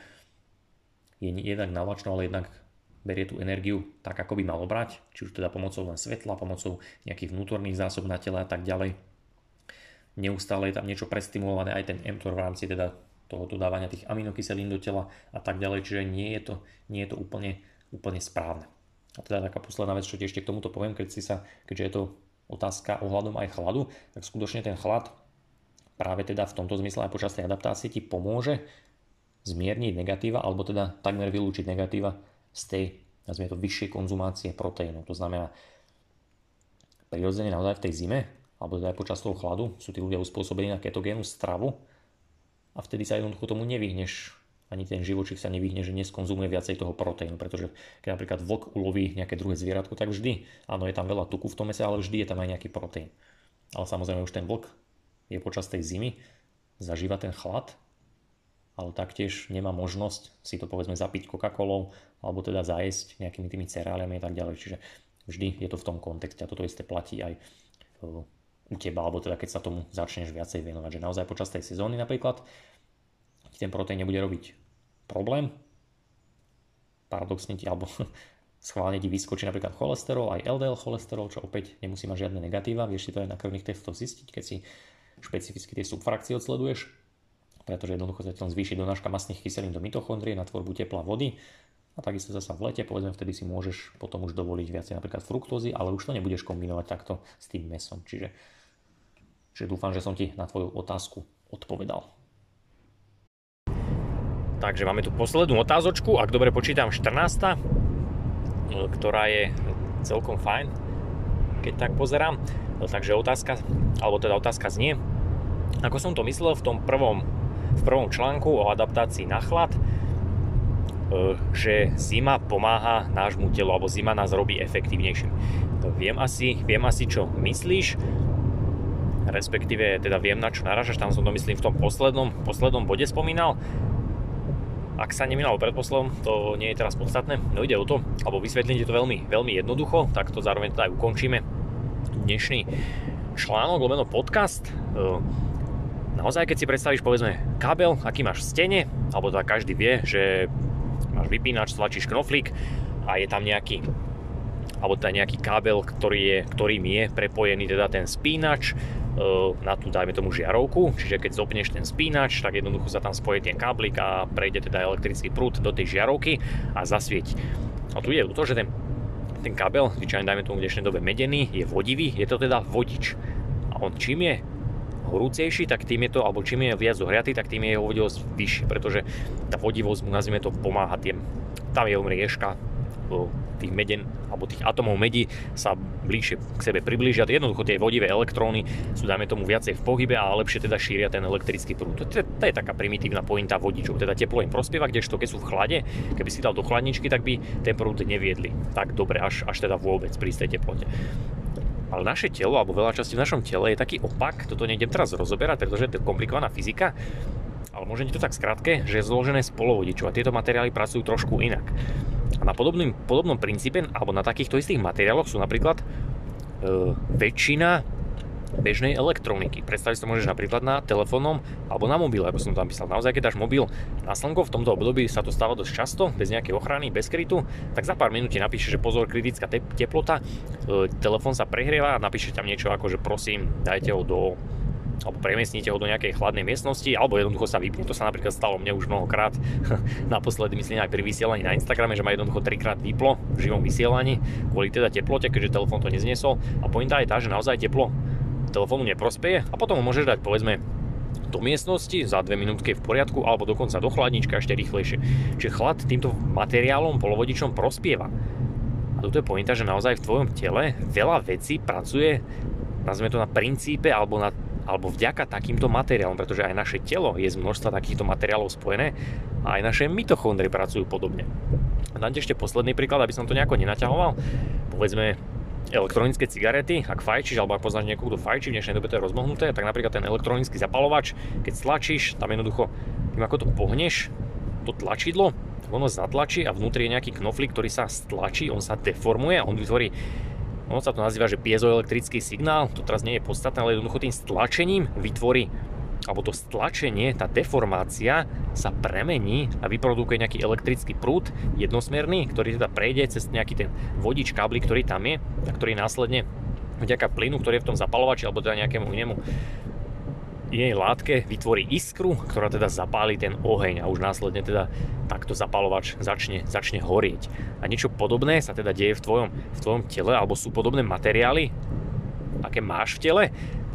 je jednak nalačno, ale jednak berie tú energiu tak, ako by malo brať, či už teda pomocou len svetla, pomocou nejakých vnútorných zásob na tele a tak ďalej. Neustále je tam niečo prestimulované, aj ten mTOR v rámci teda toho dodávania tých aminokyselín do tela a tak ďalej, čiže nie je to, nie je to úplne, úplne správne. A teda taká posledná vec, čo ešte k tomuto poviem, keď si sa, keďže je to otázka ohľadom aj chladu, tak skutočne ten chlad práve teda v tomto zmysle aj počas tej adaptácie ti pomôže zmierniť negatíva, alebo teda takmer vylúčiť negatíva z tej, nazvime to, vyššej konzumácie proteínu. To znamená, prirodzene naozaj v tej zime, alebo teda aj počas toho chladu, sú tí ľudia uspôsobení na ketogénu stravu a vtedy sa jednoducho tomu nevyhneš ani ten živočík sa nevyhne, že neskonzumuje viacej toho proteínu, pretože keď napríklad vlk uloví nejaké druhé zvieratko, tak vždy, áno, je tam veľa tuku v tom mese, ale vždy je tam aj nejaký proteín. Ale samozrejme už ten vlk je počas tej zimy, zažíva ten chlad, ale taktiež nemá možnosť si to povedzme zapiť Coca-Colou alebo teda zajesť nejakými tými cereáliami a tak ďalej. Čiže vždy je to v tom kontexte a toto isté platí aj u teba, alebo teda keď sa tomu začneš viacej venovať. Že naozaj počas tej sezóny napríklad ti ten proteín nebude robiť problém, paradoxne ti, alebo schválne ti vyskočí napríklad cholesterol, aj LDL cholesterol, čo opäť nemusí mať žiadne negatíva, vieš si to aj na krvných testoch zistiť, keď si špecificky tie subfrakcie odsleduješ, pretože jednoducho sa zvýši donáška masných kyselín do mitochondrie na tvorbu tepla vody a takisto zasa v lete, povedzme, vtedy si môžeš potom už dovoliť viacej napríklad fruktózy, ale už to nebudeš kombinovať takto s tým mesom. Čiže, čiže dúfam, že som ti na tvoju otázku odpovedal. Takže máme tu poslednú otázočku, ak dobre počítam 14, ktorá je celkom fajn, keď tak pozerám. Takže otázka, alebo teda otázka znie, ako som to myslel v tom prvom, v prvom článku o adaptácii na chlad, e, že zima pomáha nášmu telu, alebo zima nás robí efektívnejším. Viem asi, viem asi, čo myslíš, respektíve teda viem, na čo naražaš, tam som to myslím v tom poslednom, poslednom bode spomínal, ak sa nemínalo predposlom, to nie je teraz podstatné. No ide o to, alebo vysvetlím to veľmi, veľmi jednoducho, tak to zároveň teda aj ukončíme. Dnešný článok, lomeno podcast. E, naozaj, keď si predstavíš, povedzme, kábel, aký máš v stene, alebo teda každý vie, že máš vypínač, stlačíš knoflík a je tam nejaký alebo teda nejaký kábel, ktorý je, ktorým je prepojený teda ten spínač na tú, dajme tomu, žiarovku, čiže keď zopneš ten spínač, tak jednoducho sa tam spojí ten káblik a prejde teda elektrický prúd do tej žiarovky a zasvieť. A tu je to, že ten, ten kábel, zvyčajne dajme tomu v dnešnej dobe medený, je vodivý, je to teda vodič. A on čím je horúcejší, tak tým je to, alebo čím je viac zohriatý, tak tým je jeho vodivosť vyššie, pretože tá vodivosť mu, nazvime to, pomáha tým. Tam je rieška, tých meden alebo tých atomov medi sa bližšie k sebe priblížia. Jednoducho tie vodivé elektróny sú, dajme tomu, viacej v pohybe a lepšie teda šíria ten elektrický prúd. To, to je taká primitívna pointa vodičov. Teda teplo im prospieva, kdežto keď sú v chlade, keby si dal do chladničky, tak by ten prúd neviedli tak dobre, až, až teda vôbec pri tej teplote. Ale naše telo, alebo veľa časti v našom tele je taký opak, toto nejdem teraz rozoberať, pretože to je komplikovaná fyzika, ale môžem to tak skrátke, že je zložené z polovodičov a tieto materiály pracujú trošku inak. A na podobným, podobnom princípe, alebo na takýchto istých materiáloch sú napríklad e, väčšina bežnej elektroniky. Predstaviť to môžeš napríklad na telefónom alebo na mobile, ako som tam písal. Naozaj, keď dáš mobil na slnko, v tomto období sa to stáva dosť často, bez nejakej ochrany, bez krytu, tak za pár minút ti napíše, že pozor, kritická teplota, e, telefón sa prehrieva a napíše tam niečo ako, že prosím, dajte ho do alebo premiestnite ho do nejakej chladnej miestnosti, alebo jednoducho sa vypne. To sa napríklad stalo mne už mnohokrát, naposledy myslím aj pri vysielaní na Instagrame, že ma jednoducho trikrát vyplo v živom vysielaní kvôli teda teplote, keďže telefón to nezniesol. A pointa je tá, že naozaj teplo telefónu neprospeje a potom ho môžeš dať povedzme do miestnosti, za dve minútky v poriadku, alebo dokonca do chladnička ešte rýchlejšie. Čiže chlad týmto materiálom, polovodičom prospieva. A toto je pointa, že naozaj v tvojom tele veľa vecí pracuje, nazvime to na princípe alebo na alebo vďaka takýmto materiálom, pretože aj naše telo je z množstva takýchto materiálov spojené a aj naše mitochondrie pracujú podobne. A dám ešte posledný príklad, aby som to nejako nenaťahoval. Povedzme, elektronické cigarety, ak fajčíš alebo ak poznáš niekoho, kto fajčí, v dnešnej dobe to je rozmohnuté, tak napríklad ten elektronický zapalovač, keď stlačíš, tam jednoducho, tým ako to pohneš, to tlačidlo, ono zatlačí a vnútri je nejaký knoflík, ktorý sa stlačí, on sa deformuje a on vytvorí ono sa to nazýva, že piezoelektrický signál, to teraz nie je podstatné, ale jednoducho tým stlačením vytvorí alebo to stlačenie, tá deformácia sa premení a vyprodukuje nejaký elektrický prúd jednosmerný, ktorý teda prejde cez nejaký ten vodič kábli, ktorý tam je a ktorý následne vďaka plynu, ktorý je v tom zapalovači alebo teda nejakému inému jej látke vytvorí iskru, ktorá teda zapáli ten oheň a už následne teda takto zapalovač začne, začne horieť. A niečo podobné sa teda deje v tvojom, v tvojom tele, alebo sú podobné materiály, aké máš v tele.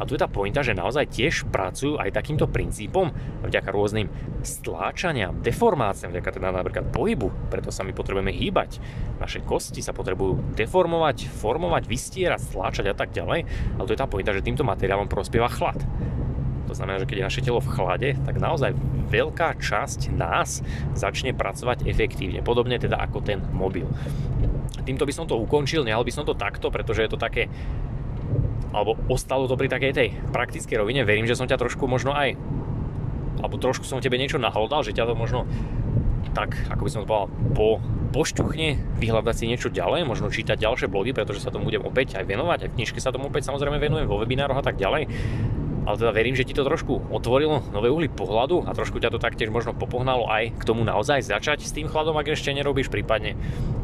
A tu je tá pointa, že naozaj tiež pracujú aj takýmto princípom vďaka rôznym stláčaniam, deformáciám, vďaka teda napríklad pohybu, preto sa my potrebujeme hýbať. Naše kosti sa potrebujú deformovať, formovať, vystierať, stláčať a tak ďalej. Ale tu je tá pointa, že týmto materiálom prospieva chlad. To znamená, že keď je naše telo v chlade, tak naozaj veľká časť nás začne pracovať efektívne. Podobne teda ako ten mobil. Týmto by som to ukončil, nehal by som to takto, pretože je to také alebo ostalo to pri takej tej praktickej rovine. Verím, že som ťa trošku možno aj alebo trošku som tebe niečo nahlodal, že ťa to možno tak, ako by som to povedal, po, pošťuchne vyhľadať si niečo ďalej, možno čítať ďalšie blogy, pretože sa tomu budem opäť aj venovať, aj v knižke sa tomu opäť samozrejme venujem, vo webinároch a tak ďalej ale teda verím, že ti to trošku otvorilo nové uhly pohľadu a trošku ťa to taktiež možno popohnalo aj k tomu naozaj začať s tým chladom, ak ešte nerobíš, prípadne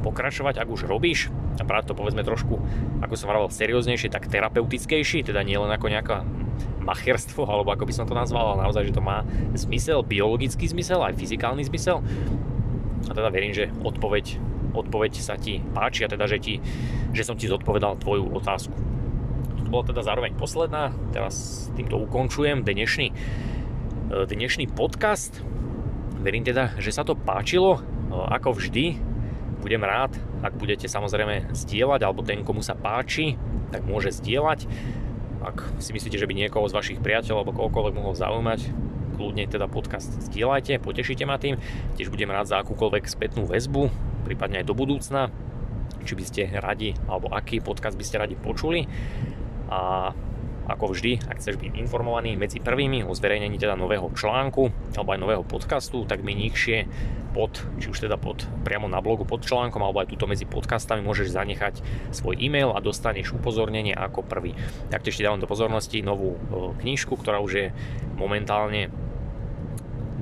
pokračovať, ak už robíš a práve to povedzme trošku, ako som vravel, serióznejšie, tak terapeutickejší, teda nie len ako nejaká macherstvo, alebo ako by som to nazval, ale naozaj, že to má zmysel, biologický zmysel, aj fyzikálny zmysel. A teda verím, že odpoveď, odpoveď sa ti páči a teda, že, ti, že som ti zodpovedal tvoju otázku to bola teda zároveň posledná. Teraz týmto ukončujem dnešný, e, dnešný podcast. Verím teda, že sa to páčilo. E, ako vždy, budem rád, ak budete samozrejme zdieľať, alebo ten, komu sa páči, tak môže zdieľať. Ak si myslíte, že by niekoho z vašich priateľov alebo kohokoľvek mohol zaujímať, kľudne teda podcast zdieľajte, potešíte ma tým. Tiež budem rád za akúkoľvek spätnú väzbu, prípadne aj do budúcna, či by ste radi, alebo aký podcast by ste radi počuli a ako vždy, ak chceš byť informovaný medzi prvými o zverejnení teda nového článku alebo aj nového podcastu, tak mi nižšie pod, či už teda pod, priamo na blogu pod článkom alebo aj túto medzi podcastami môžeš zanechať svoj e-mail a dostaneš upozornenie ako prvý. Taktiež ti dávam do pozornosti novú e, knižku, ktorá už je momentálne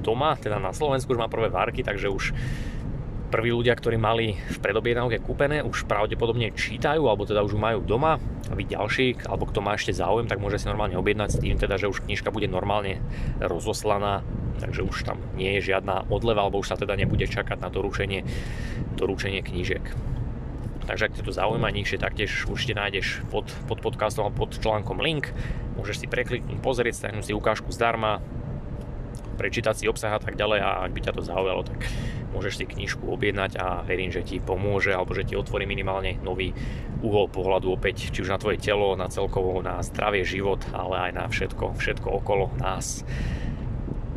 doma, teda na Slovensku už má prvé várky, takže už prví ľudia, ktorí mali v predobjednávke kúpené, už pravdepodobne čítajú, alebo teda už majú doma. A vy ďalší, alebo kto má ešte záujem, tak môže si normálne objednať s tým, teda, že už knižka bude normálne rozoslaná, takže už tam nie je žiadna odleva, alebo už sa teda nebude čakať na doručenie, doručenie knížek. Takže ak ťa to zaujíma nižšie, taktiež určite nájdeš pod, pod podcastom alebo pod článkom link. Môžeš si prekliknúť, pozrieť, stiahnuť si ukážku zdarma, prečítať si obsah a tak ďalej a ak by ťa to zaujalo, tak môžeš si knižku objednať a verím, že ti pomôže alebo že ti otvorí minimálne nový uhol pohľadu opäť, či už na tvoje telo, na celkovo, na zdravie, život, ale aj na všetko, všetko okolo nás.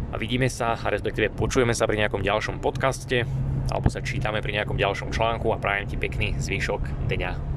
A vidíme sa, respektíve počujeme sa pri nejakom ďalšom podcaste alebo sa čítame pri nejakom ďalšom článku a prajem ti pekný zvyšok dňa.